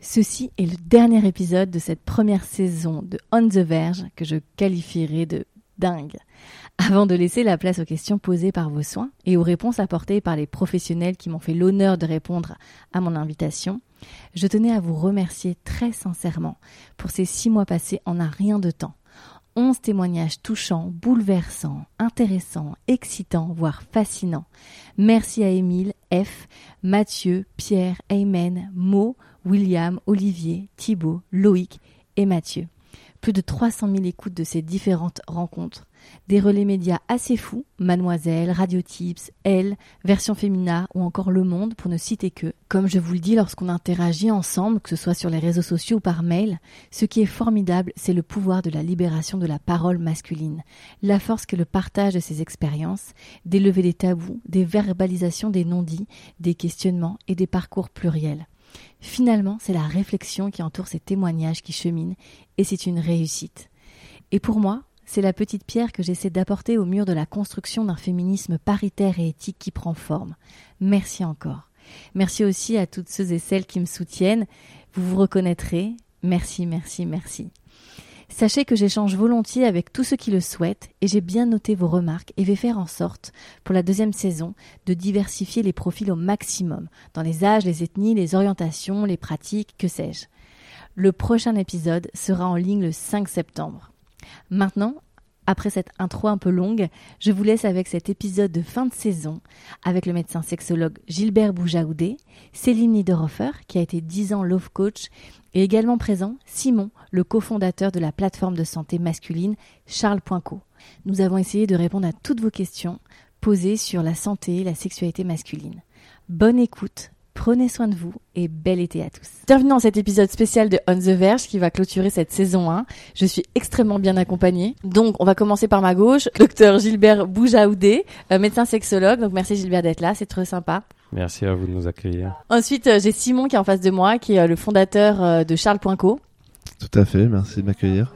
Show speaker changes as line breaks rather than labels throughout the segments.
Ceci est le dernier épisode de cette première saison de On the Verge que je qualifierais de dingue. Avant de laisser la place aux questions posées par vos soins et aux réponses apportées par les professionnels qui m'ont fait l'honneur de répondre à mon invitation, je tenais à vous remercier très sincèrement pour ces six mois passés en un rien de temps. Onze témoignages touchants, bouleversants, intéressants, excitants, voire fascinants. Merci à Émile, F, Mathieu, Pierre, Aymen, Mo, William, Olivier, Thibault, Loïc et Mathieu. Plus de 300 000 écoutes de ces différentes rencontres. Des relais médias assez fous, Mademoiselle, Radio Tips, Elle, Version Fémina ou encore Le Monde pour ne citer que. Comme je vous le dis lorsqu'on interagit ensemble, que ce soit sur les réseaux sociaux ou par mail, ce qui est formidable, c'est le pouvoir de la libération de la parole masculine, la force que le partage de ses expériences, d'élever des tabous, des verbalisations des non-dits, des questionnements et des parcours pluriels. Finalement, c'est la réflexion qui entoure ces témoignages qui cheminent, et c'est une réussite. Et pour moi, c'est la petite pierre que j'essaie d'apporter au mur de la construction d'un féminisme paritaire et éthique qui prend forme. Merci encore. Merci aussi à toutes ceux et celles qui me soutiennent. Vous vous reconnaîtrez. Merci, merci, merci. Sachez que j'échange volontiers avec tous ceux qui le souhaitent et j'ai bien noté vos remarques et vais faire en sorte, pour la deuxième saison, de diversifier les profils au maximum, dans les âges, les ethnies, les orientations, les pratiques, que sais-je. Le prochain épisode sera en ligne le 5 septembre. Maintenant, après cette intro un peu longue, je vous laisse avec cet épisode de fin de saison avec le médecin sexologue Gilbert Boujaoudé, Céline Niederhofer, qui a été 10 ans love coach, et également présent Simon, le cofondateur de la plateforme de santé masculine Charles Poinco. Nous avons essayé de répondre à toutes vos questions posées sur la santé et la sexualité masculine. Bonne écoute, Prenez soin de vous et bel été à tous. Bienvenue dans cet épisode spécial de On the Verge qui va clôturer cette saison 1. Je suis extrêmement bien accompagnée. Donc, on va commencer par ma gauche, docteur Gilbert Boujaoudé, euh, médecin sexologue. Donc, merci Gilbert d'être là, c'est très sympa.
Merci à vous de nous accueillir.
Ensuite, euh, j'ai Simon qui est en face de moi, qui est euh, le fondateur de Charles Poinco.
Tout à fait, merci de m'accueillir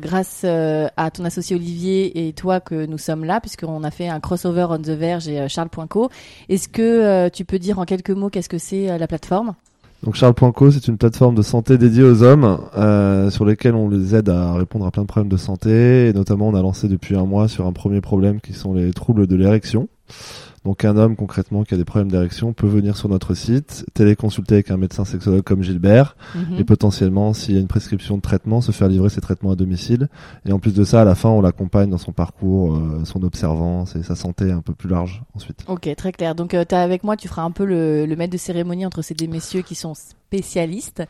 grâce euh, à ton associé Olivier et toi que nous sommes là, puisqu'on a fait un crossover on the verge et euh, Charles Poinco. Est-ce que euh, tu peux dire en quelques mots qu'est-ce que c'est la plateforme?
Donc Charles.co, c'est une plateforme de santé dédiée aux hommes sur lesquels on les aide à répondre à plein de problèmes de santé. Et notamment, on a lancé depuis un mois sur un premier problème qui sont les troubles de l'érection. Donc un homme concrètement qui a des problèmes d'érection peut venir sur notre site, téléconsulter avec un médecin sexologue comme Gilbert mhm. et potentiellement s'il y a une prescription de traitement se faire livrer ses traitements à domicile. Et en plus de ça, à la fin, on l'accompagne dans son parcours, euh, son observance et sa santé un peu plus large ensuite.
Ok, très clair. Donc euh, tu as avec moi, tu feras un peu le, le maître de cérémonie entre ces deux messieurs qui sont spécialiste.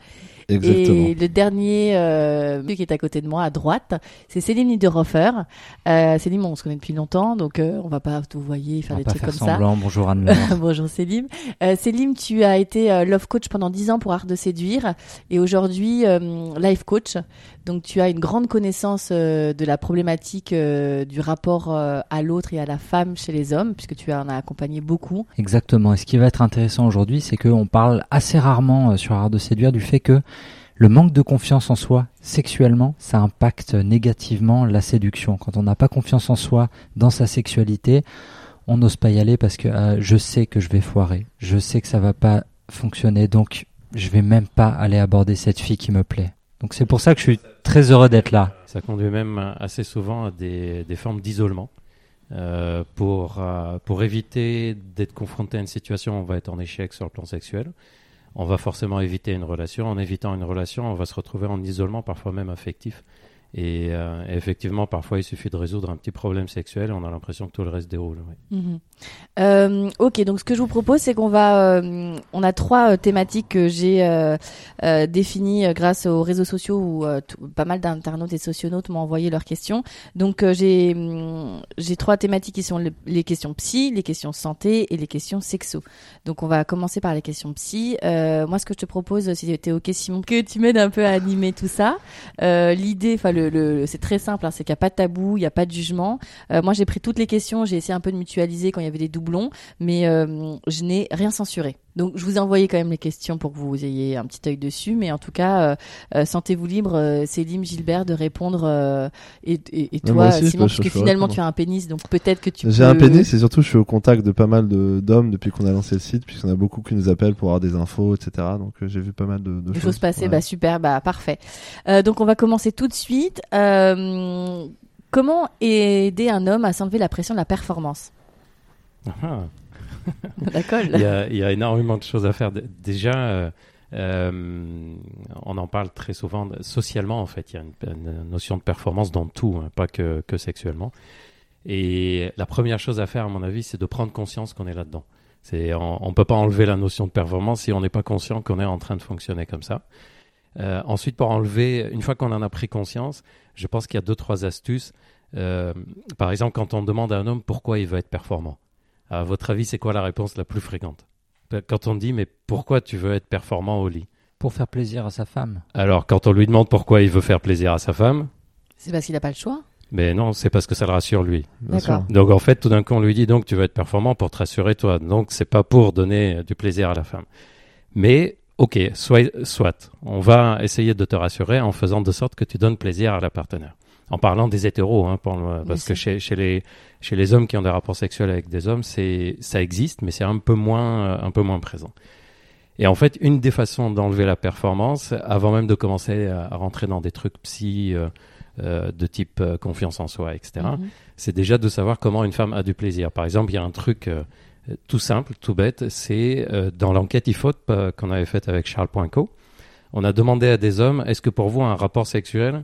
Et le dernier euh, qui est à côté de moi, à droite, c'est Céline Niederhofer. Euh, Céline, on se connaît depuis longtemps, donc euh, on va pas tout voyer faire des trucs comme
semblant.
ça.
Bonjour Anne.
Bonjour Céline. Euh, Céline, tu as été euh, love coach pendant 10 ans pour Art de séduire et aujourd'hui life coach. Donc tu as une grande connaissance de la problématique du rapport à l'autre et à la femme chez les hommes, puisque tu en as accompagné beaucoup.
Exactement. Et ce qui va être intéressant aujourd'hui, c'est qu'on parle assez rarement sur Art de séduire du fait que le manque de confiance en soi sexuellement, ça impacte négativement la séduction. Quand on n'a pas confiance en soi dans sa sexualité, on n'ose pas y aller parce que euh, je sais que je vais foirer, je sais que ça va pas fonctionner, donc je vais même pas aller aborder cette fille qui me plaît. Donc c'est pour ça que je suis très heureux d'être là.
Ça conduit même assez souvent à des, formes d'isolement. Euh, pour, euh, pour éviter d'être confronté à une situation où on va être en échec sur le plan sexuel, on va forcément éviter une relation. En évitant une relation, on va se retrouver en isolement, parfois même affectif. Et, euh, effectivement, parfois, il suffit de résoudre un petit problème sexuel, on a l'impression que tout le reste déroule.
Mhm. Euh, ok, donc ce que je vous propose, c'est qu'on va, euh, on a trois thématiques que j'ai définies grâce aux réseaux sociaux où pas mal d'internautes et socionautes m'ont envoyé leurs questions. Donc j'ai, hum, j'ai trois thématiques qui sont les, questions psy, les questions santé et les questions sexo. Donc on va commencer par les questions psy. Moi, ce que je te propose, si t'es ok, Simon, que tu m'aides un peu à animer tout ça. L'idée, enfin le, le, c'est très simple, hein, c'est qu'il n'y a pas de tabou, il n'y a pas de jugement. Euh, moi, j'ai pris toutes les questions, j'ai essayé un peu de mutualiser quand il y avait des doublons, mais euh, je n'ai rien censuré. Donc, je vous ai envoyé quand même les questions pour que vous ayez un petit œil dessus, mais en tout cas, euh, euh, sentez-vous libre, euh, Céline, Gilbert, de répondre. euh, et, et, et
Mais
toi,
aussi,
Simon, parce que finalement,
répondre.
tu as un pénis, donc peut-être que tu
J'ai
peux...
un pénis et surtout je suis au contact de pas mal de- d'hommes depuis qu'on a lancé le site, puisqu'on a beaucoup qui nous appellent pour avoir des infos, etc. Donc euh, j'ai vu pas mal de, de
Des
choses.
choses
Voilà.
bah super, bah parfait. Euh, donc on va commencer tout de suite. Euh, comment aider un homme à s'enlever la pression de la performance?
Ah. Il, y a, énormément de choses à faire. Déjà, euh, euh, on en parle très souvent. Socialement, en fait, il y a une, notion de performance dans tout, hein, pas que, sexuellement. Et la première chose à faire, à mon avis, c'est de prendre conscience qu'on est là-dedans. On ne peut pas enlever la notion de performance si on n'est pas conscient qu'on est en train de fonctionner comme ça. Euh, ensuite, pour enlever, une fois qu'on en a pris conscience, je pense qu'il y a deux, trois astuces. Par exemple, quand on demande à un homme pourquoi il veut être performant, à votre avis, c'est quoi la réponse la plus fréquente? Quand on dit mais pourquoi tu veux être performant au lit?
Pour faire plaisir à sa femme.
Alors quand on lui demande pourquoi il veut faire plaisir à sa femme,
C'est parce qu'il n'a pas le choix
mais non, c'est parce que ça le rassure lui. Donc en fait, tout d'un coup, on lui dit donc tu veux être performant pour te rassurer toi. Donc c'est pas pour donner euh, du plaisir à la femme. Mais ok, soit, soit, on va essayer de te rassurer en faisant de sorte que tu donnes plaisir à la partenaire. En parlant des hétéros, hein, pour parce que chez, chez les chez les hommes qui ont des rapports sexuels avec des hommes, c'est ça existe, mais c'est un peu moins euh, un peu moins présent. Et en fait, une des façons d'enlever la performance, avant même de commencer à, à rentrer dans des trucs psy euh, euh, de type euh, confiance en soi, etc
Mhm.
c'est déjà de savoir comment une femme a du plaisir. Par exemple, il y a un truc euh, tout simple, tout bête, c'est euh, dans l'enquête euh, qu'on avait faite avec Charles Poinco, on a demandé à des hommes, est-ce que pour vous un rapport sexuel,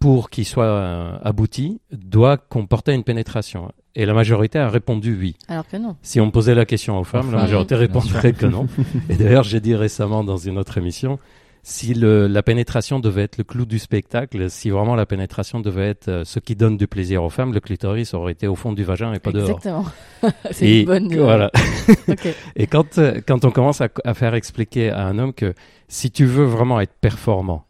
pour qu'il soit euh, abouti, doit comporter une pénétration Et la majorité a répondu oui.
Alors que non.
Si on posait la question aux femmes, la
femmes,
majorité répondrait que non. Et d'ailleurs, j'ai dit récemment dans une autre émission, si le, la pénétration devait être le clou du spectacle, si vraiment la pénétration devait être euh, ce qui donne du plaisir aux femmes, le clitoris aurait été au fond du vagin et pas dehors.
Exactement. C'est une bonne.
voilà. Et quand, euh, quand on commence à, à faire expliquer à un homme que si tu veux vraiment être performant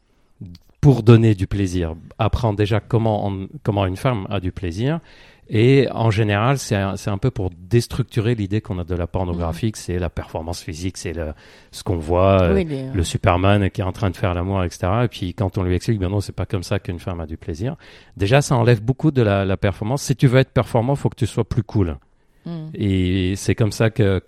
pour donner du plaisir, apprends déjà comment, on- comment une femme a du plaisir. Et en général, c'est un, un peu pour déstructurer l'idée qu'on a de la pornographie, que c'est la performance physique, c'est le, ce qu'on voit, euh,
Oui, les-
le Superman qui est en train de faire l'amour, etc. Et puis quand on lui explique, ben non, c'est pas comme ça qu'une femme a du plaisir. Déjà, ça enlève beaucoup de la, la performance. Si tu veux être performant, faut que tu sois plus cool.
Mm.
Et c'est comme ça que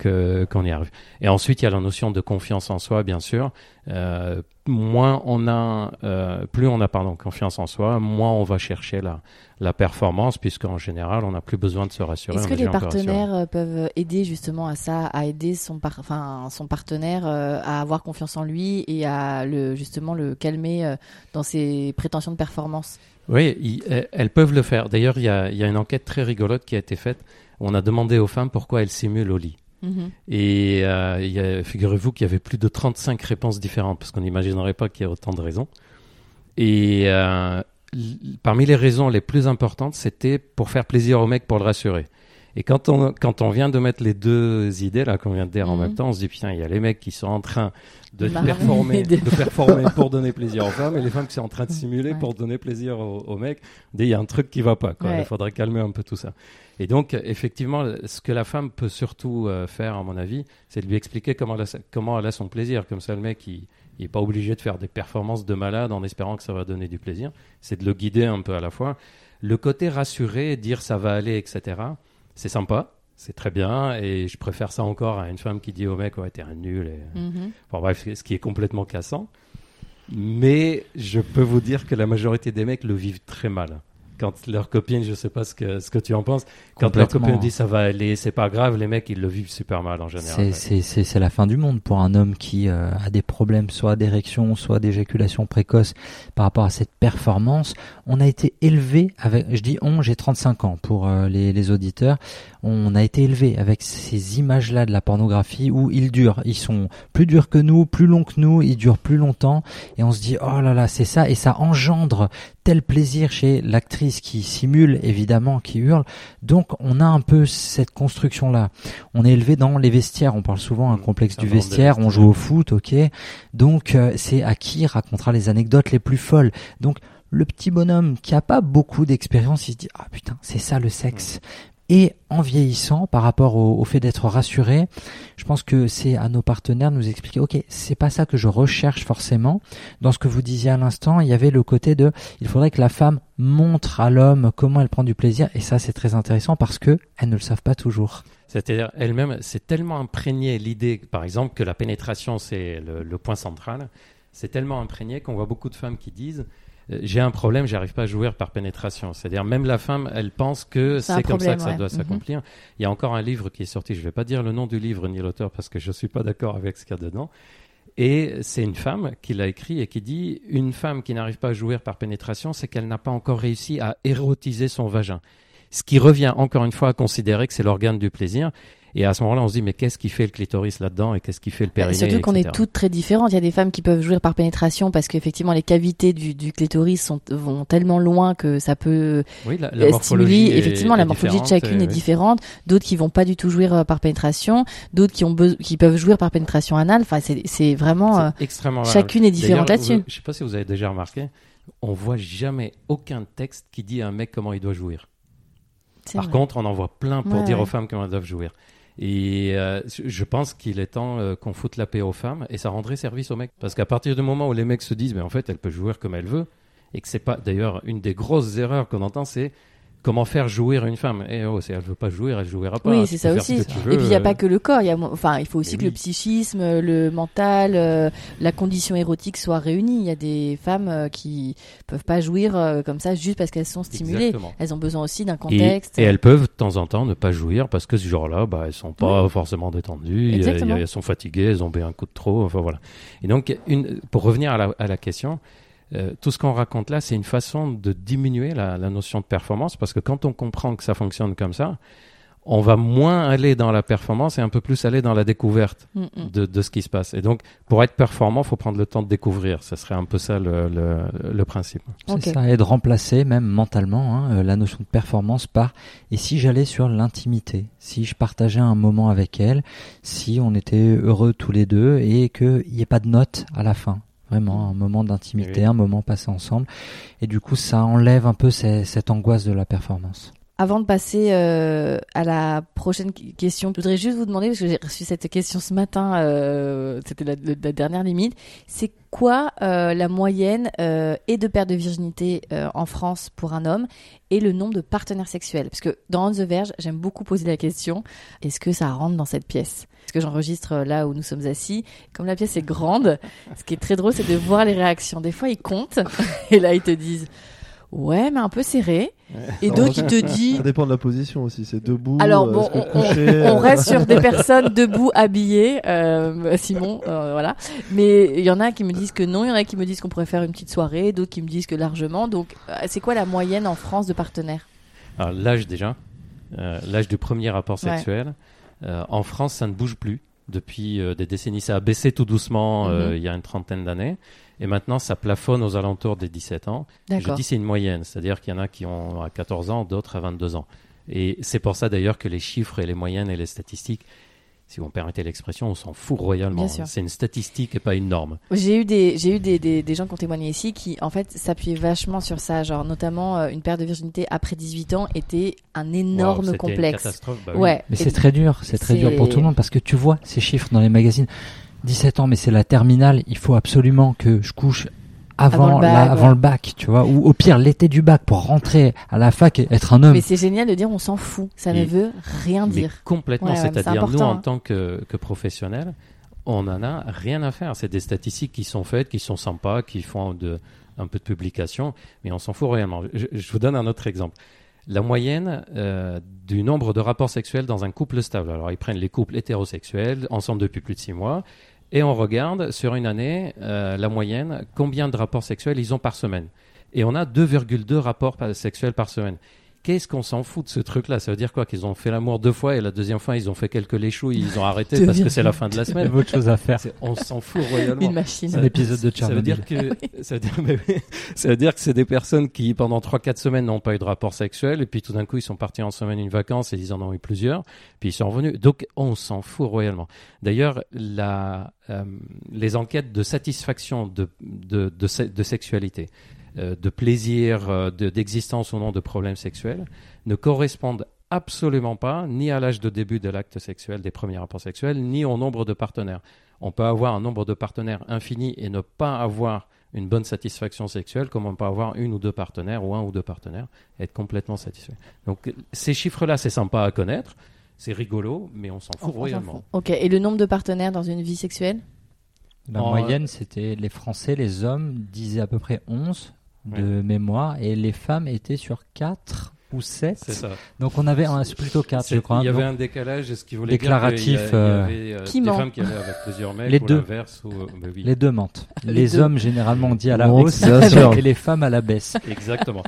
qu'on y arrive. Et ensuite, il y a la notion de confiance en soi, bien sûr. Euh, moins on a, euh, plus on a pardon confiance en soi, moins on va chercher la la performance, puisqu'en général, on n'a plus besoin de se rassurer.
Est-ce que les
rassuré.
partenaires euh, peuvent aider justement à ça, à aider son, par- enfin, son partenaire euh, à avoir confiance en lui et à le, justement le calmer dans ses prétentions de performance?
Oui, ils- elles- peuvent le faire. D'ailleurs, il y a, il y a une enquête très rigolote qui a été faite. On a demandé aux femmes pourquoi elles simulent au lit.
Mhm.
Et euh, figurez-vous qu'il y avait plus de 35 réponses différentes, parce qu'on n'imaginerait pas qu'il y ait autant de raisons. Et euh, parmi les raisons les plus importantes, c'était pour faire plaisir au mec, pour le rassurer. Et quand on, quand on vient de mettre les deux idées là qu'on vient de dire en
Mhm.
même temps, on se dit putain, il y a les mecs qui sont en train de
Marrer.
performer,
De-
de performer pour donner plaisir aux femmes, et les femmes qui sont en train de simuler
Ouais.
pour donner plaisir aux, aux mecs. On dit, Il y a un truc qui va pas. Quoi.
Ouais.
Il faudrait calmer un peu tout ça. Et donc, effectivement, ce que la femme peut surtout euh, faire, à mon avis, c'est de lui expliquer comment elle a, comment elle a son plaisir. Comme ça, le mec, il n'est pas obligé de faire des performances de malade en espérant que ça va donner du plaisir. C'est de le guider un peu à la fois. Le côté rassuré, dire ça va aller, etc., c'est sympa. C'est très bien. Et je préfère ça encore à une femme qui dit au mec, ouais, t'es un nul. Et...
Mhm.
Enfin bref, ce qui est complètement cassant. Mais je peux vous dire que la majorité des mecs le vivent très mal. Quand leur copine, je sais pas ce que, ce que tu en penses, quand leur copine dit ça va aller, c'est pas grave, les mecs, ils le vivent super mal en général.
C'est la fin du monde pour un homme qui euh, a des problèmes, soit d'érection, soit d'éjaculation précoce par rapport à cette performance. On a été élevé avec, je dis on, j'ai 35 ans pour euh, les, les auditeurs, on a été élevé avec ces images-là de la pornographie où ils durent, ils sont plus durs que nous, plus longs que nous, ils durent plus longtemps, et on se dit, oh là là, c'est ça, et ça engendre tel plaisir chez l'actrice qui simule évidemment, qui hurle. Donc on a un peu cette construction là. On est élevé dans les vestiaires. On parle souvent un complexe du vestiaire. On joue au foot, ok. Donc euh, c'est à qui racontera les anecdotes les plus folles. Donc le petit bonhomme qui a pas beaucoup d'expérience, il se dit ah putain c'est ça le sexe. Et en vieillissant, par rapport au, fait d'être rassuré, je pense que c'est à nos partenaires de nous expliquer, ok, c'est pas ça que je recherche forcément. Dans ce que vous disiez à l'instant, il y avait le côté de, il faudrait que la femme montre à l'homme comment elle prend du plaisir, et ça c'est très intéressant parce que elles ne le savent pas toujours.
C'est-à-dire elle-même, c'est tellement imprégné l'idée, par exemple, que la pénétration c'est le, point central. C'est tellement imprégné qu'on voit beaucoup de femmes qui disent j'ai un problème, j'arrive pas à jouer par pénétration. C'est-à-dire même la femme, elle pense que c'est comme ça que ça doit mhm. s'accomplir. Il y a encore un livre qui est sorti, je vais pas dire le nom du livre ni l'auteur parce que je suis pas d'accord avec ce qu'il y a dedans. Et c'est une femme qui l'a écrit et qui dit une femme qui n'arrive pas à jouer par pénétration, c'est qu'elle n'a pas encore réussi à érotiser son vagin. Ce qui revient encore une fois à considérer que c'est l'organe du plaisir. Et à ce moment-là, on se dit, mais qu'est-ce qui fait le clitoris là-dedans et qu'est-ce qui fait le périnée
Surtout qu'on est toutes très différentes. Il y a des femmes qui peuvent jouir par pénétration parce qu'effectivement, les cavités du, du, clitoris sont, vont tellement loin que ça peut
oui, la, la stimuler.
Effectivement, la morphologie de chacune est différente. D'autres qui vont pas du tout jouir euh, par pénétration, d'autres qui ont qui peuvent jouir par pénétration anale. Enfin, c'est vraiment euh,
extrêmement
chacune est différente là-dessus.
Je sais pas si vous avez déjà remarqué, on voit jamais aucun texte qui dit à un mec comment il doit jouir. Par contre, on en voit plein pour dire aux femmes comment elles doivent jouir. Et euh, je pense qu'il est temps euh, qu'on foute la paix aux femmes et ça rendrait service aux mecs. Parce qu'à partir du moment où les mecs se disent, mais en fait, elle peut jouer comme elle veut, et que c'est pas, d'ailleurs, une des grosses erreurs qu'on entend, c'est comment faire jouer une femme Et oh, si elle veut pas jouer, elle jouera pas.
Oui, c'est ça aussi. et puis il n'y a pas que le corps. Il y a, enfin, il faut aussi que le psychisme, le mental, euh, la condition érotique soient réunis. Il y a des femmes euh, qui peuvent pas jouir euh, comme ça juste parce qu'elles sont stimulées. Elles ont besoin aussi d'un contexte.
Et, elles peuvent de temps en temps ne pas jouir parce que ce jour-là, bah, elles sont pas forcément détendues. Elles, sont fatiguées, elles ont bu un coup de trop. Enfin voilà. Et donc, une, pour revenir à la, à la question. Euh, tout ce qu'on raconte là, c'est une façon de diminuer la, notion de performance parce que quand on comprend que ça fonctionne comme ça, on va moins aller dans la performance et un peu plus aller dans la découverte mm, mm. de, ce qui se passe. Et donc, pour être performant, il faut prendre le temps de découvrir. Ce serait un peu ça le, principe.
C'est ça, et de remplacer même mentalement hein, euh, la notion de performance par et si j'allais sur l'intimité, si je partageais un moment avec elle, si on était heureux tous les deux et qu'il n'y ait pas de note à la fin Vraiment, un moment d'intimité, un moment passé ensemble. Et du coup, ça enlève un peu cette angoisse de la performance.
Avant de passer euh, à la prochaine question, je voudrais juste vous demander, parce que j'ai reçu cette question ce matin, euh, c'était la, dernière limite, c'est quoi euh, la moyenne et de perte de virginité en France pour un homme et le nombre de partenaires sexuels? Parce que dans On the Verge, j'aime beaucoup poser la question, est-ce que ça rentre dans cette pièce? Parce que j'enregistre là où nous sommes assis, comme la pièce est grande, ce qui est très drôle, c'est de voir les réactions. Des fois, ils comptent, et là, ils te disent ouais, mais un peu serré. Et d'autres, il te dit.
Ça dépend de la position aussi. C'est debout.
Alors euh, bon, on, euh. reste sur des personnes debout, habillées, euh, Simon, voilà. Mais il y en a qui me disent que non, il y en a qui me disent qu'on pourrait faire une petite soirée, d'autres qui me disent que largement. Donc, c'est quoi la moyenne en France de partenaires?
Alors l'âge déjà, l'âge du premier rapport sexuel. En France, ça ne bouge plus depuis des décennies. Ça a baissé tout doucement mhm. il y a une trentaine d'années. Et maintenant, ça plafonne aux alentours des 17 ans. Je dis c'est une moyenne, c'est-à-dire qu'il y en a qui ont à 14 ans, d'autres à 22 ans. Et c'est pour ça d'ailleurs que les chiffres et les moyennes et les statistiques, si vous me permettez l'expression, on s'en fout royalement. C'est une statistique et pas une norme.
J'ai eu des j'ai eu des, des, des, gens qui ont témoigné ici qui en fait s'appuyaient vachement sur ça, genre notamment euh, une perte de virginité après 18 ans était un énorme complexe.
Une catastrophe, bah
ouais.
Mais c'est très dur, c'est très dur pour tout le monde parce que tu vois ces chiffres dans les magazines. 17 ans, mais c'est la terminale, il faut absolument que je couche avant, avant, le, bac, tu vois, ou au pire l'été du bac pour rentrer à la fac et être un homme.
Mais c'est génial de dire on s'en fout, ça ne veut rien dire.
complètement, c'est-à-dire nous en tant que, que professionnels, on en a rien à faire. C'est des statistiques qui sont faites, qui sont sympas, qui font de, un peu de publication, mais on s'en fout réellement. Je, je vous donne un autre exemple. La moyenne euh, du nombre de rapports sexuels dans un couple stable. Alors, ils prennent les couples hétérosexuels, ensemble depuis plus de six mois, et on regarde sur une année, euh, la moyenne, combien de rapports sexuels ils ont par semaine. Et on a 2,2 rapports sexuels par semaine. Qu'est-ce qu'on s'en fout de ce truc-là? Ça veut dire quoi? Qu'ils ont fait l'amour deux fois et la deuxième fois ils ont fait quelques léchous, ils ont arrêté parce que c'est la fin de la
Il y
semaine.
autre chose à faire.
On s'en fout royalement.
Une machine.
C'est un épisode de
Ça veut dire
Tchernobyl.
que ça veut dire, mais oui, ça veut dire que c'est des personnes qui pendant 3-4 semaines n'ont pas eu de rapport sexuel et puis tout d'un coup ils sont partis en semaine une vacance et ils en ont eu plusieurs puis ils sont revenus. Donc on s'en fout royalement. D'ailleurs la euh, les enquêtes de satisfaction de de de, se- de sexualité, de plaisir, euh, de- d'existence ou non de problèmes sexuels ne correspondent absolument pas ni à l'âge de début de l'acte sexuel, des premiers rapports sexuels, ni au nombre de partenaires. On peut avoir un nombre de partenaires infini et ne pas avoir une bonne satisfaction sexuelle, comme on peut avoir une ou deux partenaires ou un ou deux partenaires et être complètement satisfait. Donc ces chiffres-là, c'est sympa à connaître, c'est rigolo, mais on s'en fout
on
royalement.
fout. Ok, et le nombre de partenaires dans une vie sexuelle?
La
En-
moyenne, c'était les Français, les hommes disaient à peu près 11 de mémoire et les femmes étaient sur 4 ou 7.
C'est ça.
Donc on avait un, plutôt 4,
C'est-
je crois.
Il y avait
Donc,
un décalage, ce qui voulait
Déclaratif,
dire qu'il y a- il y
euh,
avait euh,
Qui
des
ment
femmes qui allaient avec plusieurs mecs
Les
ou
deux.
Ou, euh, bah oui.
Les deux mentent.
Les
Les,
deux.
hommes généralement on dit à la hausse et les femmes à la baisse.
Exactement.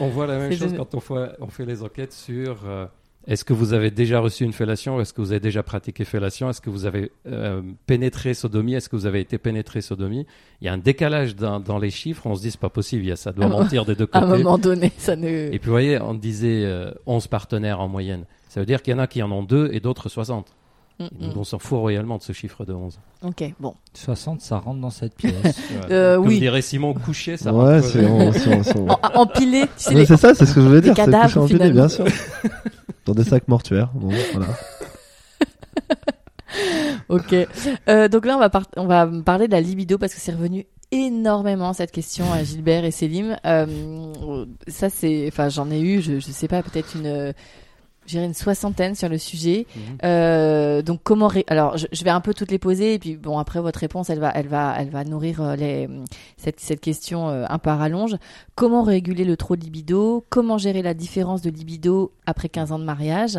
On voit la même chose quand on fait, on fait les enquêtes sur euh, est-ce que vous avez déjà reçu une fellation, est-ce que vous avez déjà pratiqué fellation, est-ce que vous avez euh, pénétré sodomie, est-ce que vous avez été pénétré sodomie? Il y a un décalage dans, dans les chiffres, on se dit c'est pas possible, il y a, ça doit mentir des deux
À un
côtés.
moment donné, ça ne.
Et puis vous voyez, on disait euh, 11 partenaires en moyenne. Ça veut dire qu'il y en a qui en ont deux et d'autres 60.
Mm,
Donc
mm.
on s'en fout royalement de ce chiffre de 11.
Ok, bon.
60, ça rentre dans cette pièce.
Euh,
Comme
oui.
dirait Simon, couché, ça
Ouais,
rentre.
c'est on- c'est
Empilé,
Ouais, c'est ça, c'est ce que je voulais dire. C'est
cadavres,
couché
finalement.
bien sûr. Dans des sacs mortuaires. Bon, voilà.
Ok. Euh, donc là, on va, on va parler de la libido parce que c'est revenu énormément cette question à Gilbert et Célim. Euh, ça, c'est, enfin, j'en ai eu, je, je sais pas, peut-être une, dirais une soixantaine sur le sujet.
Mhm.
Euh, donc comment ré- alors je, je vais un peu toutes les poser et puis bon après votre réponse elle va elle va elle va nourrir euh, les cette cette question euh, un peu à rallonge. Comment réguler le trop de libido? Comment gérer la différence de libido après 15 ans de mariage?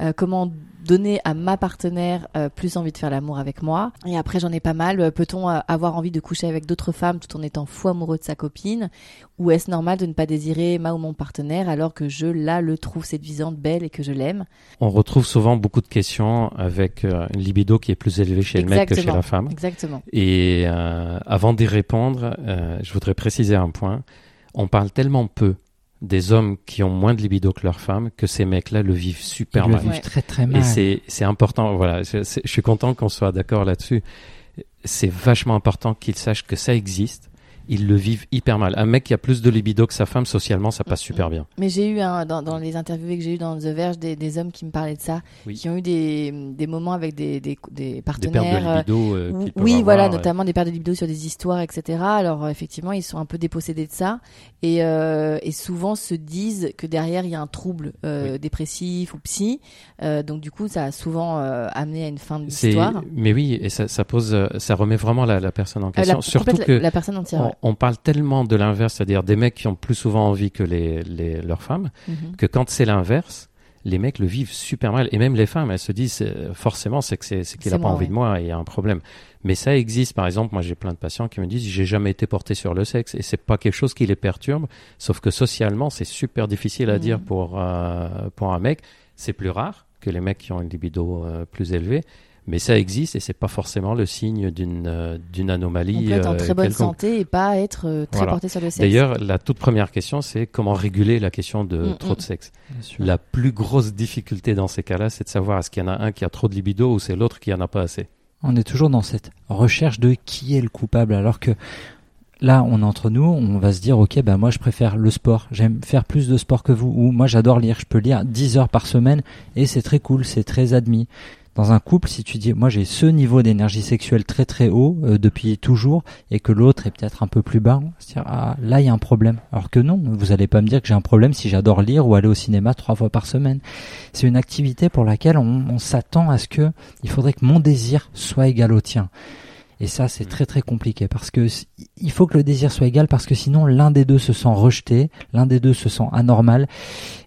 Euh, Comment donner à ma partenaire euh, plus envie de faire l'amour avec moi? Et après j'en ai pas mal. Euh, Peut-on avoir envie de coucher avec d'autres femmes tout en étant fou amoureux de sa copine? Ou est-ce normal de ne pas désirer ma ou mon partenaire alors que je là le trouve séduisante, belle et que je l'aime
On retrouve souvent beaucoup de questions avec euh, une libido qui est plus élevée chez le mec que chez la femme.
Exactement.
Et euh, avant d'y répondre, euh, je voudrais préciser un point. On parle tellement peu des hommes qui ont moins de libido que leurs femmes que ces mecs-là le vivent super
Ils le
mal.
vivent
Ouais.
très très
Et
mal.
c'est c'est important. Voilà, je suis content qu'on soit d'accord là-dessus. C'est vachement important qu'ils sachent que ça existe. Ils le vivent hyper mal. Un mec qui a plus de libido que sa femme, socialement, ça passe super bien.
Mais j'ai eu dans, dans les interviews que j'ai eu dans The Verge des, des hommes qui me parlaient de ça,
Oui.
qui ont eu des, des moments avec des, des, des partenaires.
pertes de
euh,
libido. euh,
où- oui,
avoir,
voilà,
ouais.
notamment des pertes de libido sur des histoires, etc. Alors euh, effectivement, ils sont un peu dépossédés de ça et, euh, et souvent se disent que derrière il y a un trouble euh,
Oui.
dépressif ou psy. Donc du coup, ça a souvent amené à une fin de l'histoire.
Mais oui, et ça, ça pose, ça remet vraiment la, la personne en question.
la,
Surtout que
la, la personne entière.
on, on parle tellement de l'inverse, c'est-à-dire des mecs qui ont plus souvent envie que les, les, leurs femmes,
Mhm.
que quand c'est l'inverse, les mecs le vivent super mal. Et même les femmes, elles se disent euh, forcément, c'est que c'est qu'il a pas
moi,
envie
ouais.
de moi et il y a un problème. Mais ça existe. Par exemple, moi j'ai plein de patients qui me disent j'ai jamais été porté sur le sexe et c'est pas quelque chose qui les perturbe. Sauf que socialement, c'est super difficile à
Mhm.
dire pour euh, pour un mec. C'est plus rare que les mecs qui ont une libido euh, plus élevée. Mais ça existe et c'est pas forcément le signe d'une euh, d'une
On
anomalie.
peut être en
euh,
très bonne
quelconque.
santé et pas être euh, très
Voilà.
porté sur le sexe.
D'ailleurs, la toute première question, c'est comment réguler la question de
Mm,
trop
mm.
de sexe.
Bien sûr.
La plus grosse difficulté dans ces cas-là, c'est de savoir est-ce qu'il y en a un qui a trop de libido ou c'est l'autre qui en a pas assez.
On est toujours dans cette recherche de qui est le coupable, alors que là, on est entre nous, on va se dire, ok, bah moi je préfère le sport, j'aime faire plus de sport que vous, ou moi j'adore lire, je peux lire 10 heures par semaine et c'est très cool, c'est très admis. Dans un couple, si tu dis, moi j'ai ce niveau d'énergie sexuelle très très haut euh, depuis toujours et que l'autre est peut-être un peu plus bas, on se dire, ah là il y a un problème. Alors que non, vous allez pas me dire que j'ai un problème si j'adore lire ou aller au cinéma trois fois par semaine. C'est une activité pour laquelle on, on s'attend à ce que il faudrait que mon désir soit égal au tien. Et ça, c'est très très compliqué parce que il faut que le désir soit égal parce que sinon l'un des deux se sent rejeté, l'un des deux se sent anormal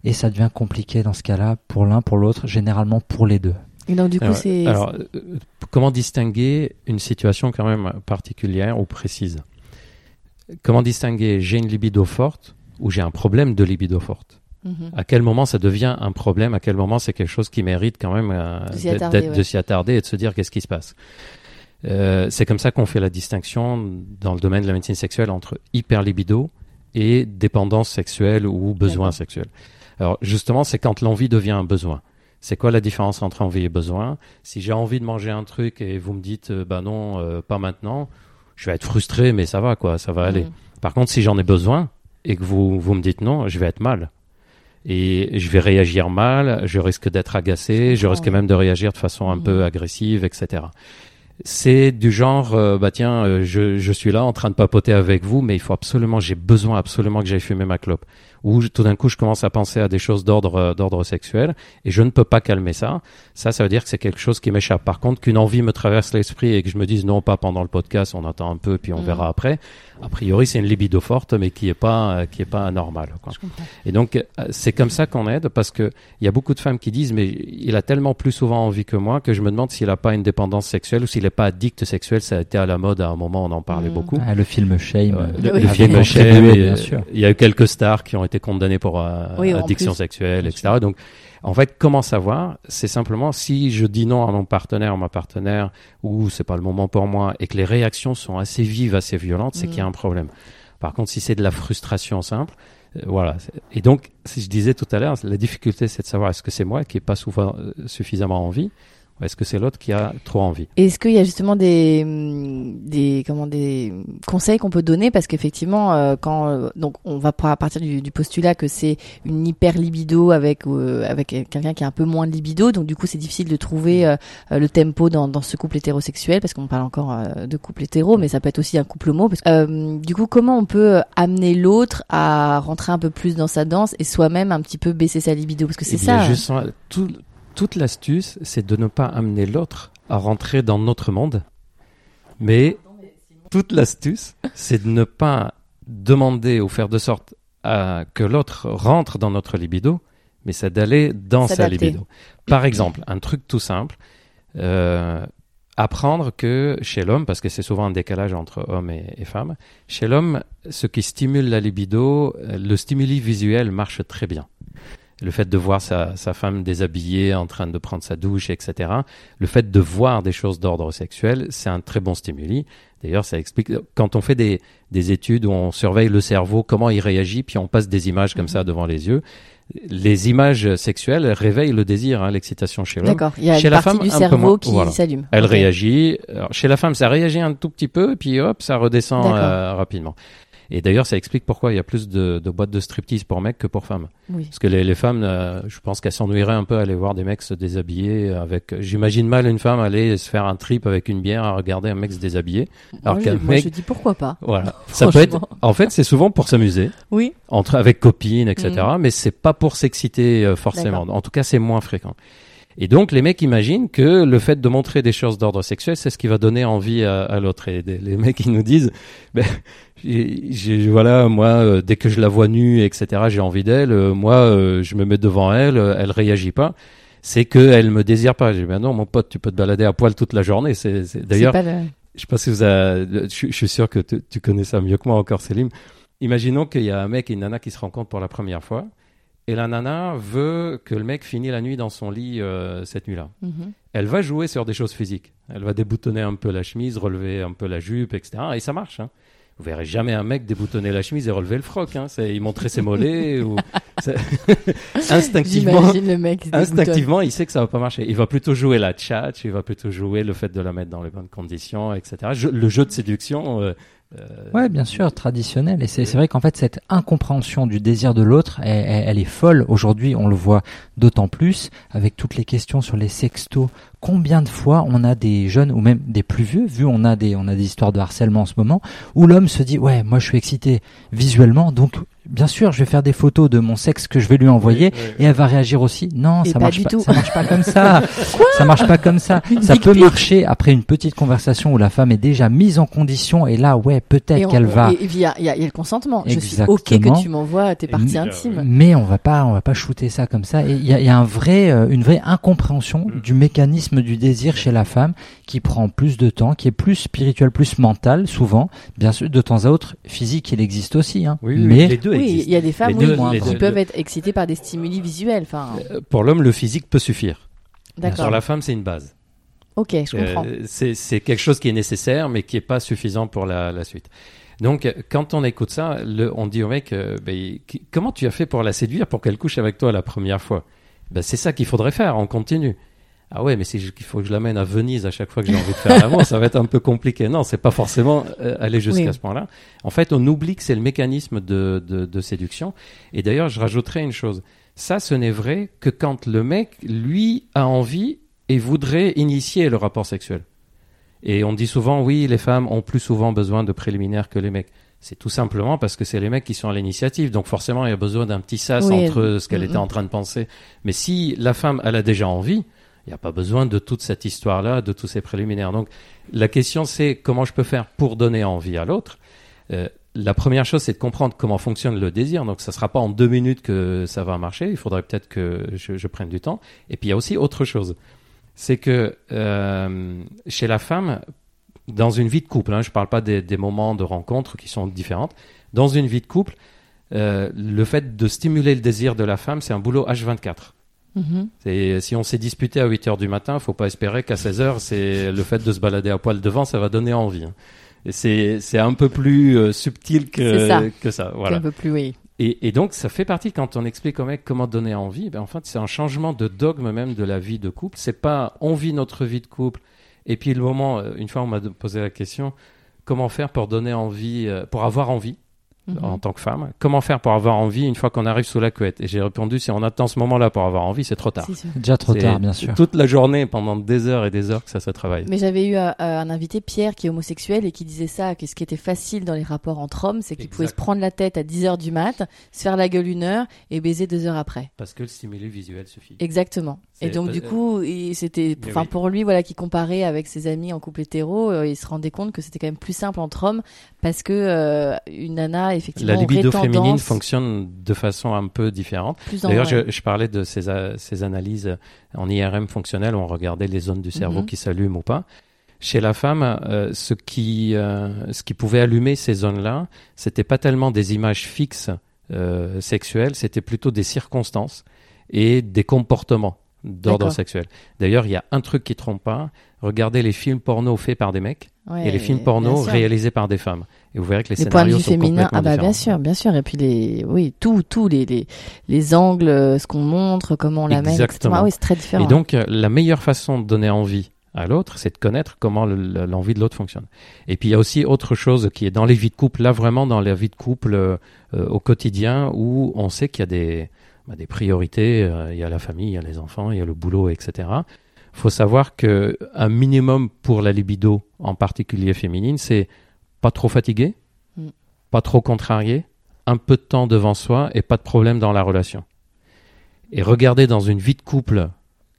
et ça devient compliqué dans ce cas-là pour l'un, pour l'autre, généralement pour les deux.
Et donc du coup,
Alors,
c'est
alors, euh, comment distinguer une situation quand même particulière ou précise? Comment distinguer j'ai une libido forte ou j'ai un problème de libido forte
Mhm.
À quel moment ça devient un problème? À quel moment c'est quelque chose qui mérite quand même euh,
De s'y attarder, ouais.
et de se dire qu'est-ce qui se passe? Euh, C'est comme ça qu'on fait la distinction dans le domaine de la médecine sexuelle entre hyperlibido et dépendance sexuelle ou besoin sexuel. Alors justement, c'est quand l'envie devient un besoin. C'est quoi la différence entre envie et besoin? Si j'ai envie de manger un truc et vous me dites euh, bah non, euh, pas maintenant, je vais être frustré, mais ça va quoi, ça va aller.
Mhm.
Par contre, si j'en ai besoin et que vous, vous me dites non, je vais être mal. Et je vais réagir mal, je risque d'être agacé, je risque même de réagir de façon un
Mhm.
peu agressive, etc. C'est du genre, euh, bah tiens, euh, je, je suis là en train de papoter avec vous, mais il faut absolument, j'ai besoin absolument que j'aille fumer ma clope. Ou je- tout d'un coup, je commence à penser à des choses d'ordre euh, d'ordre sexuel et je ne peux pas calmer ça. Ça, ça veut dire que c'est quelque chose qui m'échappe. Par contre, qu'une envie me traverse l'esprit et que je me dise non, pas pendant le podcast, on attend un peu puis on
Mhm.
verra après. A priori, c'est une libido forte, mais qui est pas euh, qui est pas anormale. Quoi.
Je comprends.
Et donc, euh, c'est comme ça qu'on aide parce que il y a beaucoup de femmes qui disent, mais il a tellement plus souvent envie que moi que je me demande s'il n'a pas une dépendance sexuelle ou s'il n'est pas addict sexuel. Ça a été à la mode à un moment, on en parlait
Mhm.
beaucoup.
Ah, le film Shame. Euh,
le,
Oui.
le
avait
film Shame, et,
bien sûr.
il y a eu quelques stars qui ont été condamnées pour euh,
Oui,
addiction sexuelle, etc. Donc, en fait, comment savoir? C'est simplement si je dis non à mon partenaire ma partenaire, ou c'est pas le moment pour moi, et que les réactions sont assez vives, assez violentes, c'est qu'il y a un problème. Par contre, si c'est de la frustration simple, euh, voilà. Et donc, si je disais tout à l'heure, la difficulté, c'est de savoir est-ce que c'est moi qui n'ai pas souvent euh, suffisamment envie, est-ce que c'est l'autre qui a trop envie?
Est-ce qu'il y a justement des, des, comment, des conseils qu'on peut donner? Parce qu'effectivement, euh, quand euh, donc on va partir du, du postulat que c'est une hyper libido avec euh, avec quelqu'un qui a un peu moins de libido, donc du coup c'est difficile de trouver euh, euh, le tempo dans, dans ce couple hétérosexuel parce qu'on parle encore de couple hétéro, mais ça peut être aussi un couple homo. Parce que, du coup, comment on peut amener l'autre à rentrer un peu plus dans sa danse et soi-même un petit peu baisser sa libido? Parce que c'est
Eh
ça.
justement, tout- toute l'astuce, c'est de ne pas amener l'autre à rentrer dans notre monde. Mais toute l'astuce, c'est de ne pas demander ou faire de sorte à, que l'autre rentre dans notre libido, mais c'est d'aller dans sa libido. Par exemple, un truc tout simple, euh, apprendre que chez l'homme, parce que c'est souvent un décalage entre homme et, et femme, chez l'homme, ce qui stimule la libido, euh, le stimuli visuel marche très bien. Le fait de voir sa, sa femme déshabillée, en train de prendre sa douche, etc. Le fait de voir des choses d'ordre sexuel, c'est un très bon stimuli. D'ailleurs, ça explique, quand on fait des, des études où on surveille le cerveau, comment il réagit, puis on passe des images comme ça devant les yeux, les images sexuelles réveillent le désir, hein, l'excitation chez l'homme.
D'accord. Il y a
Chez
une
la
partie
femme,
du cerveau qui
Voilà.
s'allume.
Elle réagit. Alors, chez la femme, ça réagit un tout petit peu, puis hop, ça redescend euh, rapidement. Et d'ailleurs, ça explique pourquoi il y a plus de, de boîtes de striptease pour mecs que pour femmes.
Oui.
Parce que les, les femmes, euh, je pense qu'elles s'ennuieraient un peu à aller voir des mecs se déshabiller avec. J'imagine mal une femme aller se faire un trip avec une bière à regarder un mec se déshabiller. Alors
moi, je, moi,
mec-
je dis pourquoi pas.
Voilà. Ça peut être. En fait, c'est souvent pour s'amuser
Oui.
entre avec copines, etc. Mais c'est pas pour s'exciter euh, forcément. En tout cas, c'est moins fréquent. Et donc, les mecs imaginent que le fait de montrer des choses d'ordre sexuel, c'est ce qui va donner envie à, à l'autre. Et des- les mecs, ils nous disent, ben, j'ai- j'ai- voilà, moi, euh, dès que je la vois nue, etc., j'ai envie d'elle. euh, moi, euh, je me mets devant elle, elle réagit pas. C'est que elle me désire pas. J'ai dit, ben non, mon pote, tu peux te balader à poil toute la journée. C'est c'est- d'ailleurs,
le-
je sais pas si vous avez, je, je suis sûr que tu, tu connais ça mieux que moi encore, Céline. Imaginons qu'il y a un mec et une nana qui se rencontrent pour la première fois. Et la nana veut que le mec finisse la nuit dans son lit euh, cette nuit-là.
Mhm.
Elle va jouer sur des choses physiques. Elle va déboutonner un peu la chemise, relever un peu la jupe, etc. Et ça marche. Hein. Vous verrez jamais un mec déboutonner la chemise et relever le froc. Hein. C'est, il montrait ses mollets. ou... Instinctivement,
le mec.
Instinctivement, il sait que ça va pas marcher. Il va plutôt jouer la tchatch, il va plutôt jouer le fait de la mettre dans les bonnes conditions, etc. Je- le jeu de séduction, euh,
Ouais, bien sûr, traditionnel. Et c'est c'est vrai qu'en fait, cette incompréhension du désir de l'autre, elle, elle- est folle. Aujourd'hui, on le voit d'autant plus avec toutes les questions sur les sextos. Combien de fois on a des jeunes ou même des plus vieux, vu on a des on a des histoires de harcèlement en ce moment, où l'homme se dit ouais, moi je suis excité visuellement, donc bien sûr je vais faire des photos de mon sexe que je vais lui envoyer
oui, oui.
et elle va réagir aussi. Non,
Et
ça
pas
marche
du
pas.
tout.
Ça marche pas comme ça. ça marche pas comme ça.
Une
ça peut marcher après une petite conversation où la femme est déjà mise en condition et là ouais peut-être
on-
qu'elle va.
Et il y a, y y le consentement. Je suis ok
Exactement.
que tu m'envoies tes parties
Mais-
intimes.
Mais on va pas, on va pas shooter ça comme ça. Il y a, il y a un vrai, euh, une vraie incompréhension
Mm.
du mécanisme du désir chez la femme qui prend plus de temps, qui est plus spirituel, plus mental, souvent. Bien sûr, de temps à autre, physique, il existe aussi, hein.
Oui, oui,
mais
les deux
Oui,
existent.
il y a des femmes
Les
oui,
deux-
qui-
deux-
peuvent être excitées par des stimuli visuels. Enfin,
Euh, Pour l'homme, le physique peut suffire.
d'accord.
Sur la femme, c'est une base.
Ok, je comprends.
Euh, c'est c'est quelque chose qui est nécessaire, mais qui est pas suffisant pour la, la suite. Donc, euh, quand on écoute ça, le, on dit au mec, euh, ben, qui- comment tu as fait pour la séduire pour qu'elle couche avec toi la première fois? Ben, C'est ça qu'il faudrait faire, on continue. Ah ouais, mais c'est il faut que je l'amène à Venise à chaque fois que j'ai envie de faire l'amour, ça va être un peu compliqué. Non, c'est pas forcément euh, aller jusqu'à
Oui.
ce point-là. En fait, on oublie que c'est le mécanisme de, de, de séduction. Et d'ailleurs, je rajouterais une chose. Ça, ce n'est vrai que quand le mec, lui, a envie et voudrait initier le rapport sexuel. Et on dit souvent, oui, les femmes ont plus souvent besoin de préliminaires que les mecs. C'est tout simplement parce que c'est les mecs qui sont à l'initiative. Donc forcément, il y a besoin d'un petit sas
Oui.
entre ce qu'elle
Mhm.
était en train de penser. Mais si la femme, elle a déjà envie, il n'y a pas besoin de toute cette histoire-là, de tous ces préliminaires. Donc la question, c'est comment je peux faire pour donner envie à l'autre? Euh, la première chose, c'est de comprendre comment fonctionne le désir. Donc ça sera pas en deux minutes que ça va marcher. Il faudrait peut-être que je, je prenne du temps. Et puis il y a aussi autre chose c'est que euh, chez la femme, dans une vie de couple, hein, je ne parle pas des, des moments de rencontre qui sont différentes, dans une vie de couple, euh, le fait de stimuler le désir de la femme, c'est un boulot H24.
Mhm.
C'est- Si on s'est disputé à 8 heures du matin, faut pas espérer qu'à 16 heures, c'est le fait de se balader à poil devant, ça va donner envie. hein. Et c'est c'est un peu plus euh, subtil
C'est ça.
que, que ça. Voilà.
Un peu plus, oui.
Et, donc, ça fait partie, quand on explique au mec comment donner envie, ben, en fait, c'est un changement de dogme même de la vie de couple. C'est pas on vit notre vie de couple, et puis le moment, euh, une fois, on m'a posé la question comment faire pour donner envie, euh, pour avoir envie
Mhm.
en tant que femme Comment faire pour avoir envie une fois qu'on arrive sous la couette? Et j'ai répondu si on attend ce moment-là pour avoir envie, c'est trop tard.
Déjà trop tard, bien sûr.
Toute la journée, pendant des heures et des heures que ça se travaille.
Mais j'avais eu euh, euh, un invité, Pierre, qui est homosexuel et qui disait ça, que ce qui était facile dans les rapports entre hommes, c'est qu'il pouvait se prendre la tête à 10 heures du mat, se faire la gueule une heure et baiser deux heures après.
Parce que le stimuli visuel suffit.
Exactement. Et donc du
euh,
coup, c'était, enfin
oui.
pour lui, voilà, qui comparait avec ses amis en couple hétéro, euh, il se rendait compte que c'était quand même plus simple entre hommes parce que euh, une nana effectivement
La libido féminine fonctionne de façon un peu différente. D'ailleurs,
ouais.
je, je parlais de ces, a- ces analyses en IRM fonctionnelles où on regardait les zones du cerveau
Mhm.
qui s'allument ou pas. Chez la femme, euh, ce, qui, euh, ce qui pouvait allumer ces zones-là, c'était pas tellement des images fixes euh, sexuelles, c'était plutôt des circonstances et des comportements d'ordre sexuel. D'ailleurs, il y a un truc qui trompe pas. Regardez les films porno faits par des mecs
Ouais,
et les films porno réalisés par des femmes. Et vous verrez que les,
les
scénarios sont complètement
ah bah bien sûr, bien sûr. Et puis les, oui, tout, tout les, les, les angles, euh, ce qu'on montre, comment on l'amène, etc.
Exactement.
Ah oui, c'est très différent.
Et donc, euh, la meilleure façon de donner envie à l'autre, c'est de connaître comment le- le- l'envie de l'autre fonctionne. Et puis, il y a aussi autre chose qui est dans les vies de couple, là vraiment dans la vie de couple euh, au quotidien, où on sait qu'il y a des, bah, des priorités, euh, il y a la famille, il y a les enfants, il y a le boulot, etc. Il faut savoir que un minimum pour la libido, en particulier féminine, c'est pas trop fatigué,
Mm.
pas trop contrarié, un peu de temps devant soi et pas de problème dans la relation. Et regarder dans une vie de couple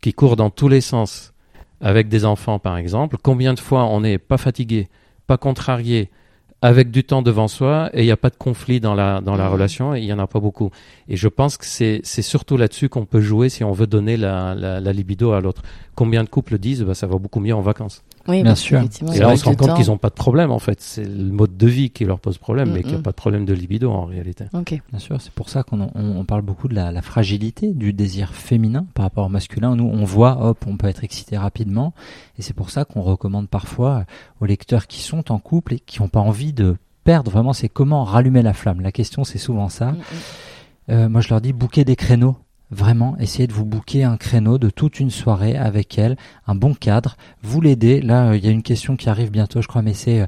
qui court dans tous les sens, avec des enfants par exemple, combien de fois on n'est pas fatigué, pas contrarié, avec du temps devant soi et il n'y a pas de conflit dans la, dans la
Mhm.
relation et il n'y en a pas beaucoup. Et je pense que c'est c'est surtout là-dessus qu'on peut jouer si on veut donner la, la, la libido à l'autre. Combien de couples disent bah, ça va beaucoup mieux en vacances
oui,
bien sûr.
Et là on se rend compte qu'ils n'ont pas de problème en fait. C'est le mode de vie qui leur pose problème, mais qu'il n'y a
Mhm.
pas de problème de libido en réalité.
Ok.
Bien sûr, c'est pour ça qu'on on, on parle beaucoup de la, la fragilité du désir féminin par rapport au masculin. Nous, on voit, hop, on peut être excité rapidement, et c'est pour ça qu'on recommande parfois aux lecteurs qui sont en couple et qui n'ont pas envie de perdre. Vraiment, c'est comment rallumer la flamme. La question, c'est souvent ça.
Mm, mm.
Euh, moi, je leur dis bouquer des créneaux. Vraiment, essayez de vous booker un créneau de toute une soirée avec elle, un bon cadre. Vous l'aidez. Là, euh, il y a une question qui arrive bientôt, je crois, mais c'est euh,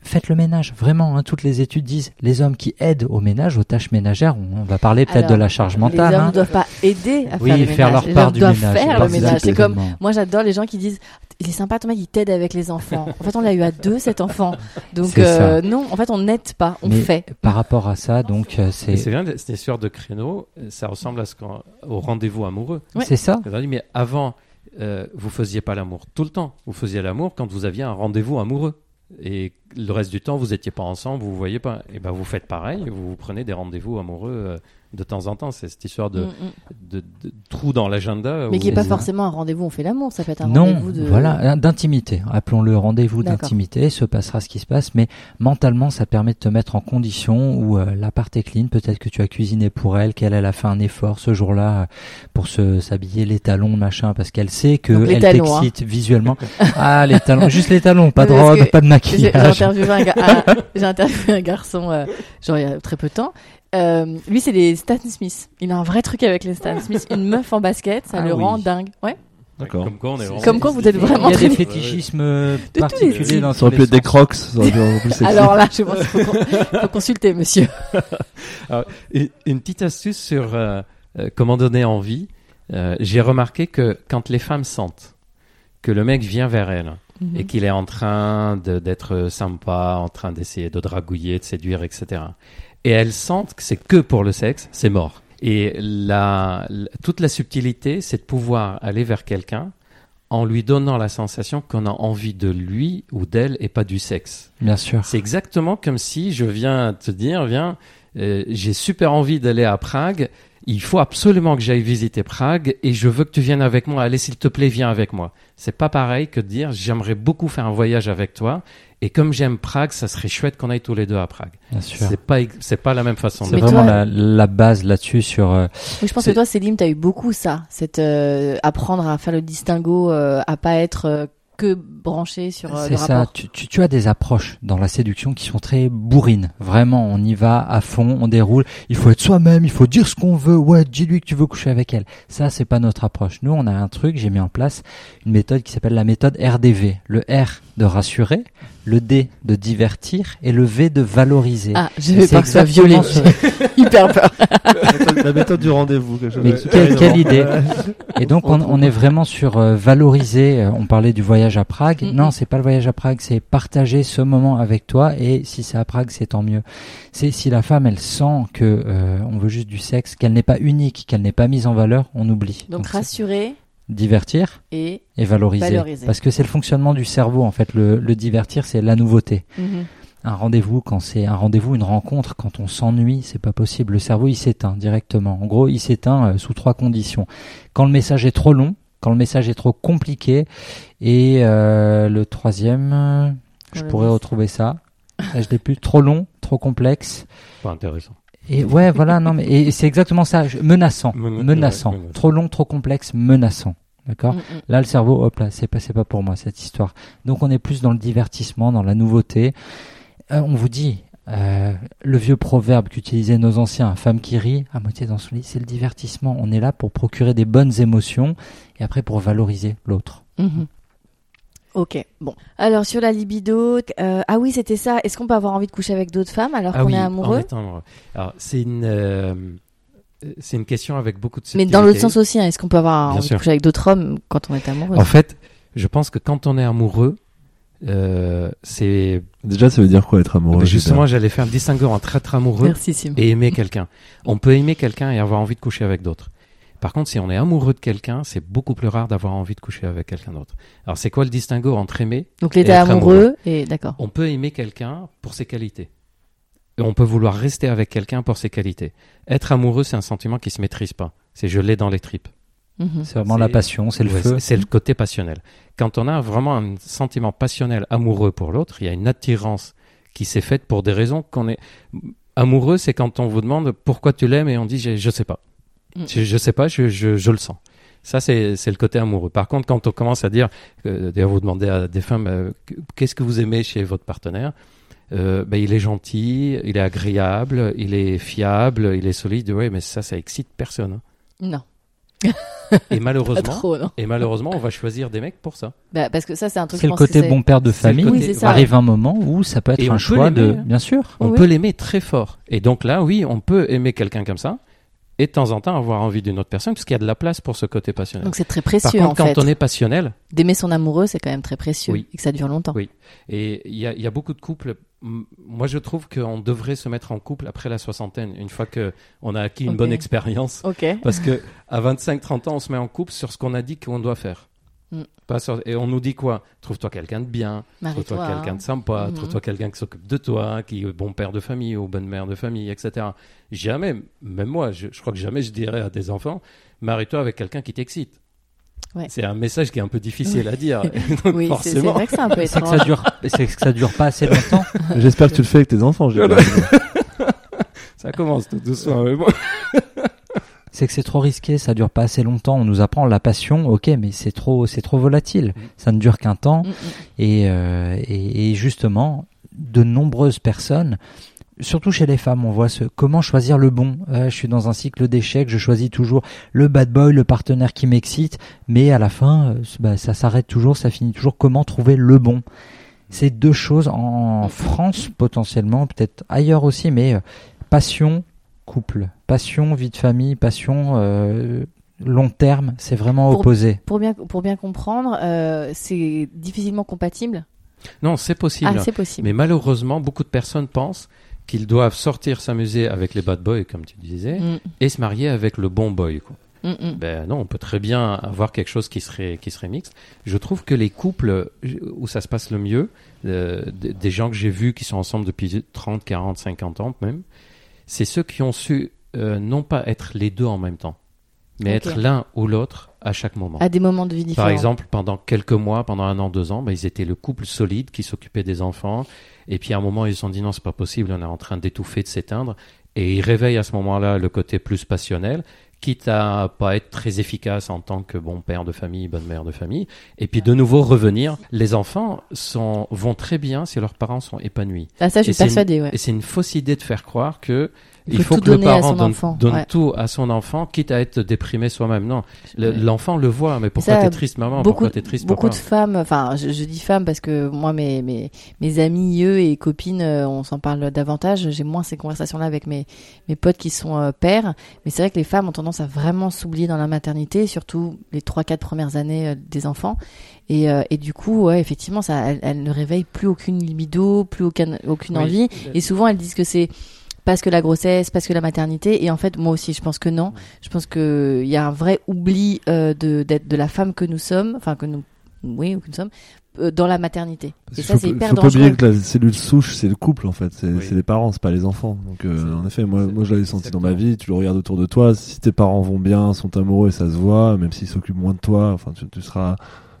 faites le ménage. Vraiment, hein, toutes les études disent les hommes qui aident au ménage, aux tâches ménagères. On, on va parler peut-être de la charge
Les
mentale.
hommes
hein.
ne doivent pas aider à
Oui,
faire le
faire
ménage.
leur
Les
part
hommes
du
doivent
ménage.
faire le ménage. C'est comme moi, j'adore les gens qui disent il est sympa ton mec, il t'aide avec les enfants. En fait, on l'a eu à deux cet enfant. Donc euh, non, en fait, on n'aide pas, on
Mais
fait.
Par rapport à ça, donc euh, c'est
c'est bien, cette histoire de créneau, euh, ça ressemble à ce qu'on- au rendez-vous amoureux.
Ouais.
c'est ça.
Mais avant, euh, vous faisiez pas l'amour tout le temps. Vous faisiez l'amour quand vous aviez un rendez-vous amoureux. Et le reste du temps, vous étiez pas ensemble, vous vous voyez pas. Et ben, vous faites pareil, vous vous prenez des rendez-vous amoureux euh, de temps en temps. C'est cette histoire de,
Mm, mm.
de, de trou dans l'agenda.
Mais qui n'est pas forcément un rendez-vous, on fait l'amour, ça peut être un rendez-vous de.
voilà, d'intimité. Appelons-le rendez-vous d'intimité. Se passera ce qui se passe, mais mentalement, ça permet de te mettre en condition où euh, l'appart est clean. Peut-être que tu as cuisiné pour elle, qu'elle elle a fait un effort ce jour-là pour se s'habiller les talons, machin, parce qu'elle sait que
Donc
elle
hein.
t'excite visuellement. ah, les talons, juste les talons, pas de robe, pas de
j'ai
maquillage.
interviewé un, un- j'ai interviewé un garçon, euh, genre il y a très peu de temps. Euh, lui, c'est les Stan Smith. Il a un vrai truc avec les Stan Smith. Une meuf en basket, ça
Ah
le
oui.
rend dingue. Ouais.
D'accord.
Comme quoi, on est vraiment-
Comme quoi, vous êtes vraiment
Il y a des
très-
fétichismes euh,
tous les
particuliers dans
Ça aurait pu être des crocs, ça aurait pu être plus sexy.
Alors là, je pense qu'il faut, con- faut consulter, monsieur.
Une petite astuce sur euh, euh, comment donner envie. Euh, J'ai remarqué que quand les femmes sentent que le mec vient vers elles
Mhm.
et qu'il est en train de- d'être sympa, en train d'essayer de dragouiller, de séduire, etc. Et elles sentent que c'est que pour le sexe, c'est mort. Et la, la- toute la subtilité, c'est de pouvoir aller vers quelqu'un en lui donnant la sensation qu'on a envie de lui ou d'elle et pas du sexe.
Bien sûr.
C'est exactement comme si je viens te dire, viens, euh, j'ai super envie d'aller à Prague, il faut absolument que j'aille visiter Prague et je veux que tu viennes avec moi. Allez, s'il te plaît, viens avec moi. C'est pas pareil que de dire, j'aimerais beaucoup faire un voyage avec toi et comme j'aime Prague, ça serait chouette qu'on aille tous les deux à Prague.
Bien sûr.
C'est pas, c'est pas la même façon. de
C'est vraiment
toi-
la, la base là-dessus sur. euh,
Oui, je pense que toi, Céline, tu as eu beaucoup ça. Cette, euh, apprendre à faire le distinguo, euh, à pas être euh, que branché sur euh,
C'est
le
ça.
rapport.
Tu, tu, tu as des approches dans la séduction qui sont très bourrines. Vraiment, on y va à fond, on déroule. Il faut être soi-même, il faut dire ce qu'on veut. Ouais, dis-lui que tu veux coucher avec elle. Ça, c'est pas notre approche. Nous, on a un truc. J'ai mis en place une méthode qui s'appelle la méthode RDV. Le R de rassurer, le D de divertir et le V de valoriser.
Ah, je vais
c'est
pas que ça
ce-
Hyper peur.
la, méthode, la méthode du rendez-vous.
Mais quelle, idée Et donc on, on est vraiment sur euh, valoriser. euh, on parlait du voyage à Prague.
Mhm.
Non, c'est pas le voyage à Prague, c'est partager ce moment avec toi. Et si c'est à Prague, c'est tant mieux. C'est si la femme elle sent que euh, on veut juste du sexe, qu'elle n'est pas unique, qu'elle n'est pas mise en valeur, on oublie.
Donc, rassurer
divertir
et.
et valoriser.
Valoriser.
Parce que c'est le fonctionnement du cerveau en fait. Le, le divertir, c'est la nouveauté.
Mhm.
Un rendez-vous, quand c'est un rendez-vous, une rencontre, quand on s'ennuie, c'est pas possible. Le cerveau, il s'éteint directement. En gros, il s'éteint euh, sous trois conditions. Quand le message est trop long, quand le message est trop compliqué, et euh, le troisième, je pourrais retrouver ça. Là, je l'ai plus. Trop long, trop complexe.
Pas intéressant.
Et ouais, voilà, non, mais et c'est exactement ça. Je- menaçant,
Mena-
menaçant.
ouais.
Trop long, trop complexe, menaçant. D'accord.
Mhm.
Là, le cerveau, hop là, c'est pas, c'est pas pour moi cette histoire. Donc, on est plus dans le divertissement, dans la nouveauté. Euh, on vous dit, euh, le vieux proverbe qu'utilisaient nos anciens, femme qui rit, à moitié dans son lit, c'est le divertissement. On est là pour procurer des bonnes émotions et après pour valoriser l'autre.
Mhm. Ok, bon. Alors sur la libido, euh, ah oui, c'était ça. Est-ce qu'on peut avoir envie de coucher avec d'autres femmes alors
Ah
qu'on
oui,
est
en
amoureux
amoureux. Alors, c'est une, euh, c'est une question avec beaucoup de
Mais dans l'autre sens aussi, hein, est-ce qu'on peut avoir
Bien
envie
sûr.
de coucher avec d'autres hommes quand on est amoureux?
En fait, je pense que quand on est amoureux, euh, c'est
Déjà, ça veut dire quoi être amoureux
justement, j'allais faire le distinguo entre être amoureux
Merci
et aimer quelqu'un. On peut aimer quelqu'un et avoir envie de coucher avec d'autres. Par contre, si on est amoureux de quelqu'un, c'est beaucoup plus rare d'avoir envie de coucher avec quelqu'un d'autre. Alors, c'est quoi le distinguo entre aimer
Donc l'état
être
amoureux et d'accord.
On peut aimer quelqu'un pour ses qualités. Et on peut vouloir rester avec quelqu'un pour ses qualités. Être amoureux, c'est un sentiment qui se maîtrise pas. C'est je l'ai dans les tripes.
Mhm.
C'est vraiment la passion, c'est le
Ouais,
feu.
C'est le côté passionnel. Quand on a vraiment un sentiment passionnel amoureux pour l'autre, il y a une attirance qui s'est faite pour des raisons qu'on est amoureux. C'est quand on vous demande pourquoi tu l'aimes et on dit je, je sais pas.
Mm.
Je, je sais pas, je, je, je le sens. Ça, c'est le côté amoureux. Par contre, quand on commence à dire, euh, d'ailleurs, vous demandez à des femmes, euh, qu'est-ce que vous aimez chez votre partenaire euh, ben, il est gentil, il est agréable, il est fiable, il est solide. Ouais, mais ça, ça excite personne. hein.
Non.
et
Pas
malheureusement,
trop, non
et malheureusement, on va choisir des mecs pour ça.
Bah, Parce que ça, c'est un truc.
C'est le côté bon père de famille.
côté-
Oui, c'est ça.
Arrive un moment où ça peut être
Et
un
peut
choix de,
hein.
bien sûr.
On
Oui.
peut l'aimer très fort. Et donc là, oui, on peut aimer quelqu'un comme ça et de temps en temps avoir envie d'une autre personne parce qu'il y a de la place pour ce côté passionnel.
Donc c'est très
Par
précieux
contre,
en
quand
fait.
on est passionnel,
D'aimer son amoureux, c'est quand même très précieux
Oui.
et que ça dure longtemps.
Oui. et il y a, il y a beaucoup de couples. Moi, je trouve qu'on devrait se mettre en couple après la soixantaine, une fois que on a acquis une bonne expérience.
Ok.
Parce que à 25-30 ans, on se met en couple sur ce qu'on a dit qu'on doit faire.
Mm.
Pas sur- Et on nous dit quoi? Trouve-toi quelqu'un de bien, trouve-toi quelqu'un de sympa,
Mhm.
trouve-toi quelqu'un qui s'occupe de toi, qui est bon père de famille ou bonne mère de famille, etc. Jamais, même moi, je, je crois que jamais je dirais à des enfants, marie-toi avec quelqu'un qui t'excite.
Ouais.
C'est un message qui est un peu difficile à dire. Donc
Oui, c'est c'est
forcément,
vrai que c'est un peu
C'est que ça dure, c'est que ça dure pas assez longtemps.
J'espère que tu le fais avec tes enfants.
Ça commence tout doucement. mais bon.
C'est que c'est trop risqué, ça dure pas assez longtemps. On nous apprend la passion, ok, mais c'est trop, c'est trop volatile. Ça ne dure qu'un temps.
Mm, mm.
Et, euh, et, et justement, de nombreuses personnes, surtout chez les femmes, on voit ce comment choisir le bon. Euh, je suis dans un cycle d'échecs, je choisis toujours le bad boy, le partenaire qui m'excite, mais à la fin, euh, bah, ça s'arrête toujours, ça finit toujours. Comment trouver le bon C'est deux choses en France potentiellement, peut-être ailleurs aussi, mais passion, couple, passion, vie de famille, passion. euh, long terme, c'est vraiment
Pour-
opposé.
Pour bien, pour bien comprendre, euh, c'est difficilement compatible?
Non, c'est possible.
Ah, c'est possible.
mais malheureusement, beaucoup de personnes pensent qu'ils doivent sortir s'amuser avec les bad boys, comme tu disais,
Mm,
et se marier avec le bon boy. Quoi.
mm, mm.
Ben non, on peut très bien avoir quelque chose qui serait, qui serait mixte. Je trouve que les couples où ça se passe le mieux, euh, des des gens que j'ai vus qui sont ensemble depuis 30, 40, 50 ans même, c'est ceux qui ont su euh, non pas être les deux en même temps, mais être l'un ou l'autre à chaque moment.
À des moments de vie différents.
Par exemple, pendant quelques mois, pendant un an, deux ans, ben, ils étaient le couple solide qui s'occupait des enfants. Et puis à un moment, ils se sont dit non, c'est pas possible, on est en train d'étouffer, de s'éteindre. Et ils réveillent à ce moment-là le côté plus passionnel, quitte à pas être très efficace en tant que bon père de famille, bonne mère de famille. Et puis de nouveau revenir. Les enfants sont, vont très bien si leurs parents sont épanouis.
Ah, ça, je suis persuadée, ouais.
Et c'est une fausse idée de faire croire que
Il
il
faut
que le parent donne,
enfant,
donne
ouais.
tout à son enfant, quitte à être déprimé soi-même. Non, l'enfant le voit. Mais pourquoi t'es triste, maman?
Beaucoup,
Pourquoi t'es triste,
beaucoup
papa?
de femmes, enfin, je, je dis femmes parce que moi, mes, mes, mes amis, eux et copines, euh, on s'en parle davantage. J'ai moins ces conversations-là avec mes, mes potes qui sont euh, pères. Mais c'est vrai que les femmes ont tendance à vraiment s'oublier dans la maternité, surtout les 3-4 premières années euh, des enfants. Et, euh, et du coup, ouais, effectivement, ça, elles, elles ne réveillent plus aucune libido, plus aucune, aucune
Oui.
envie. Et souvent, elles disent que c'est parce que la grossesse, parce que la maternité. Et en fait, moi aussi, je pense que non. Je pense que il y a un vrai oubli euh, de d'être de la femme que nous sommes, enfin que nous, oui, ou que nous sommes, euh, dans la maternité.
Parce
Et
qu'il
ça,
faut,
c'est hyper
faut pas
dangereux.
oublier que la cellule souche, c'est le couple en fait, c'est
Oui.
c'est les parents, c'est pas les enfants. Donc euh, en effet, moi, moi je l'avais senti dans ma vie. Tu le regardes autour de toi. Si tes parents vont bien, sont amoureux, ça se voit. Même s'ils s'occupent moins de toi, enfin tu, tu seras,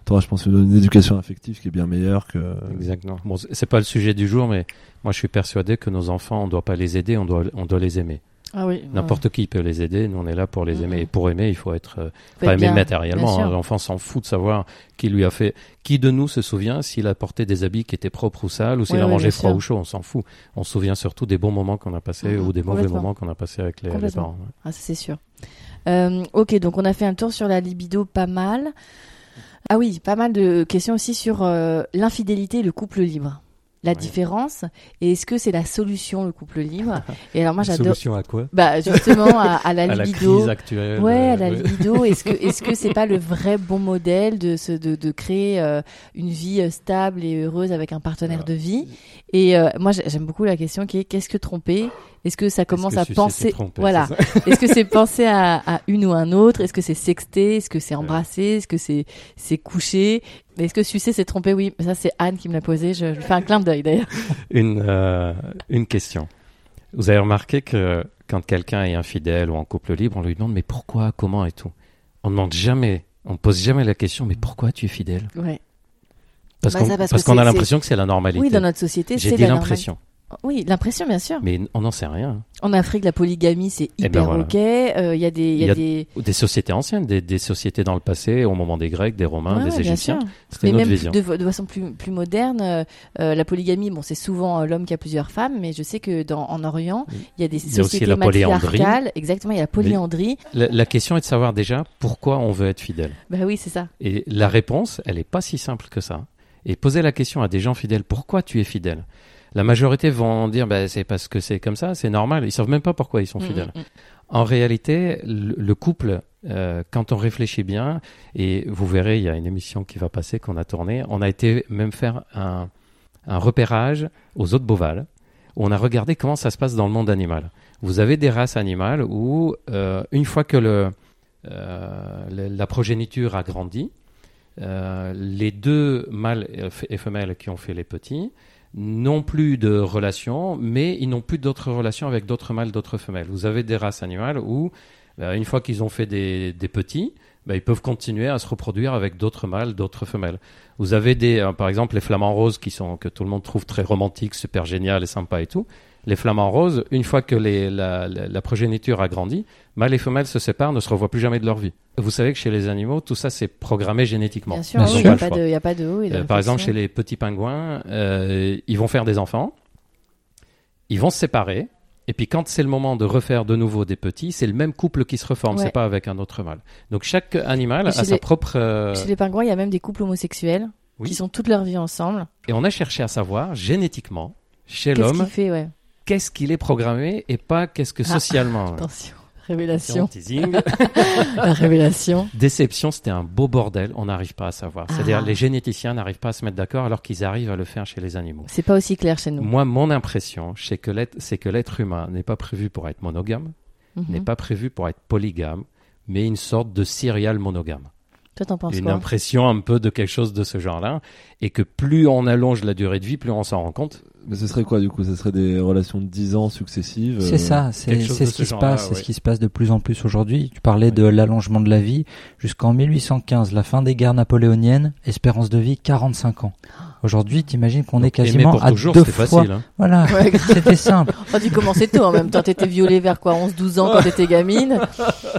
t'auras, je pense, une, une éducation affective qui est bien meilleure que.
Exactement. Bon, c'est pas le sujet du jour, mais moi je suis persuadé que nos enfants, on doit pas les aider, on doit, on doit les aimer.
Ah oui.
N'importe qui peut les aider, nous on est là pour les
Mhm.
aimer. Et pour aimer, il faut être euh,
Faut
pas aimer
bien,
matériellement. hein. L'enfant s'en fout de savoir qui lui a fait. Qui de nous se souvient s'il a porté des habits qui étaient propres ou sales ou s'il a mangé froid
sûr.
ou chaud, on s'en fout. On se souvient surtout des bons moments qu'on a passés
Mhm,
ou des mauvais moments qu'on a passés avec les, les parents. ouais.
Ah, c'est sûr. Euh, ok, donc on a fait un tour sur la libido, pas mal. Ah oui, pas mal de questions aussi sur euh, l'infidélité et le couple libre. La différence et est-ce que c'est la solution le couple libre? Et alors moi j'adore.
Solution à quoi?
Bah justement à, à la
À la
libido.
crise actuelle.
Ouais,
euh,
à la
ouais.
libido. Est-ce que est-ce que c'est pas le vrai bon modèle de se de, de créer euh, une vie stable et heureuse avec un partenaire de vie? Et euh, moi j'ai- j'aime beaucoup la question qui est qu'est-ce que tromper? Est-ce que ça commence
que
à penser voilà Est-ce que c'est penser à, à une ou un autre? Est-ce que c'est sexter Est-ce que c'est embrasser Est-ce que c'est c'est coucher Est-ce que sucer c'est tromper Oui, ça c'est Anne qui me l'a posé. Je, fais un clin d'œil d'ailleurs.
une, euh, une question. Vous avez remarqué que quand quelqu'un est infidèle ou en couple libre, on lui demande mais pourquoi, comment et tout? On ne demande jamais, on pose jamais la question mais pourquoi tu es fidèle?
Ouais.
Parce
Bah,
qu'on a l'impression que c'est la normalité.
Oui, dans notre société,
J'ai
c'est la
l'impression.
Oui, l'impression, bien sûr.
Mais on n'en sait rien.
En Afrique, la polygamie, c'est
Eh
hyper
ben voilà.
ok. Euh, Il y a des, y a
Il y a-
des.
Des sociétés anciennes, des, des sociétés dans le passé, au moment des Grecs, des Romains,
Ouais,
des Égyptiens. C'était
Mais
notre
même
vision.
de, de façon plus, plus moderne, euh, euh, la polygamie, bon, c'est souvent euh, l'homme qui a plusieurs femmes, mais je sais que dans, en Orient, il y a des
a aussi
sociétés
la polyandrie.
matriarcales. Exactement, il y a la polyandrie.
La, la question est de savoir déjà pourquoi on veut être fidèle.
Bah oui, c'est ça.
Et la réponse, elle n'est pas si simple que ça. Et poser la question à des gens fidèles, pourquoi tu es fidèle? La majorité vont dire, bah, c'est parce que c'est comme ça, c'est normal. Ils savent même pas pourquoi ils sont
Mm,
fidèles.
mm, mm.
En réalité, le, le couple, euh, quand on réfléchit bien, et vous verrez, il y a une émission qui va passer qu'on a tournée, on a été même faire un, un repérage aux autres Beauval, où on a regardé comment ça se passe dans le monde animal. Vous avez des races animales où, euh, une fois que le, euh, le- la progéniture a grandi, les deux mâles et femelles qui ont fait les petits n'ont plus de relations, mais ils n'ont plus d'autres relations avec d'autres mâles, d'autres femelles. Vous avez des races animales où, euh, une fois qu'ils ont fait des, des petits, bah, ils peuvent continuer à se reproduire avec d'autres mâles, d'autres femelles. Vous avez des, euh, par exemple, les flamants roses qui sont que tout le monde trouve très romantiques, super génial et sympa et tout. Les flamants roses, une fois que les, la, la- la progéniture a grandi, mâles et femelles se séparent, ne se revoient plus jamais de leur vie. Vous savez que chez les animaux, tout ça c'est programmé génétiquement.
Bien sûr, il n'y a,
Pas
de- il y a pas de haut et de
Euh, par exemple, chez les petits pingouins, euh, ils vont faire des enfants, ils vont se séparer, et puis quand c'est le moment de refaire de nouveau des petits, c'est le même couple qui se reforme,
Ouais.
c'est pas avec un autre mâle. Donc chaque animal a sa propre. euh,
Chez les pingouins, il y a même des couples homosexuels
Oui.
qui sont toute leur vie ensemble.
Et on a cherché à savoir génétiquement chez
Qu'est-ce
l'homme
qu'il fait, ouais.
Qu'est-ce qu'il est programmé et pas qu'est-ce que
Ah.
socialement.
Attention, révélation. La révélation.
Déception, c'était un beau bordel, on n'arrive pas à savoir. C'est-à-dire
Ah.
les généticiens n'arrivent pas à se mettre d'accord alors qu'ils arrivent à le faire chez les animaux.
C'est pas aussi clair chez nous.
Moi, mon impression, c'est que l'être, humain n'est pas prévu pour être monogame,
Mhm.
n'est pas prévu pour être polygame, mais une sorte de serial monogame.
Toi, t'en penses
Une
quoi
impression un peu de quelque chose de ce genre-là, et que plus on allonge la durée de vie, plus on s'en rend compte.
Mais ce serait quoi du coup? Ce serait des relations de 10 ans successives
C'est
euh,
ça, c'est ce
ce
qui se passe, c'est
ouais.
ce qui se passe de plus en plus aujourd'hui. Tu parlais de l'allongement de la vie jusqu'en 1815, la fin des guerres napoléoniennes, espérance de vie 45 ans. Aujourd'hui, t'imagines qu'on est quasiment
pour
à
toujours,
deux
c'était
fois.
facile. hein.
Voilà,
Ouais,
c'était simple.
Oh, tu commençais tôt en même temps. T'étais violée vers quoi 11-12 ans quand t'étais gamine?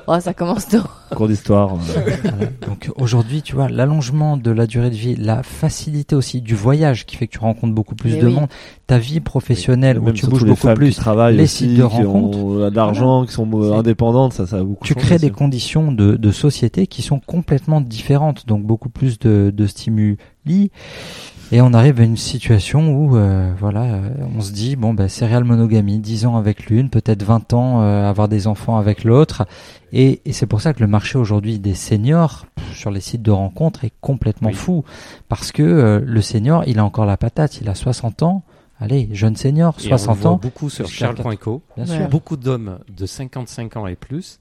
Oh, ça commence tôt.
Cours d'histoire.
Voilà. Donc aujourd'hui, tu vois, l'allongement de la durée de vie, la facilité aussi du voyage qui fait que tu rencontres beaucoup plus
Mais
de
oui.
monde, ta vie professionnelle où tu bouges beaucoup plus,
qui
les
aussi,
sites de rencontres.
ont de l'argent, qui sont euh, indépendantes, ça, ça a beaucoup
tu crées des conditions de, de société qui sont complètement différentes, donc beaucoup plus de, de stimuli. Et on arrive à une situation où, euh, voilà, euh, on se dit, bon, bah, serial monogamie, 10 ans avec l'une, peut-être 20 ans euh, avoir des enfants avec l'autre. Et, et c'est pour ça que le marché aujourd'hui des seniors sur les sites de rencontres est complètement
Oui.
fou. Parce que euh, le senior, il a encore la patate, il a 60 ans. Allez, jeune senior,
Et on le
60
voit
ans,
beaucoup sur Charles.co.
bien
Ouais.
Beaucoup d'hommes de 55 ans et plus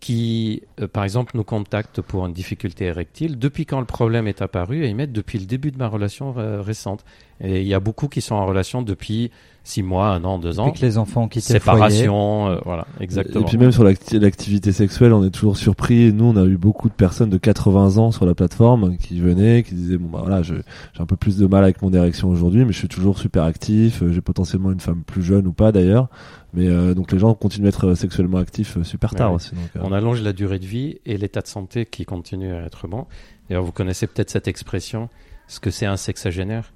qui, euh, par exemple, nous contactent pour une difficulté érectile depuis quand le problème est apparu? Et ils mettent depuis le début de ma relation euh, récente. Et il y a beaucoup qui sont en relation depuis 6 mois, 1 an, 2 ans.
Depuis que les enfants le foyer.
Séparation, euh, voilà, exactement.
Et puis même sur l'acti- l'activité sexuelle, on est toujours surpris. Et Nous, on a eu beaucoup de personnes de 80 ans sur la plateforme qui venaient, qui disaient bon bah voilà, je- j'ai un peu plus de mal avec mon érection aujourd'hui, mais je suis toujours super actif. euh, J'ai potentiellement une femme plus jeune ou pas d'ailleurs. Mais euh, donc les gens continuent d'être sexuellement actifs euh, super tard
ouais.
aussi. Donc, euh,
On allonge la durée de vie et l'état de santé qui continue à être bon. D'ailleurs, vous connaissez peut-être cette expression, ce que c'est un sexagénaire?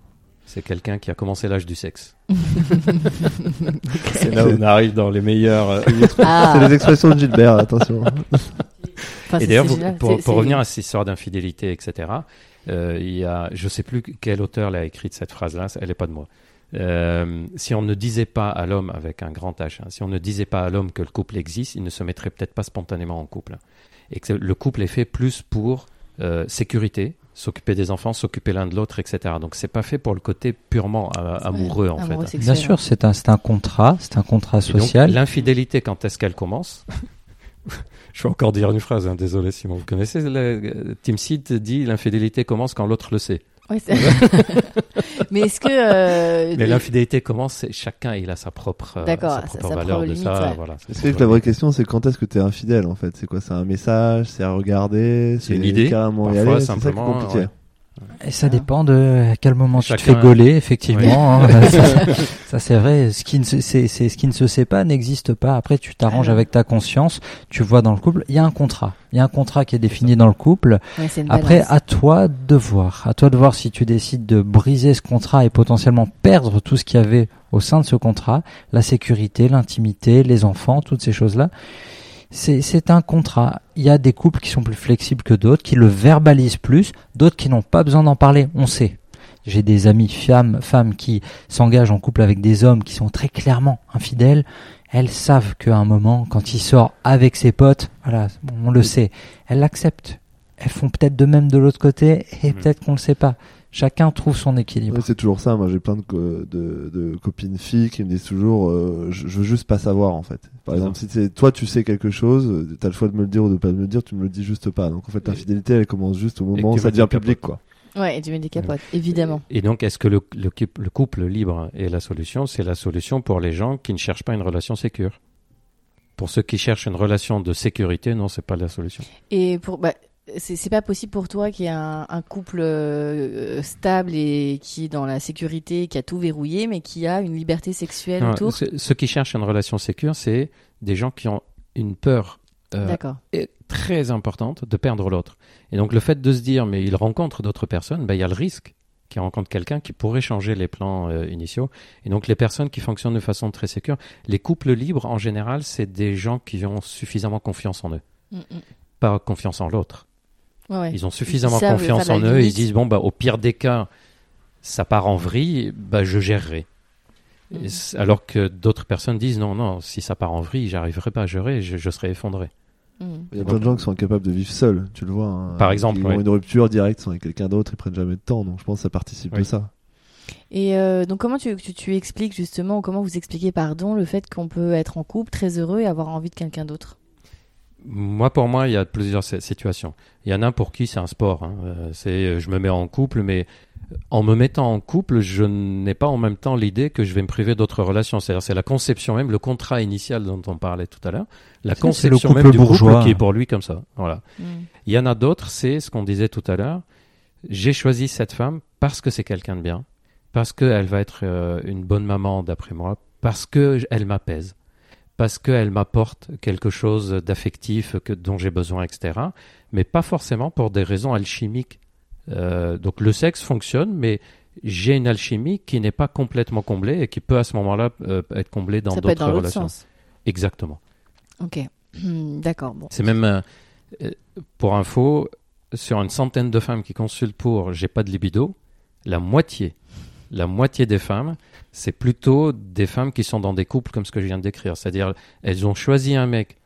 C'est quelqu'un qui a commencé l'âge du sexe. C'est là où on arrive dans les meilleurs. euh,
Ah,
C'est les expressions de Gilbert, attention.
enfin,
Et
c'est-
d'ailleurs,
c'est
vous-
génial.
pour,
C'est-
pour
c'est-
revenir à cette histoire d'infidélité, etc., euh, il y a, je sais plus quel auteur l'a écrit cette phrase-là, elle n'est pas de moi. Euh, si on ne disait pas à l'homme avec un grand H, hein, si on ne disait pas à l'homme que le couple existe, il ne se mettrait peut-être pas spontanément en couple. Et que le couple est fait plus pour euh, sécurité, s'occuper des enfants, s'occuper l'un de l'autre, etc. Donc c'est pas fait pour le côté purement euh, amoureux en
amoureux
fait.
sexuel,
Bien sûr, c'est un, c'est un contrat, c'est un contrat social.
L'infidélité, quand est-ce qu'elle commence Je vais encore dire une phrase, hein, désolé Simon. Vous connaissez le, Tim Seed dit l'infidélité commence quand l'autre le sait.
Ouais, c'est- Mais est-ce que euh,
Mais l'infidélité commence, chacun il a sa propre, euh,
D'accord,
sa
sa-
propre
sa
valeur
propre
de
limite,
ça.
ouais.
Voilà.
C'est que la vraie question, c'est quand est-ce que t'es infidèle en fait? C'est quoi C'est un message C'est à regarder
C'est une idée,
carrément y
parfois,
aller C'est ça qui est
simplement,
compliqué.
ouais.
Et ça dépend de à quel moment tu te fais gauler, effectivement. hein. ça, ça, c'est vrai. Ce qui ne se, c'est, c'est ce qui ne se sait pas n'existe pas. Après, tu t'arranges avec ta conscience. Tu vois dans le couple, il y a un contrat. Il y a un contrat qui est défini dans le couple.
Ouais,
Après,
balance.
à toi de voir. À toi de voir si tu décides de briser ce contrat et potentiellement perdre tout ce qu'il y avait au sein de ce contrat, la sécurité, l'intimité, les enfants, toutes ces choses-là. C'est, un contrat. Il y a des couples qui sont plus flexibles que d'autres, qui le verbalisent plus, d'autres qui n'ont pas besoin d'en parler. On sait. J'ai des amis femmes, femmes qui s'engagent en couple avec des hommes qui sont très clairement infidèles. Elles savent qu'à un moment, quand il sort avec ses potes, voilà, on le sait, elles l'acceptent. Elles font peut-être de même de l'autre côté et peut-être qu'on le sait pas. Chacun trouve son équilibre.
Ouais, c'est toujours ça. Moi, j'ai plein de, co- de, de copines filles qui me disent toujours, euh, je, je veux juste pas savoir en fait. Par exemple, si toi, tu sais quelque chose, t'as le choix de me le dire ou de pas me le dire, tu me le dis juste pas. Donc en fait, l'infidélité, elle commence juste au moment où ça devient public, quoi.
Ouais, et tu mets des capotes, évidemment.
Et donc, est-ce que le, le, coup- le couple libre est la solution? C'est la solution pour les gens qui ne cherchent pas une relation sécure. Pour ceux qui cherchent une relation de sécurité, non, c'est pas la solution.
Et pour, bah, c'est pas possible pour toi qu'il y ait un, un couple euh, stable et qui est dans la sécurité, qui a tout verrouillé, mais qui a une liberté sexuelle
Non,
autour.
ce- ceux qui cherchent une relation sécure, c'est des gens qui ont une peur euh, est très importante de perdre l'autre. Et donc le fait de se dire, mais il rencontre d'autres personnes, ben, il y a le risque qu'il rencontre quelqu'un qui pourrait changer les plans euh, initiaux. Et donc les personnes qui fonctionnent de façon très sécure, les couples libres en général, c'est des gens qui ont suffisamment confiance en eux,
Mm, mm.
pas confiance en l'autre.
Ouais.
Ils ont suffisamment confiance en eux, ils
limite.
disent, bon, bah, au pire des cas, ça part en vrille, bah, je gérerai.
Mhm.
Alors que d'autres personnes disent, non, non, si ça part en vrille, j'arriverai pas à gérer, je, je serai effondré.
Mm.
Il y a plein de gens qui sont incapables de vivre seuls, tu le vois. hein.
Par exemple,
Ils
ouais.
ont une rupture directe, sont avec quelqu'un d'autre, ils prennent jamais de temps. Donc je pense que ça participe de ça.
Et euh, donc comment tu, tu, tu expliques justement, ou comment vous expliquez, pardon, le fait qu'on peut être en couple très heureux et avoir envie de quelqu'un d'autre?
Moi, pour moi, il y a plusieurs si- situations. Il y en a pour qui c'est un sport. hein. Euh, C'est, euh, je me mets en couple, mais en me mettant en couple, je n'ai pas en même temps l'idée que je vais me priver d'autres relations. C'est-à-dire, c'est la conception même, le contrat initial dont on parlait tout à l'heure, la conception même du
bourgeois.
couple qui est pour lui comme ça. Voilà.
Mm.
Il y en a d'autres, c'est ce qu'on disait tout à l'heure. J'ai choisi cette femme parce que c'est quelqu'un de bien, parce qu'elle va être euh, une bonne maman d'après moi, parce qu'elle m'apaise, parce qu'elle m'apporte quelque chose d'affectif que, dont j'ai besoin, etc. Mais pas forcément pour des raisons alchimiques. Euh, donc le sexe fonctionne, mais j'ai une alchimie qui n'est pas complètement comblée et qui peut à ce moment-là euh, être comblée dans
Ça peut être
d'autres
dans l'autre
relations.
sens.
Exactement.
Ok. D'accord. Bon.
C'est même, euh, pour info, sur une centaine de femmes qui consultent pour j'ai pas de libido, la moitié, la moitié des femmes, c'est plutôt des femmes qui sont dans des couples comme ce que je viens de décrire. C'est-à-dire, elles ont choisi un mec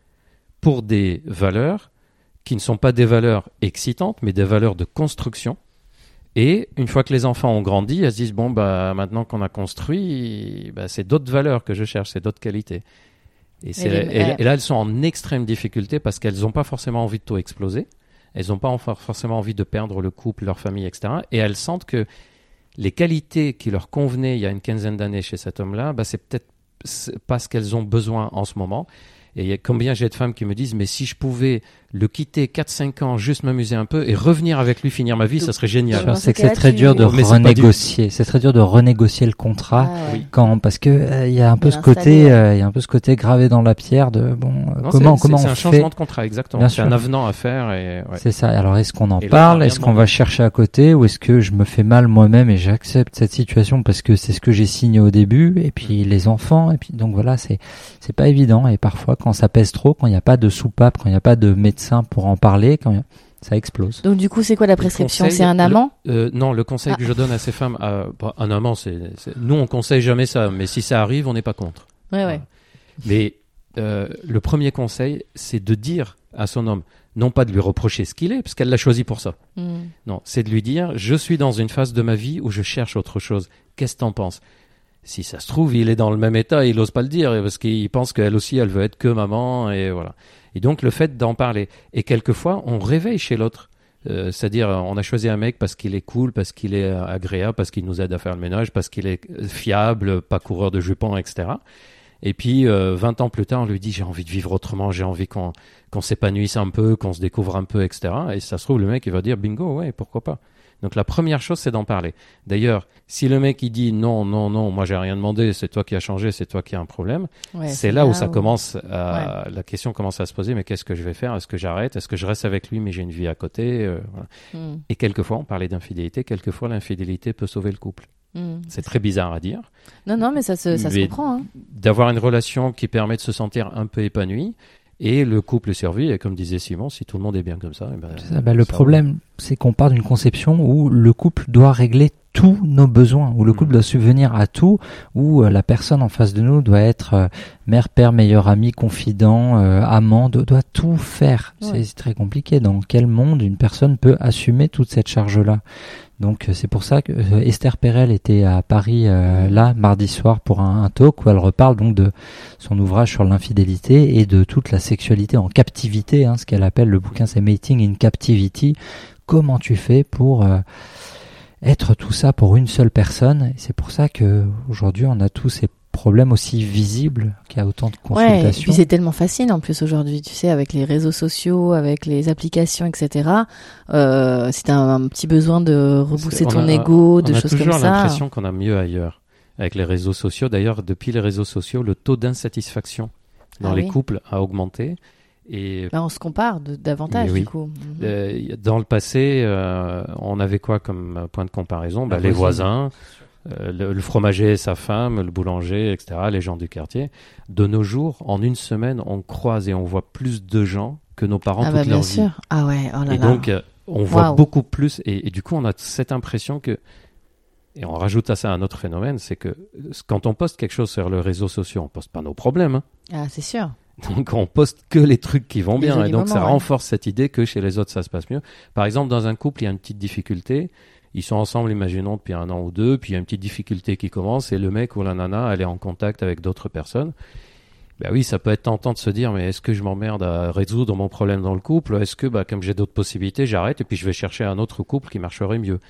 pour des valeurs qui ne sont pas des valeurs excitantes, mais des valeurs de construction. Et une fois que les enfants ont grandi, elles se disent bon bah maintenant qu'on a construit, bah, c'est d'autres valeurs que je cherche, c'est d'autres qualités. Et, c'est-
les-
et- et là, elles sont en extrême difficulté parce qu'elles n'ont pas forcément envie de tout exploser. Elles n'ont pas en- forcément envie de perdre le couple, leur famille, etc. Et elles sentent que les qualités qui leur convenaient il y a une quinzaine d'années chez cet homme-là, bah, c'est peut-être pas ce qu'elles ont besoin en ce moment. Et il y a combien j'ai de femmes qui me disent, mais si je pouvais le quitter 4-5 ans, juste m'amuser un peu et revenir avec lui, finir ma vie, ça serait génial.
C'est
ce
que c'est très dur de
Mais c'est
renégocier. C'est très dur de renégocier le contrat.
Ah, ouais.
Quand, parce que euh, il y a un peu ce côté, euh, il y a un peu ce côté gravé dans la pierre de bon, euh,
Non,
comment
c'est-
comment
c'est
on
un
fait.
changement de contrat, exactement.
Bien
C'est un avenant à faire et ouais.
C'est ça. Alors est-ce qu'on en
Et
parle? Est-ce qu'on va chercher à côté ou est-ce que je me fais mal moi-même et j'accepte cette situation parce que c'est ce que j'ai signé au début et puis
Mm.
les enfants et puis donc voilà c'est c'est pas évident et parfois quand ça pèse trop, quand il n'y a pas de soupape, quand il n'y a pas de médecin pour en parler, quand ça explose.
Donc du coup, c'est quoi la prescription C'est un
le-
amant
Euh, non, le conseil
Ah.
que je donne à ces femmes, euh, un amant, c'est, c'est- nous on conseille jamais ça, mais si ça arrive, on n'est pas contre.
Ouais, ouais.
Voilà. Mais euh, le premier conseil, c'est de dire à son homme, non pas de lui reprocher ce qu'il est, parce qu'elle l'a choisi pour ça.
Mm.
Non, c'est de lui dire, je suis dans une phase de ma vie où je cherche autre chose. Qu'est-ce que t'en penses? Si ça se trouve, il est dans le même état, il n'ose pas le dire, parce qu'il pense qu'elle aussi, elle veut être que maman, et voilà. Et donc le fait d'en parler. Et quelquefois, on réveille chez l'autre. Euh, C'est-à-dire, on a choisi un mec parce qu'il est cool, parce qu'il est euh, agréable, parce qu'il nous aide à faire le ménage, parce qu'il est euh, fiable, pas coureur de jupons, etc. Et puis, euh, 20 ans plus tard, on lui dit, j'ai envie de vivre autrement, j'ai envie qu'on s'épanouisse un peu, qu'on se découvre un peu, etc. Et ça se trouve, le mec, il va dire, bingo, ouais, pourquoi pas. Donc la première chose, c'est d'en parler. D'ailleurs, si le mec il dit non, non, non, moi j'ai rien demandé, c'est toi qui as changé, c'est toi qui as un problème,
Ouais,
c'est là où ça commence, à, la question commence à se poser, mais qu'est-ce que je vais faire? Est-ce que j'arrête? Est-ce que je reste avec lui, mais j'ai une vie à côté? Euh, voilà.
Mm,
Et quelquefois, on parlait d'infidélité, quelquefois l'infidélité peut sauver le couple.
mm.
C'est très bizarre à dire.
Non, non, mais ça se, ça se
Mais-
comprend. Hein.
D'avoir une relation qui permet de se sentir un peu épanoui, et le couple survit, et comme disait Simon, si tout le monde est bien comme ça, eh ben,
ça, bah, le
ça
problème, c'est qu'on part d'une conception où le couple doit régler tous nos besoins, où le couple
Mhm.
doit subvenir à tout, où euh, la personne en face de nous doit être euh, mère, père, meilleur ami, confident, euh, amant, doit, doit tout faire. C'est-
Ouais.
C'est très compliqué. Dans quel monde une personne peut assumer toute cette charge-là? Donc euh, c'est pour ça que Esther Perel était à Paris euh, là mardi soir pour un, un talk où elle reparle donc de son ouvrage sur l'infidélité et de toute la sexualité en captivité, hein, ce qu'elle appelle le bouquin c'est Mating in Captivity. Comment tu fais pour euh, être tout ça pour une seule personne C'est pour ça que aujourd'hui on a tous ces problèmes aussi visibles, qu'il y a autant de
Ouais, et
consultations.
puis c'est tellement facile en plus aujourd'hui, tu sais, avec les réseaux sociaux, avec les applications, etc. Euh, si t'as un, un petit besoin de rebousser
On
ton
a-
ego, de
on a
choses comme
toujours
ça.
l'impression qu'on a mieux ailleurs avec les réseaux sociaux. D'ailleurs, depuis les réseaux sociaux, le taux d'insatisfaction dans
Ah
les
oui.
couples a augmenté. Et
Là, on se compare de- davantage
oui.
du coup. Mhm.
euh, dans le passé, euh, on avait quoi comme point de comparaison? Bah, Les voisins, euh, le, le fromager et sa femme, le boulanger, etc., les gens du quartier. De nos jours, en une semaine, on croise et on voit plus de gens que nos parents
Ah
toute
bah bien
leur vie.
sûr. Ah ouais, oh là
Et
là.
donc, euh, on voit beaucoup plus, et, et du coup, on a cette impression que, et on rajoute à ça un autre phénomène, c'est que quand on poste quelque chose sur les réseaux sociaux, on poste pas nos problèmes, hein.
Ah, c'est sûr.
Donc on poste que les trucs qui vont
Les
bien, et donc ça
ouais.
renforce cette idée que chez les autres ça se passe mieux. Par exemple, dans un couple, il y a une petite difficulté, ils sont ensemble, imaginons, depuis un an ou deux, puis il y a une petite difficulté qui commence, et le mec ou la nana, elle est en contact avec d'autres personnes. Ben oui, ça peut être tentant de se dire, mais est-ce que je m'emmerde à résoudre mon problème dans le couple? Est-ce que, bah, comme j'ai d'autres possibilités, j'arrête et puis je vais chercher un autre couple qui marcherait mieux?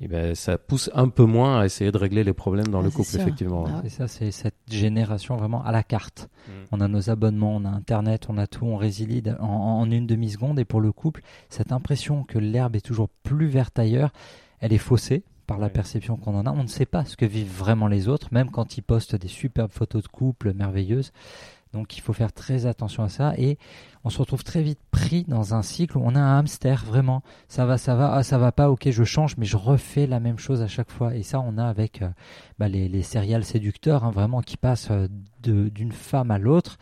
Et ben, ça pousse un peu moins à essayer de régler les problèmes dans
Ah,
le couple,
sûr.
effectivement.
Ah ouais.
Ça, c'est cette génération vraiment à la carte.
Mm.
On a nos abonnements, on a Internet, on a tout, on résilie en, en une demi-seconde. Et pour le couple, cette impression que l'herbe est toujours plus verte ailleurs, elle est faussée par la
Ouais.
perception qu'on en a. On ne sait pas ce que vivent vraiment les autres, même quand ils postent des superbes photos de couple merveilleuses. Donc il faut faire très attention à ça et on se retrouve très vite pris dans un cycle où on a un hamster vraiment. Ça va, ça va, ah, ça va pas, ok, je change, mais je refais la même chose à chaque fois. Et ça, on a avec euh, bah, les, les serial séducteurs, hein, vraiment qui passent euh, de- d'une femme à l'autre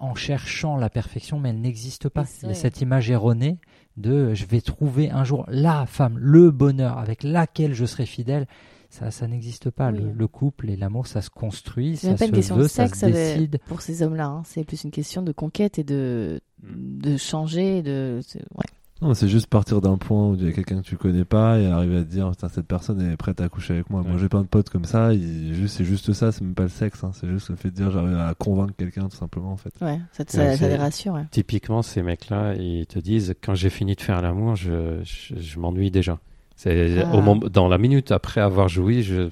en cherchant la perfection, mais elle n'existe pas. Il y a cette image erronée de euh, je vais trouver un jour la femme, le bonheur avec laquelle je serai fidèle. Ça, ça n'existe pas.
Oui.
Le, le couple et l'amour, ça se construit,
C'est
ça
pas
se
une question de
veut, ça
sexe
se
avec-
décide.
pour ces hommes-là. hein. C'est plus une question de conquête et de,
Mm.
de changer. De... c'est- Ouais.
Non, c'est juste partir d'un point où il y a quelqu'un que tu connais pas et arriver à te dire Putain, cette personne est prête à coucher avec moi. Moi
Ouais.
j'ai plein de potes comme ça, juste, c'est juste ça, c'est même pas le sexe, hein. c'est juste le fait de dire j'arrive à convaincre quelqu'un tout simplement en fait.
Ouais, ça, te-
Ouais,
ça, ça
c'est-
les rassure. ouais.
Typiquement, ces mecs-là, ils te disent quand j'ai fini de faire l'amour, je, je, je m'ennuie déjà. C'est
Ah.
au moment, dans la minute après avoir joui, je,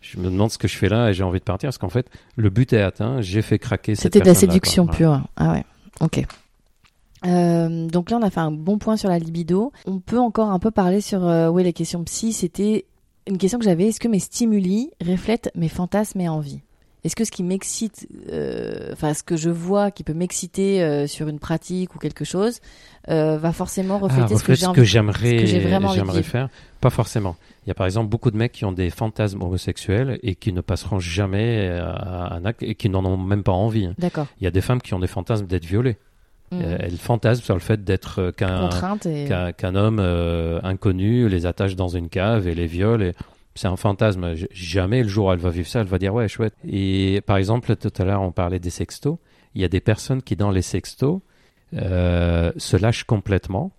je me demande ce que je fais là et j'ai envie de partir parce qu'en fait, le but est atteint. J'ai fait craquer cette
C'était de la séduction pure. Ah ouais, ok. Euh, donc là, on a fait un bon point sur la libido. On peut encore un peu parler sur euh, ouais, les questions psy. C'était une question que j'avais. Est-ce que mes stimuli reflètent mes fantasmes et envies? Est-ce que ce qui m'excite, euh, enfin ce que je vois qui peut m'exciter euh, sur une pratique ou quelque chose, va forcément
Ah,
refléter ce que ce
j'aimerais
que
j'aimerais
vivre.
faire Pas forcément. Il y a par exemple beaucoup de mecs qui ont des fantasmes homosexuels et qui ne passeront jamais à un acte et qui n'en ont même pas envie.
D'accord.
Il y a des femmes qui ont des fantasmes d'être violées.
Mhm.
Euh, Elles fantasment sur le fait d'être euh, qu'un
et
homme euh, inconnu les attache dans une cave et les viole. Et c'est un fantasme. Jamais le jour où elle va vivre ça, elle va dire ouais chouette. Et par exemple, tout à l'heure on parlait des sextos. Il y a des personnes qui dans les sextos euh, se lâchent complètement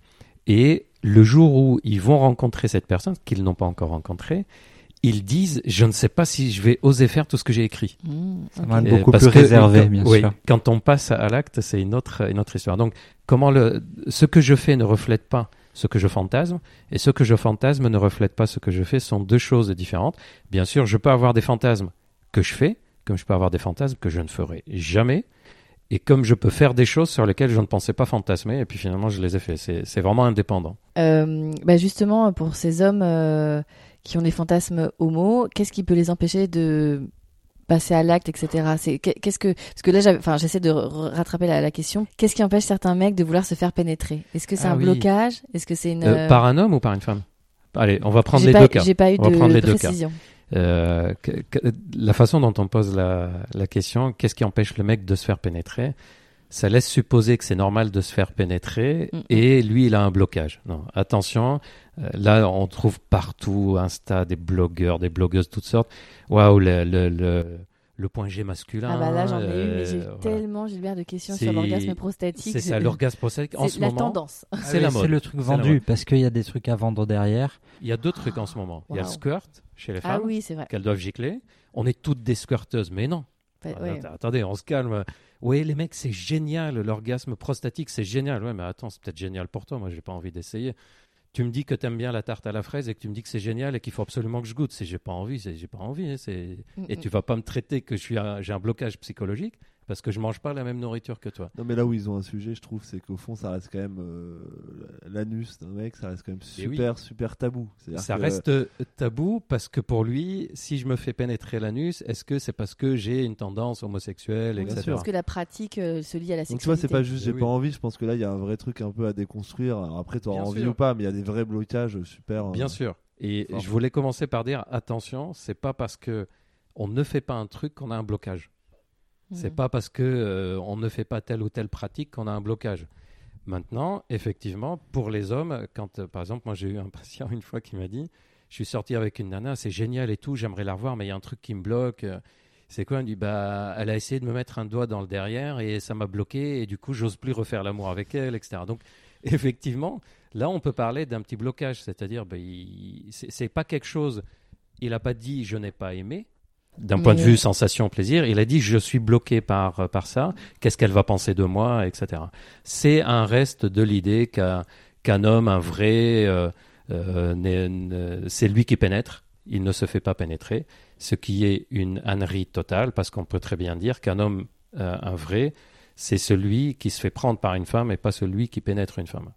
et le jour où ils vont rencontrer cette personne qu'ils n'ont pas encore rencontrée, ils disent je ne sais pas si je vais oser faire tout ce que j'ai écrit.
Mhm,
Ça
ok.
va être
Et
beaucoup plus réservé,
quand-
bien
oui,
sûr.
Quand on passe à l'acte, c'est une autre, une autre histoire. Donc, comment le, ce que je fais ne reflète pas ce que je fantasme, et ce que je fantasme ne reflète pas ce que je fais, sont deux choses différentes. Bien sûr, je peux avoir des fantasmes que je fais, comme je peux avoir des fantasmes que je ne ferai jamais. et comme je peux faire des choses sur lesquelles je ne pensais pas fantasmer, et puis finalement je les ai fait. C'est c'est vraiment indépendant.
Euh, bah justement, pour ces hommes euh, qui ont des fantasmes homo, qu'est-ce qui peut les empêcher de passer à l'acte, etc. C'est qu'est- qu'est-ce que parce que là, enfin, j'essaie de rattraper la, la question. Qu'est-ce qui empêche certains mecs de vouloir se faire pénétrer? Est-ce que c'est
Ah
un
oui.
blocage? Est-ce que c'est une
Euh, par un homme ou par une femme? Allez, on va prendre les
pas,
deux cas.
J'ai pas eu
On
de précision.
Euh, que- que- la façon dont on pose la, la question, qu'est-ce qui empêche le mec de se faire pénétrer? Ça laisse supposer que c'est normal de se faire pénétrer et lui, il a un blocage. Non, attention, euh, là, on trouve partout Insta des blogueurs, des blogueuses, toutes sortes. Waouh, le, le, le, le point G masculin.
Ah bah là, j'en ai une, mais j'ai
euh, voilà.
tellement Gilbert de questions
C'est-
sur l'orgasme prostatique.
C'est ça, l'orgasme prostatique. En
C'est
ce
la
moment,
tendance.
c'est la
Ah C'est
mode.
le truc
C'est la
vendu parce qu'il y a des trucs à vendre derrière.
Il y a deux trucs en ce moment. Il y a le squirt chez les
Ah
femmes,
oui, c'est vrai.
qu'elles doivent gicler. On est toutes des squirteuses, mais non. Ah,
ouais.
att- Attendez, on se calme. Oui, les mecs, c'est génial. L'orgasme prostatique, c'est génial. Ouais, mais attends, c'est peut-être génial pour toi. Moi, j'ai pas envie d'essayer. Tu me dis que tu aimes bien la tarte à la fraise et que tu me dis que c'est génial et qu'il faut absolument que je goûte. C'est j'ai pas envie. C'est j'ai pas envie. hein, c'est
Mm,
et
mm.
tu vas pas me traiter que je suis un- j'ai un blocage psychologique parce que je mange pas la même nourriture que toi.
Non, mais là où ils ont un sujet, je trouve, c'est qu'au fond, ça reste quand même euh, l'anus d'un mec, ça reste quand même
oui.
super, super tabou.
Ça
que-
reste euh, tabou parce que pour lui, si je me fais pénétrer l'anus, est-ce que c'est parce que j'ai une tendance homosexuelle,
Oui,
etc.
sûr.
Parce que la pratique euh, se lie à la
Donc tu vois,
sexualité.
c'est pas juste j'ai
Oui.
pas envie, je pense que là il y a un vrai truc un peu à déconstruire. Alors après, tu auras
Bien
envie
sûr.
ou pas, mais il y a des vrais blocages super. euh,
Bien sûr. Et
fort.
je voulais commencer par dire attention, c'est pas parce que on ne fait pas un truc qu'on a un blocage. C'est
Mhm.
pas parce que euh, on ne fait pas telle ou telle pratique qu'on a un blocage. Maintenant, effectivement, pour les hommes, quand euh, par exemple, moi j'ai eu un patient une fois qui m'a dit, je suis sorti avec une nana, c'est génial et tout, j'aimerais la revoir, mais il y a un truc qui me bloque. euh, C'est quoi Il me dit bah, elle a essayé de me mettre un doigt dans le derrière et ça m'a bloqué et du coup j'ose plus refaire l'amour avec elle, etc. Donc effectivement, là on peut parler d'un petit blocage, c'est-à-dire bah, il- c'est c'est pas quelque chose. Il n'a pas dit je n'ai pas aimé. D'un point de vue sensation plaisir, il a dit je suis bloqué par par ça. Qu'est-ce qu'elle va penser de moi, etc. C'est un reste de l'idée qu'un qu'un homme, un vrai, euh, euh, c'est lui qui pénètre. Il ne se fait pas pénétrer, ce qui est une ânerie totale, parce qu'on peut très bien dire qu'un homme, euh, un vrai, c'est celui qui se fait prendre par une femme et pas celui qui pénètre une femme.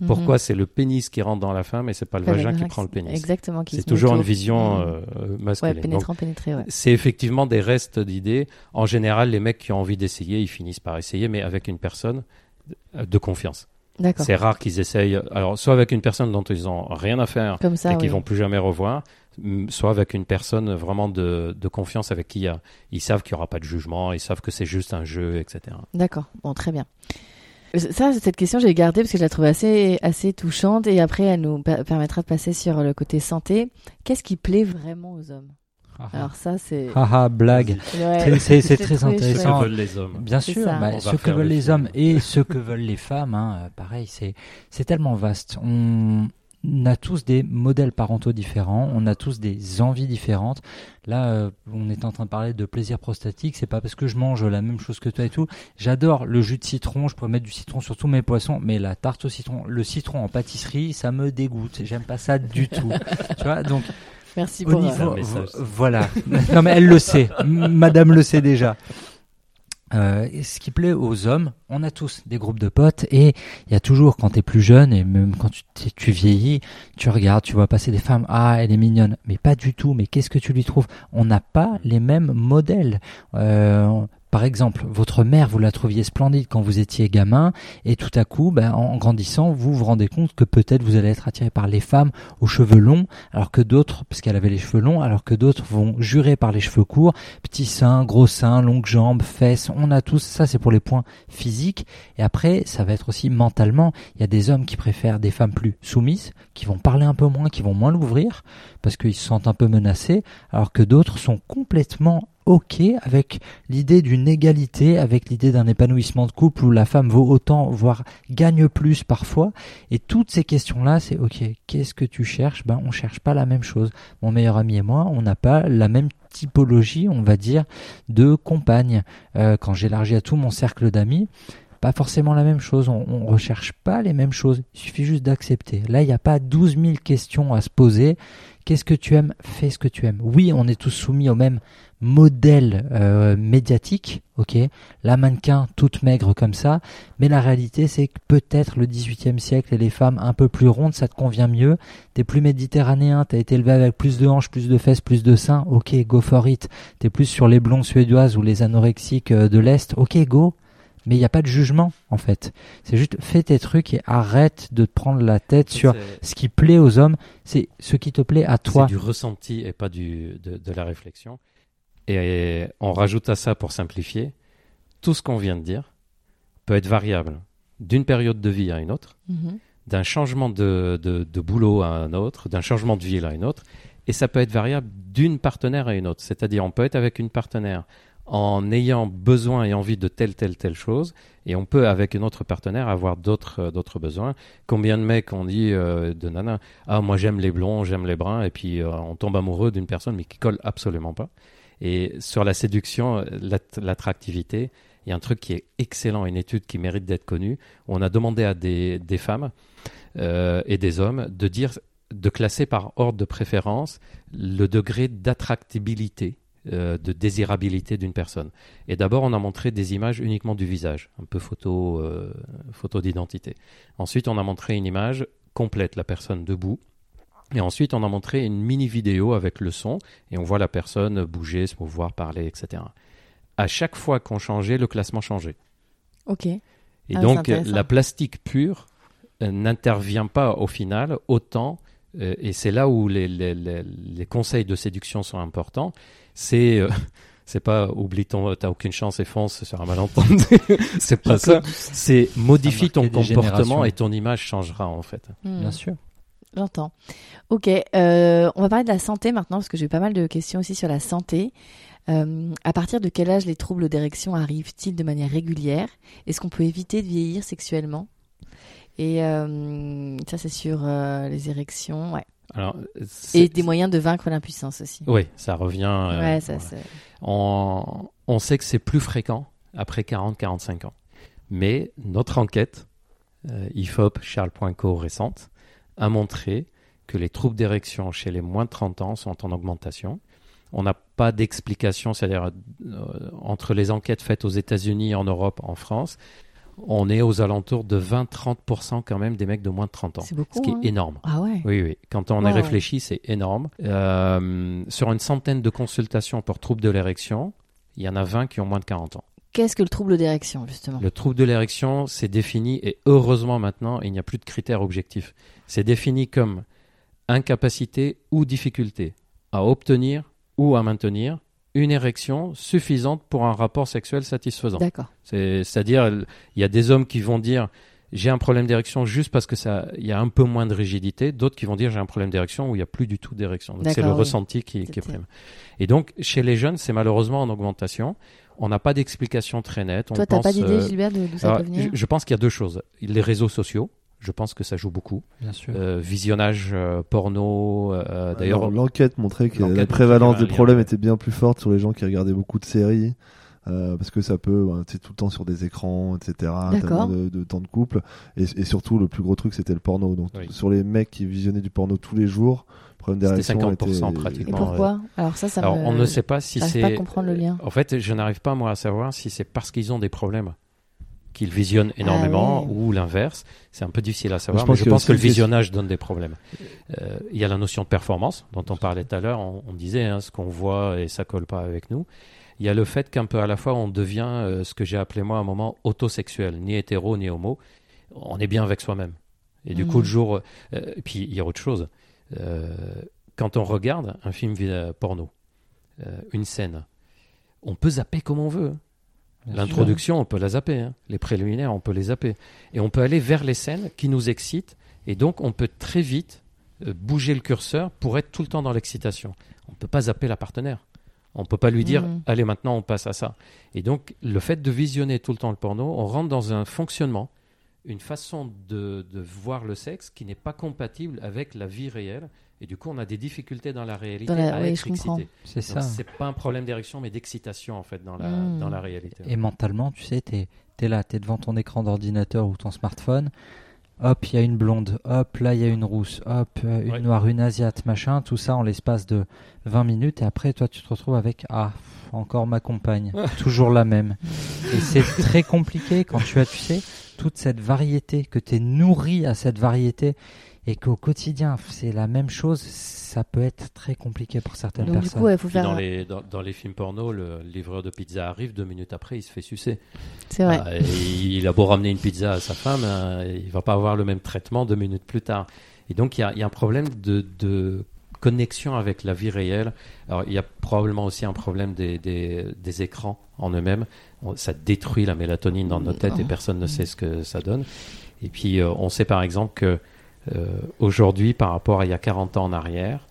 Mhm.
Pourquoi c'est le pénis qui rentre dans la femme et c'est pas le
Pas
vagin qui prend le pénis
Exactement.
C'est toujours une vision
Mhm.
euh, euh,
Ouais,
masculine. Donc,
pénétrant, pénétré, ouais.
c'est effectivement des restes d'idées. En général, les mecs qui ont envie d'essayer, ils finissent par essayer, mais avec une personne euh, de confiance.
D'accord.
C'est rare qu'ils essayent, alors soit avec une personne dont ils ont rien à faire
Comme ça,
et qu'ils
oui.
vont plus jamais revoir, soit avec une personne vraiment de, de confiance avec qui il y a- ils savent qu'il n'y aura pas de jugement, ils savent que c'est juste un jeu, etc.
D'accord. Bon, très bien. Ça, cette question, j'ai gardée parce que je la trouve assez, assez touchante et après, elle nous per- permettra de passer sur le côté santé. Qu'est-ce qui plaît vraiment aux hommes? Alors ça, c'est...
Haha, blague.
Ouais,
C'est- très
trouvé
Ce
intéressant.
que veulent les hommes.
Bien sûr, bah, ce que veulent
le
les hommes et ce que veulent les femmes, hein, euh, pareil, c'est c'est tellement vaste. On a tous des modèles parentaux différents, on a tous des envies différentes. Là, euh, on est en train de parler de plaisir prostatique. C'est pas parce que je mange la même chose que toi et tout. J'adore le jus de citron. Je pourrais mettre du citron sur tous mes poissons, mais la tarte au citron, le citron en pâtisserie, ça me dégoûte. J'aime pas ça du tout. tu vois, donc
Merci pour...
Niveau,
ça.
voilà. non mais elle le sait. Madame le sait déjà. Euh, ce qui plaît aux hommes, on a tous des groupes de potes et il y a toujours quand t'es plus jeune et même quand tu, tu vieillis, tu regardes, tu vois passer des femmes, ah elle est mignonne, mais pas du tout. Mais qu'est-ce que tu lui trouves? On n'a pas les mêmes modèles. Euh, par exemple, votre mère, vous la trouviez splendide quand vous étiez gamin, et tout à coup, ben, en grandissant, vous vous rendez compte que peut-être vous allez être attiré par les femmes aux cheveux longs, alors que d'autres, parce qu'elle avait les cheveux longs, alors que d'autres vont jurer par les cheveux courts, petits seins, gros seins, longues jambes, fesses, on a tous, ça c'est pour les points physiques, et après, ça va être aussi mentalement, il y a des hommes qui préfèrent des femmes plus soumises, qui vont parler un peu moins, qui vont moins l'ouvrir, parce qu'ils se sentent un peu menacés, alors que d'autres sont complètement ok avec l'idée d'une égalité, avec l'idée d'un épanouissement de couple où la femme vaut autant, voire gagne plus parfois. Et toutes ces questions-là, c'est ok, qu'est-ce que tu cherches? Ben, on cherche pas la même chose. Mon meilleur ami et moi, on n'a pas la même typologie, on va dire, de compagne. Euh, quand j'élargis à tout mon cercle d'amis, pas forcément la même chose. On, on recherche pas les mêmes choses. Il suffit juste d'accepter. Là, il n'y a pas 12 000 questions à se poser. Qu'est-ce que tu aimes? Fais ce que tu aimes. Oui, on est tous soumis au même modèle euh, médiatique, ok? La mannequin toute maigre comme ça, mais la réalité c'est que peut-être le 18e siècle et les femmes un peu plus rondes, ça te convient mieux. T'es plus méditerranéen, t'as été élevé avec plus de hanches, plus de fesses, plus de seins, ok, go for it. T'es plus sur les blonds suédoises ou les anorexiques euh, de l'Est, ok, go mais il n'y a pas de jugement en fait. C'est juste fais tes trucs et arrête de te prendre la tête sur ce qui plaît aux hommes. C'est ce qui te plaît à toi.
C'est du ressenti et pas du, de, de, la réflexion. Et on rajoute à ça pour simplifier, tout ce qu'on vient de dire peut être variable d'une période de vie à une autre, mhm. d'un changement de, de, de, boulot à un autre, d'un changement de ville à une autre, et ça peut être variable d'une partenaire à une autre. C'est-à-dire on peut être avec une partenaire en ayant besoin et envie de telle, telle, telle chose. Et on peut, avec un autre partenaire, avoir d'autres, euh, d'autres besoins. Combien de mecs ont dit euh, de nana, ah, moi j'aime les blonds, j'aime les bruns, et puis euh, on tombe amoureux d'une personne, mais qui colle absolument pas. Et sur la séduction, l'attractivité, il y a un truc qui est excellent, une étude qui mérite d'être connue. On a demandé à des, femmes et des hommes de dire, de classer par ordre de préférence le degré d'attractibilité euh, de désirabilité d'une personne. Et d'abord, on a montré des images uniquement du visage, un peu photo, euh, photo d'identité. Ensuite, on a montré une image complète, la personne debout. Et ensuite, on a montré une mini vidéo avec le son, et on voit la personne bouger, se mouvoir, parler, etc. À chaque fois qu'on changeait, le classement changeait.
Ok.
Et ah, donc, la plastique pure euh, n'intervient pas au final autant et c'est là où les, les, les, conseils de séduction sont importants c'est euh, c'est pas oublie ton t'as aucune chance et fonce sur un malentendu c'est pas ça c'est modifie ton comportement et ton image changera en fait
hmm. bien sûr
j'entends ok euh, on va parler de la santé maintenant parce que j'ai eu pas mal de questions aussi sur la santé euh, à partir de quel âge les troubles d'érection arrivent-ils de manière régulière? Est-ce qu'on peut éviter de vieillir sexuellement? Et ça, c'est sur les érections. Ouais. Alors, et des moyens de vaincre l'impuissance aussi.
Oui, ça revient.
Euh, ouais, ça,
on, on, sait que c'est plus fréquent après 40-45 ans. Mais notre enquête, euh, IFOP Charles Poinco récente, a montré que les troubles d'érection chez les moins de 30 ans sont en augmentation. On n'a pas d'explication, c'est-à-dire euh, entre les enquêtes faites aux États-Unis, en Europe, en France, on est aux alentours de 20-30% quand même des mecs de moins de 30 ans.
C'est beaucoup.
Ce qui
est
hein. énorme.
Ah ouais.
Oui, oui. Quand on est réfléchi, c'est énorme. Euh, sur une centaine de consultations pour troubles de l'érection, il y en a 20 qui ont moins de 40 ans.
Qu'est-ce que le trouble d'érection, justement?
Le trouble de l'érection, c'est défini, et heureusement maintenant, il n'y a plus de critères objectifs. C'est défini comme incapacité ou difficulté à obtenir ou à maintenir une érection suffisante pour un rapport sexuel satisfaisant.
D'accord.
C'est-à-dire, il y a des hommes qui vont dire j'ai un problème d'érection juste parce que ça, il y a un peu moins de rigidité. D'autres qui vont dire j'ai un problème d'érection où il n'y a plus du tout d'érection. c'est le ressenti qui, qui est prime. Et donc chez les jeunes, c'est malheureusement en augmentation. On n'a pas d'explication très nette.
Toi, tu n'as pas d'idée, euh, Gilbert, d'où ça peut venir
je, je pense qu'il y a deux choses. Les réseaux sociaux je pense que ça joue beaucoup.
Bien sûr.
Euh, visionnage euh, porno. Euh, d'ailleurs,
l'enquête montrait que la prévalence des problèmes était bien plus forte sur les gens qui regardaient beaucoup de séries. parce que ça peut, tu tout le temps sur des écrans, etc. De, de temps de couple. Et, et, surtout, le plus gros truc, c'était le porno. Donc, sur les mecs qui visionnaient du porno tous les jours, problème d'érection
50% pratiquement.
Et pourquoi Alors ça, ça
Alors, on ne sait pas si c'est.
pas comprendre le lien.
En fait, je n'arrive pas moi à savoir si c'est parce qu'ils ont des problèmes qu'ils visionnent énormément
ah
ou l'inverse. C'est un peu difficile à savoir, mais je pense, que, le visionnage donne des problèmes. Euh, il y a la notion de performance dont on parlait tout à l'heure. On, disait hein, ce qu'on voit et ça colle pas avec nous. Il y a le fait qu'un peu à la fois on devient euh, ce que j'ai appelé moi à un moment autosexuel, ni hétéro ni homo. On est bien avec soi-même. Et du coup, le mmh. jour. Euh, et puis il y a autre chose. Quand on regarde un film porno, une scène, on peut zapper comme on veut. L'introduction, on peut la zapper. Hein. Les préliminaires, on peut les zapper. Et on peut aller vers les scènes qui nous excitent. Et donc, on peut très vite euh, bouger le curseur pour être tout le temps dans l'excitation. On ne peut pas zapper la partenaire. On ne peut pas lui dire, mmh. allez, maintenant, on passe à ça. Et donc, le fait de visionner tout le temps le porno, on rentre dans un fonctionnement, une façon de, de voir le sexe qui n'est pas compatible avec la vie réelle et du coup, on a des difficultés dans la réalité à être excité.
C'est ça.
C'est pas un problème d'érection, mais d'excitation en fait dans la, hmm. dans la réalité.
Et mentalement, tu sais, tu es, es, là, tu es devant ton écran d'ordinateur ou ton smartphone. hop, il y a une blonde, hop, là, il y a une rousse, hop, euh, une
Ouais.
noire, une asiate, machin, tout ça en l'espace de 20 minutes, et après, toi, tu te retrouves avec, ah, encore ma compagne, toujours la même. Et c'est très compliqué quand tu as, tu sais, toute cette variété, que tu es nourri à cette variété, et qu'au quotidien, c'est la même chose, ça peut être très compliqué pour certaines
Donc du
personnes.
coup, il faut
Puis
faire.
dans, les, dans, dans les films porno, le livreur de pizza arrive, deux minutes après, il se fait sucer.
C'est vrai.
Ah, et il a beau ramener une pizza à sa femme, hein, il va pas avoir le même traitement deux minutes plus tard. Et donc il y a, il y a un problème de, de connexion avec la vie réelle. Alors il y a probablement aussi un problème des, des, des écrans en eux-mêmes. On- Ça détruit la mélatonine dans notre tête et personne ne sait ce que ça donne. Et puis euh, on sait par exemple que euh, aujourd'hui, par rapport à il y a 40 ans en arrière,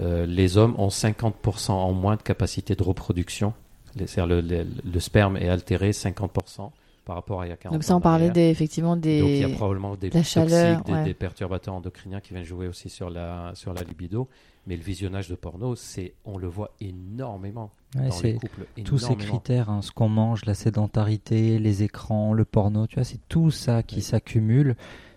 euh, les hommes ont 50% en moins de capacité de reproduction. C'est-à-dire le, le, le sperme est altéré 50% par rapport à il y a 40 ans.
Donc ça, on parlait des, effectivement
Donc il y a
des.
probablement des
de la
toxiques,
chaleur,
des,
ouais.
des perturbateurs endocriniens qui viennent jouer aussi sur la, sur la libido. Mais le visionnage de porno, c'est, on le voit énormément
Ouais,
dans les couples.
tous ces critères, hein, ce qu'on mange, la sédentarité, les écrans, le porno, tu vois, c'est tout ça qui s'accumule,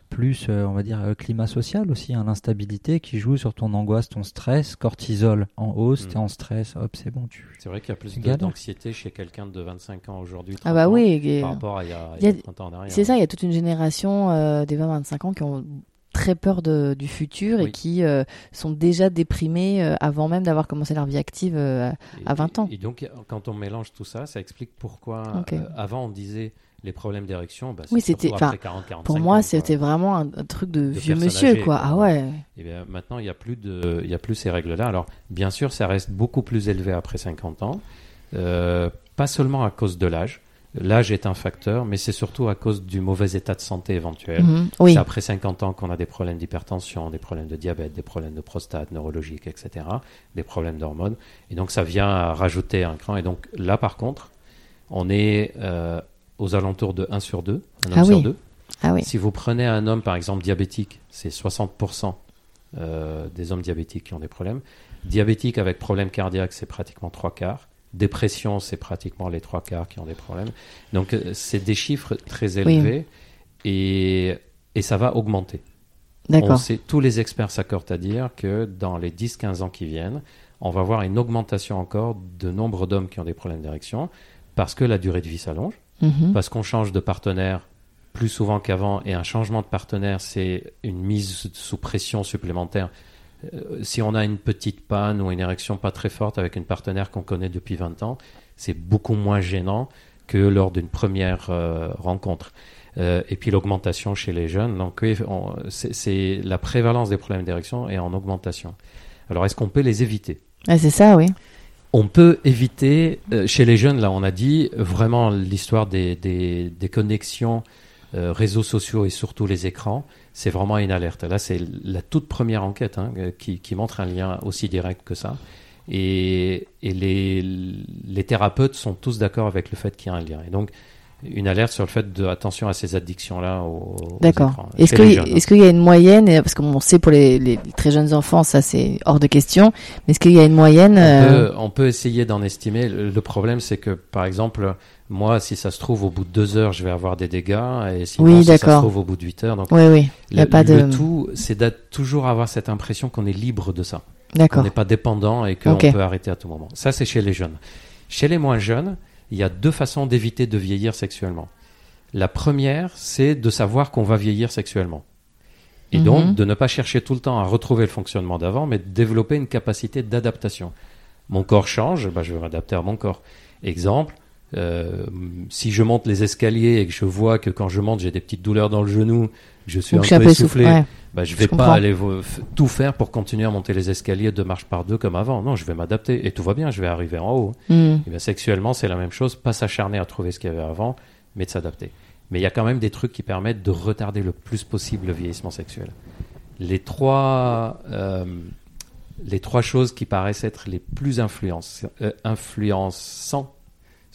plus, euh, on va dire, euh, climat social aussi, hein, l'instabilité qui joue sur ton angoisse, ton stress, cortisol en hausse,
Mm.
t'es en stress, hop, c'est bon, tu...
C'est vrai qu'il y a plus d'anxiété chez quelqu'un de 25 ans aujourd'hui.
Ah bah
30 ans,
oui.
Par rapport à il y a,
y a-
il y a 30 ans en arrière.
C'est ça, il y a toute une génération euh, des 20-25 ans qui ont très peur de, du futur et qui euh, sont déjà déprimés euh, avant même d'avoir commencé leur vie active. euh, à 20 ans.
Et, donc, quand on mélange tout ça, ça explique pourquoi avant on disait les problèmes d'érection. Bah,
Oui, c'était-
après
enfin,
40, 45
pour moi, c'était vraiment un, un truc de, vieux monsieur, quoi. Ah ouais.
Et bien, maintenant, il n'y a, plus de- il y a plus ces règles-là. Alors, bien sûr, ça reste beaucoup plus élevé après 50 ans. Pas seulement à cause de l'âge. L'âge est un facteur, mais c'est surtout à cause du mauvais état de santé éventuel.
Mhm. Oui.
C'est après 50 ans qu'on a des problèmes d'hypertension, des problèmes de diabète, des problèmes de prostate, neurologiques, etc., des problèmes d'hormones. Et donc, ça vient à rajouter un cran. Et donc, là, par contre, on est euh, aux alentours de 1 sur 2, un homme
Ah
sur
oui.
2.
Ah oui.
Si vous prenez un homme, par exemple, diabétique, c'est 60% euh, des hommes diabétiques qui ont des problèmes. Diabétique avec problème cardiaque, c'est pratiquement trois quarts. Dépression, c'est pratiquement les trois quarts qui ont des problèmes. Donc, euh, c'est des chiffres très élevés et, et ça va augmenter. On
D'accord.
sait, tous les experts s'accordent à dire que dans les 10-15 ans qui viennent, on va voir une augmentation encore de nombre d'hommes qui ont des problèmes d'érection parce que la durée de vie s'allonge
Mhm.
parce qu'on change de partenaire plus souvent qu'avant et un changement de partenaire c'est une mise sous pression supplémentaire. Euh, si on a une petite panne ou une érection pas très forte avec une partenaire qu'on connaît depuis 20 ans, c'est beaucoup moins gênant que lors d'une première euh, rencontre. Euh, et puis l'augmentation chez les jeunes, donc c'est la prévalence des problèmes d'érection est en augmentation. Alors est-ce qu'on peut les éviter?
Ah, c'est ça, oui.
on peut éviter, euh, chez les jeunes, là, on a dit, vraiment l'histoire des, des, des connexions réseaux sociaux et surtout les écrans, c'est vraiment une alerte. Là, c'est la toute première enquête hein, qui, qui montre un lien aussi direct que ça. Et, et les, les thérapeutes sont tous d'accord avec le fait qu'il y a un lien. Et donc, une alerte sur le fait de attention à ces addictions-là aux, aux
D'accord. Est-ce que
hein.
est-ce qu'il y a une moyenne euh, parce qu'on sait pour les, les très jeunes enfants ça c'est hors de question mais est-ce qu'il y a une moyenne
On
euh,
peut, on peut essayer d'en estimer. Le problème, c'est que, par exemple, moi, si ça se trouve, au bout de deux heures, je vais avoir des dégâts. Et sinon,
Oui,
si ça se trouve, au bout de huit heures. Donc,
Oui oui, il y a
le,
pas de
le tout, c'est de toujours avoir cette impression qu'on est libre de ça. Qu'on
D'accord.
n'est pas dépendant et qu'on peut arrêter à tout moment. Ça, c'est chez les jeunes. Chez les moins jeunes, il y a deux façons d'éviter de vieillir sexuellement. La première, c'est de savoir qu'on va vieillir sexuellement. Et
Mhm.
donc, de ne pas chercher tout le temps à retrouver le fonctionnement d'avant, mais de développer une capacité d'adaptation. Mon corps change, bah, je vais m'adapter à mon corps. Exemple, euh, si je monte les escaliers et que je vois que quand je monte, j'ai des petites douleurs dans le genou, je suis
Donc,
un peu essoufflé,
ouais.
bah, je
Je
vais pas
comprends.
aller tout faire pour continuer à monter les escaliers deux marches par deux comme avant. Non, je vais m'adapter et tout va bien, je vais arriver en haut.
Hmm.
Et bien, sexuellement, c'est la même chose, pas s'acharner à trouver ce qu'il y avait avant, mais de s'adapter. Mais il y a quand même des trucs qui permettent de retarder le plus possible le vieillissement sexuel. Les trois, euh, les trois choses qui paraissent être les plus euh, influençants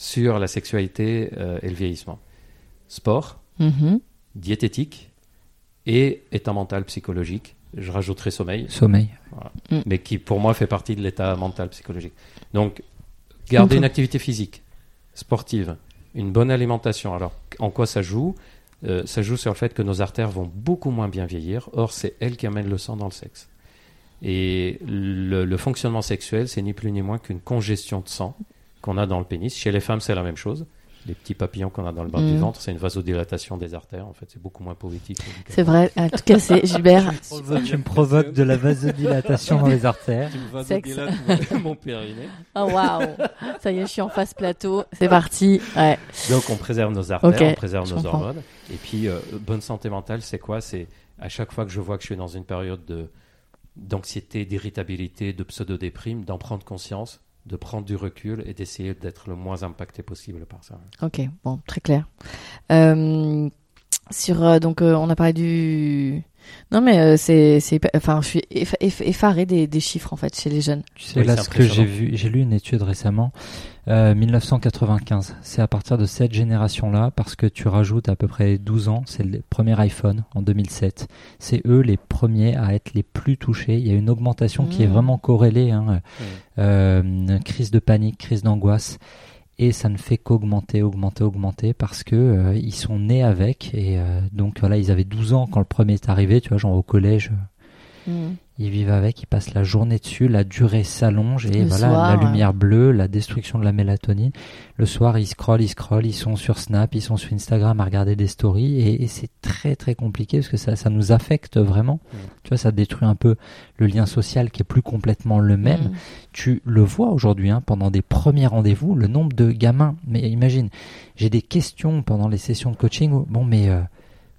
sur la sexualité euh, et le vieillissement. Sport,
Mhm.
diététique et état mental psychologique. Je rajouterai sommeil,
Sommeil.
mais qui pour moi fait partie de l'état mental psychologique. Donc, garder
comprends.
une activité physique, sportive, une bonne alimentation. Alors, en quoi ça joue? Euh, ça joue sur le fait que nos artères vont beaucoup moins bien vieillir. Or, c'est elles qui amènent le sang dans le sexe. Et le, le fonctionnement sexuel, c'est ni plus ni moins qu'une congestion de sang qu'on a dans le pénis. Chez les femmes, c'est la même chose. Les petits papillons qu'on a dans le bas du
Mhm.
ventre, c'est une vasodilatation des artères. En fait, c'est beaucoup moins poétique.
C'est vrai. En tout cas, c'est Gilbert.
Tu me provoques de la vasodilatation dans les artères.
Tu me vasodilates mon périnée.
Oh waouh. Ça y est, je suis en face plateau. C'est parti. Ouais.
Donc on préserve nos artères, on préserve nos
comprends.
hormones. Et puis euh, bonne santé mentale, c'est quoi? C'est à chaque fois que je vois que je suis dans une période de d'anxiété, d'irritabilité, de pseudo-déprime, d'en prendre conscience, de prendre du recul et d'essayer d'être le moins impacté possible par ça.
Ok. Bon, très clair. Euh, sur euh, donc, euh, on a parlé du. Non mais euh, c'est c'est enfin je suis eff- eff- effarée des, des chiffres en fait chez les jeunes.
Tu sais,
Oui,
là,
c'est
ce que j'ai vu, j'ai lu une étude récemment, euh, 1995. C'est à partir de cette génération-là, parce que tu rajoutes à peu près 12 ans, c'est le premier iPhone en 2007. C'est eux les premiers à être les plus touchés. Il y a une augmentation qui est
Mmh.
vraiment corrélée, hein, euh, crise de panique, crise d'angoisse. Et ça ne fait qu'augmenter, augmenter, augmenter parce que euh, ils sont nés avec et euh, donc voilà ils avaient 12 ans quand le premier est arrivé, tu vois genre au collège,
Mm.
Ils vivent avec, ils passent la journée dessus, la durée s'allonge et
Le
voilà
soir,
la lumière bleue, la destruction de la mélatonine. Le soir, ils scrollent, ils scrollent, ils sont sur Snap, ils sont sur Instagram à regarder des stories et, et c'est très très compliqué parce que ça, ça nous affecte vraiment.
Mm.
Tu vois, ça détruit un peu le lien social qui est plus complètement le même.
Mm.
Tu le vois aujourd'hui hein, pendant des premiers rendez-vous, le nombre de gamins. Mais imagine, j'ai des questions pendant les sessions de coaching. où, bon, mais euh,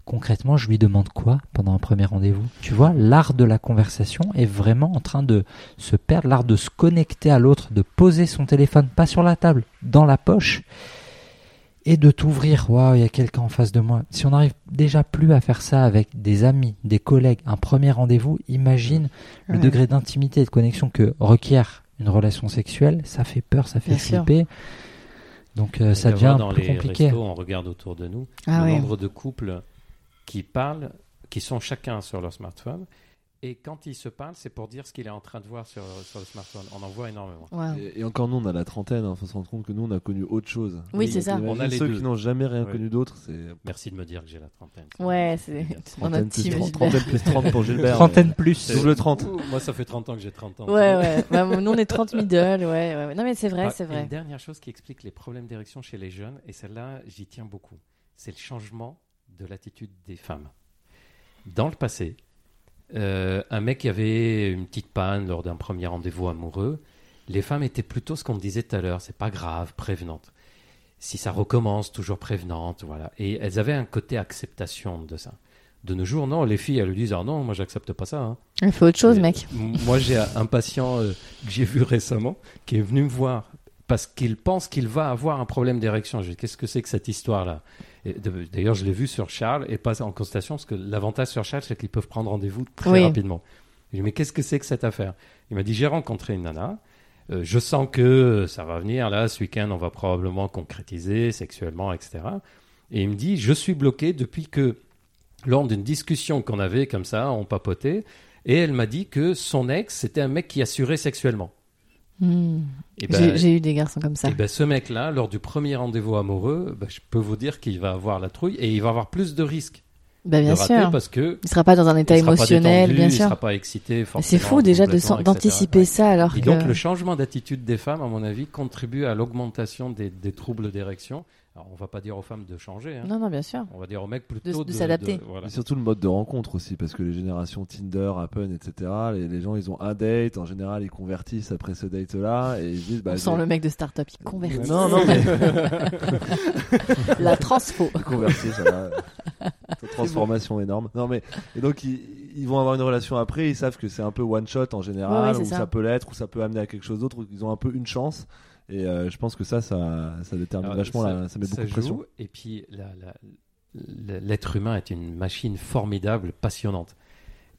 concrètement, je lui demande quoi pendant un premier rendez-vous? Tu vois, l'art de la conversation est vraiment en train de se perdre, l'art de se connecter à l'autre, de poser son téléphone pas sur la table, dans la poche. Et de t'ouvrir, waouh, il y a quelqu'un en face de moi. Si on n'arrive déjà plus à faire ça avec des amis, des collègues, un premier rendez-vous, imagine le
Ouais.
degré d'intimité et de connexion que requiert une relation sexuelle, ça fait peur, ça fait
Bien sûr.
flipper. Donc euh, ça devient
dans
plus
les
compliqué.
restos, on regarde autour de nous
Ah
le nombre de couples qui parlent, qui sont chacun sur leur smartphone. Et quand ils se parlent, c'est pour dire ce qu'il est en train de voir sur, sur le smartphone. On en voit énormément.
Wow.
Et, et encore nous, on a la trentaine, il faut se rendre compte que nous, on a connu autre chose.
Oui, c'est ça.
On a les
ceux
deux.
qui n'ont jamais rien
Ouais.
connu d'autre, c'est
Merci de me dire que j'ai la trentaine.
Ouais, c'est on a
trentaine plus,
team
trente-
Gilbert.
trentaine plus 30 pour Gilbert.
Trentaine plus.
Double 30.
Ouh, Moi, ça fait 30 ans que j'ai 30 ans.
Ouais, ouais. Bah, nous, on est 30 middle, ouais, ouais. Non, mais c'est vrai,
Ah,
c'est vrai.
Une dernière chose qui explique les problèmes d'érection chez les jeunes, et celle-là, j'y tiens beaucoup, c'est le changement de l'attitude des femmes. Dans le passé, euh, un mec qui avait une petite panne lors d'un premier rendez-vous amoureux, les femmes étaient plutôt ce qu'on disait tout à l'heure, c'est pas grave, prévenantes. Si ça recommence, toujours prévenantes, voilà. Et elles avaient un côté acceptation de ça. De nos jours, non, les filles, elles lui disent Ah non, moi j'accepte pas ça. hein.
Il fait autre chose, mec.
Moi, j'ai un patient euh, que j'ai vu récemment qui est venu me voir parce qu'il pense qu'il va avoir un problème d'érection. Qu'est-ce que c'est que cette histoire-là? D'ailleurs, je l'ai vu sur Charles et pas en constatation parce que l'avantage sur Charles, c'est qu'ils peuvent prendre rendez-vous très
Oui.
rapidement. Je lui ai dit Mais qu'est-ce que c'est que cette affaire? Il m'a dit J'ai rencontré une nana. euh, je sens que ça va venir là ce week-end, on va probablement concrétiser sexuellement, etc. Et il me dit Je suis bloqué depuis que lors d'une discussion qu'on avait comme ça, on papotait, et elle m'a dit que son ex, c'était un mec qui assurait sexuellement.
J'ai
ben,
j'ai eu des garçons comme ça.
et ben, ce mec-là, lors du premier rendez-vous amoureux, ben, je peux vous dire qu'il va avoir la trouille et il va avoir plus de risques
Bah, bien
de rater
sûr.
parce que
Il sera pas dans un état
il
émotionnel,
détendu,
bien
il
sûr.
sera pas excité.
C'est fou déjà d'anticiper ça alors
Et
que.
donc le changement d'attitude des femmes, à mon avis, contribue à l'augmentation des, des troubles d'érection. Alors on va pas dire aux femmes de changer, hein.
Non, non, bien sûr.
on va dire aux mecs plutôt
de s'adapter.
voilà.
Et surtout le mode de rencontre aussi, parce que les générations Tinder, Appen, etc., les, les gens ils ont un date, en général ils convertissent après ce date-là, et ils se disent bah,
On
j'ai-
sent le mec de start-up, il convertit.
Non, non, mais
La transfo.
converti, ça va. Transformation énorme. Non, mais et donc ils, ils vont avoir une relation après, ils savent que c'est un peu one shot en général, ou
ça.
ça. peut l'être, ou ça peut amener à quelque chose d'autre, ou ils ont un peu une chance. Et euh, je pense que ça, ça, ça détermine
Alors,
vachement, la- ça met beaucoup de
joue,
pression.
Et puis, l'être humain est une machine formidable, passionnante.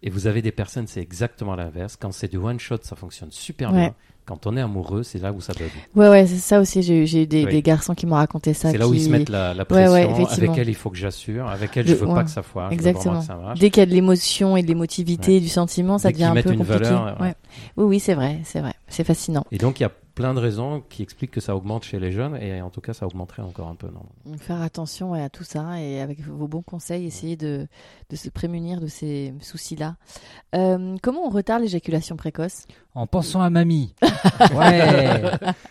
Et vous avez des personnes, c'est exactement l'inverse. Quand c'est du one shot, ça fonctionne super
Ouais.
bien. Quand on est amoureux, c'est là où ça bug.
Ouais, ouais, c'est ça aussi. J'ai eu, des,
Oui.
des garçons qui m'ont raconté ça.
C'est là où ils se mettent la, la pression.
ouais,
avec elle, il faut que j'assure. Avec elle,
Je-
veux
ouais.
pas que ça foire.
Exactement.
que ça.
Dès qu'il y a de l'émotion et de l'émotivité, du sentiment, ça
Dès
devient un peu
une
compliqué.
valeur, ouais.
Ouais. Oui, oui, c'est vrai, c'est vrai. C'est fascinant.
Et donc, il y a plein de raisons qui expliquent que ça augmente chez les jeunes et en tout cas ça augmenterait encore un peu. Non
Faire attention à tout ça et avec vos bons conseils, essayer de, de se prémunir de ces soucis-là. Euh, comment on retarde l'éjaculation précoce?
En pensant à mamie. ouais.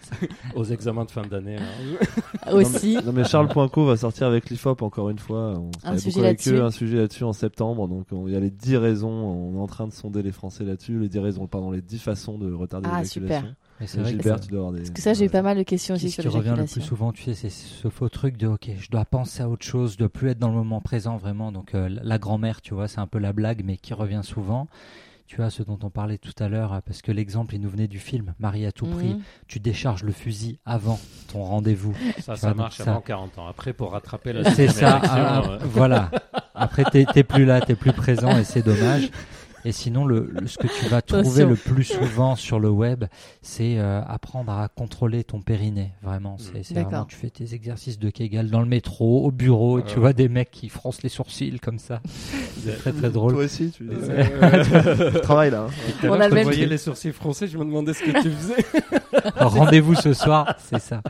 Aux examens de fin d'année. là.
aussi
Non mais Charles Poinco va sortir avec l'IFOP encore une fois. On
Un sujet
beaucoup avec
là-dessus.
eux, un sujet là-dessus en septembre. Donc on- il y a les 10 raisons. On est en train de sonder les Français là-dessus. Les 10 raisons, pardon, les 10 façons de retarder
Ah,
l'éjaculation.
super.
C'est vrai que ça-
tu dois avoir des.
Parce que ça, j'ai eu pas mal de questions aussi
ce
sur
qui revient le plus souvent, tu sais, c'est ce faux truc de ok, je dois penser à autre chose, je dois plus être dans le moment présent vraiment. Donc euh, la grand-mère, tu vois, c'est un peu la blague, mais qui revient souvent. Tu vois, ce dont on parlait tout à l'heure, euh, parce que l'exemple, il nous venait du film Marie à tout prix.
Mhm.
Tu décharges le fusil avant ton rendez-vous.
Ça, ça
vois,
marche
ça-
avant 40 ans. Après, pour rattraper la
C'est ça,
érection,
ah,
euh,
voilà. Après, t'es t'es plus là, t'es plus présent et c'est dommage. Et sinon, le, le- ce que tu vas trouver le plus souvent sur le web, c'est euh, apprendre à contrôler ton périnée. Vraiment, c'est c'est vraiment, tu fais tes exercices de Kegel dans le métro, au bureau, et tu
Ouais.
vois des mecs qui froncent les sourcils comme ça. C'est très très drôle.
Toi aussi, tu
euh,
travailles là. hein.
On a
je voyais les sourcils froncés, je me demandais ce que tu faisais.
Rendez-vous ce soir, c'est ça.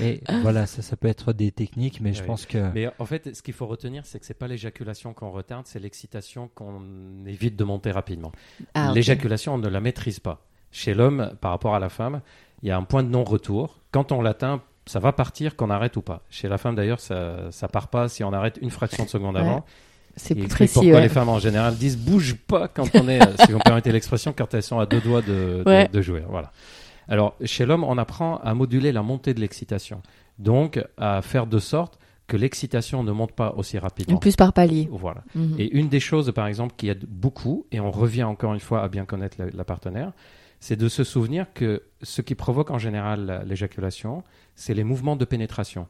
Et voilà, ça, ça peut être des techniques, mais je
Ouais.
pense que
Mais en fait, ce qu'il faut retenir, c'est que c'est pas l'éjaculation qu'on retarde, c'est l'excitation qu'on évite de rapidement.
Ah.
L'éjaculation, on ne la maîtrise pas. Chez l'homme, par rapport à la femme, il y a un point de non-retour. Quand on l'atteint, ça va partir, qu'on arrête ou pas. Chez la femme, d'ailleurs, ça, ça part pas si on arrête une fraction de seconde
Ouais.
avant.
C'est précis.
pourquoi
ouais.
les femmes en général disent bouge pas quand on est, euh, si vous me permettez l'expression, quand elles sont à deux doigts de, de jouer. Voilà. Alors, chez l'homme, on apprend à moduler la montée de l'excitation. Donc, à faire de sorte que l'excitation ne monte pas aussi rapidement.
Plus par palier.
Voilà.
Mhm.
Et une des choses, par exemple, qui aide beaucoup, et on revient encore une fois à bien connaître la, la partenaire, c'est de se souvenir que ce qui provoque en général la- l'éjaculation, c'est les mouvements de pénétration.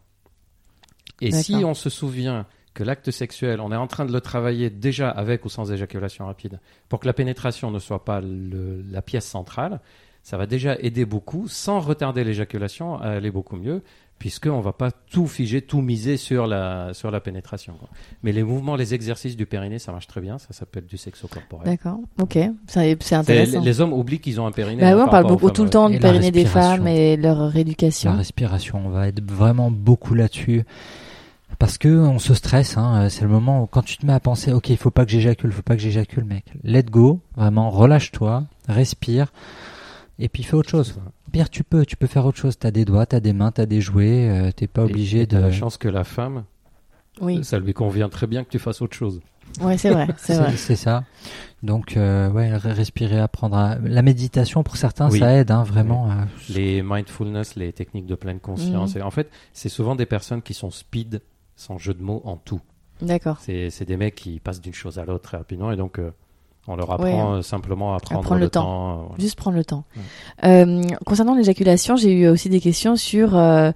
Et si on se souvient que l'acte sexuel, on est en train de le travailler déjà avec ou sans éjaculation rapide, pour que la pénétration ne soit pas le- la pièce centrale, ça va déjà aider beaucoup, sans retarder l'éjaculation, à aller beaucoup mieux, puisqu'on ne va pas tout figer, tout miser sur la, sur la pénétration. quoi. Mais les mouvements, les exercices du périnée, ça marche très bien, ça s'appelle du sexo-corporel.
D'accord. Ok. C'est intéressant.
Les hommes oublient qu'ils ont un périnée.
Bah
hein,
ouais, on
par
parle beaucoup tout le temps du
la
périnée des
respiration.
femmes et leur
la
rééducation.
respiration, on va être vraiment beaucoup là-dessus. Parce que on se stresse, hein, euh, c'est le moment où quand tu te mets à penser, ok, il faut pas que j'éjacule, faut pas que j'éjacule, mec. Let go, vraiment, relâche-toi, respire, et puis fais autre chose. Pire, tu peux, tu peux faire autre chose. T'as des doigts, t'as des mains, t'as des jouets, euh, t'es pas obligé
et t'as
de.
la chance que la femme,
Oui.
ça lui convient très bien que tu fasses autre chose.
Ouais, c'est vrai. C'est vrai.
C'est c'est ça. Donc, euh, ouais, re- respirer, apprendre à. La méditation, pour certains,
Oui.
ça aide, hein, vraiment. à-
Les mindfulness, les techniques de pleine conscience.
Mhm.
Et en fait, c'est souvent des personnes qui sont speed, sans jeu de mots, en tout.
D'accord.
C'est c'est des mecs qui passent d'une chose à l'autre très rapidement et donc euh, on leur apprend euh, simplement à prendre
prendre
le,
le temps.
temps. euh, voilà.
Juste prendre le temps. Euh, concernant l'éjaculation, j'ai eu aussi des questions sur euh,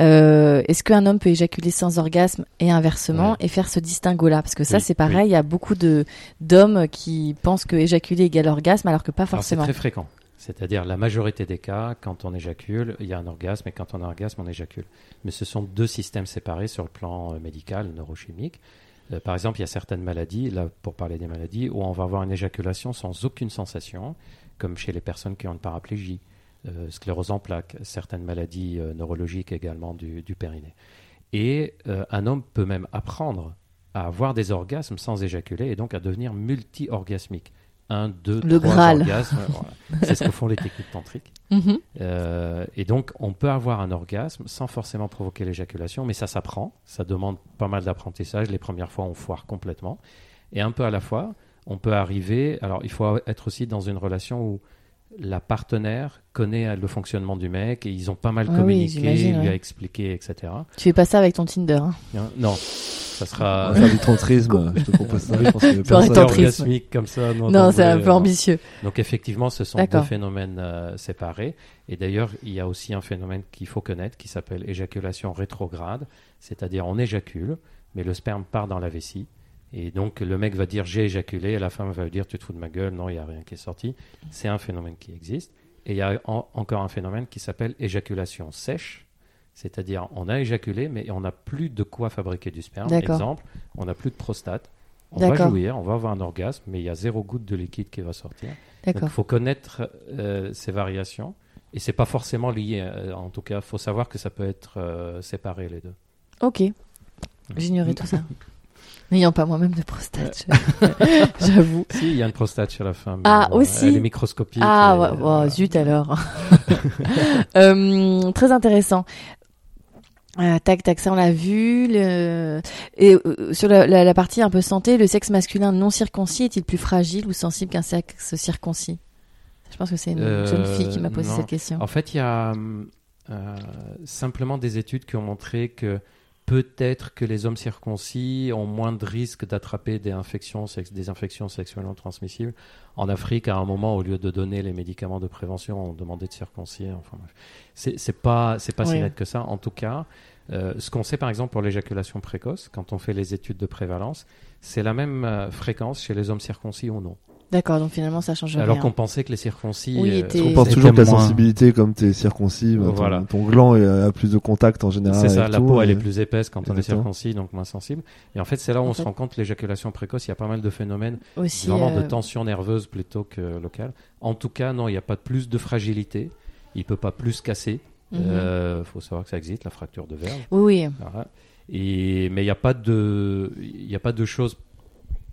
euh, est-ce qu'un homme peut éjaculer sans orgasme et inversement
Ouais.
et faire ce distinguo-là? Parce que ça,
Oui,
c'est pareil, il y a beaucoup de d'hommes qui pensent que éjaculer égale orgasme alors que pas
Alors, C'est
forcément.
très fréquent. C'est-à-dire la majorité des cas, quand on éjacule, il y a un orgasme et quand on a un orgasme, on éjacule. Mais ce sont deux systèmes séparés sur le plan euh, médical, neurochimique. Euh, par exemple, il y a certaines maladies, là pour parler des maladies, où on va avoir une éjaculation sans aucune sensation, comme chez les personnes qui ont une paraplégie, euh, sclérose en plaques, certaines maladies euh, neurologiques également du, du périnée. Et un homme peut même apprendre à avoir des orgasmes sans éjaculer et donc à devenir multi-orgasmique. Un, deux,
Le
trois
Graal.
orgasmes. voilà. C'est ce que font les techniques tantriques.
Mhm.
Euh, et donc, on peut avoir un orgasme sans forcément provoquer l'éjaculation, mais ça s'apprend. Ça demande pas mal d'apprentissage. Les premières fois, on foire complètement. Et un peu à la fois, on peut arriver. Alors, il faut être aussi dans une relation où la partenaire connaît le fonctionnement du mec et ils ont pas mal
Ah oui,
communiqué,
j'imagine,
lui
ouais.
a expliqué, etc.
Tu fais pas ça avec ton Tinder. hein.
Hein, Non, ça
On
sera
va faire du tantrisme. je te propose ça. Je pense que
Ça aurait
personne-
été tantrisme.
orgasmique comme ça.
Non, c'est un peu ambitieux.
Donc effectivement, ce sont deux phénomènes euh, séparés. Et d'ailleurs, il y a aussi un phénomène qu'il faut connaître qui s'appelle éjaculation rétrograde, c'est-à-dire on éjacule, mais le sperme part dans la vessie. Et donc le mec va dire j'ai éjaculé, et la femme va lui dire tu te fous de ma gueule, non, il n'y a rien qui est sorti. C'est un phénomène qui existe. Et il y a en- encore un phénomène qui s'appelle éjaculation sèche, c'est-à-dire on a éjaculé, mais on n'a plus de quoi fabriquer du sperme. Exemple, on n'a plus de prostate. On va jouir, on va avoir un orgasme, mais il y a zéro goutte de liquide qui va sortir. Donc, il faut connaître euh, ces variations Et c'est pas forcément lié. euh, En tout cas, faut savoir que ça peut être euh, séparé les deux.
Ok. J'ignorais tout ça. N'ayant pas moi-même de prostate, j'avoue.
Si, il y a une prostate chez la femme.
Ah, aussi
Elle est microscopique.
Ah, ouais,
euh,
oh, zut alors. Euh, très intéressant. Euh, tac, tac, ça on l'a vu. Le... Et euh, sur la, la- la partie un peu santé, le sexe masculin non circoncis est-il plus fragile ou sensible qu'un sexe circoncis? Je pense que c'est une
Euh,
jeune fille qui m'a posé
non.
cette question.
En fait, il y a euh, simplement des études qui ont montré que peut-être que les hommes circoncis ont moins de risques d'attraper des infections, des infections sexuellement transmissibles. En Afrique, à un moment, au lieu de donner les médicaments de prévention, on demandait de circoncire. Enfin, c'est pas c'est pas si net que ça. En tout cas, euh, ce qu'on sait par exemple pour l'éjaculation précoce, quand on fait les études de prévalence, c'est la même euh, fréquence chez les hommes circoncis ou non.
D'accord, donc finalement ça change
Alors
rien.
qu'on pensait que les circoncis
Oui,
euh,
étaient-
On pense toujours que la
moins-
sensibilité, comme tu es circoncis, bah, ton,
Voilà.
ton gland a plus de contact en général.
C'est ça,
avec
la
tout,
peau elle est plus épaisse quand on est circoncis, donc moins sensible. Et en fait, c'est là où
En
on
fait-
se rend compte que l'éjaculation précoce, il y a pas mal de phénomènes
Aussi,
vraiment
euh,
de tension nerveuse plutôt que locale. En tout cas, non, il n'y a pas plus de fragilité. Il peut pas plus casser. Il
mhm.
faut savoir que ça existe, la fracture de verge.
Oui.
Voilà. Et, mais il n'y a pas de, il a pas de choses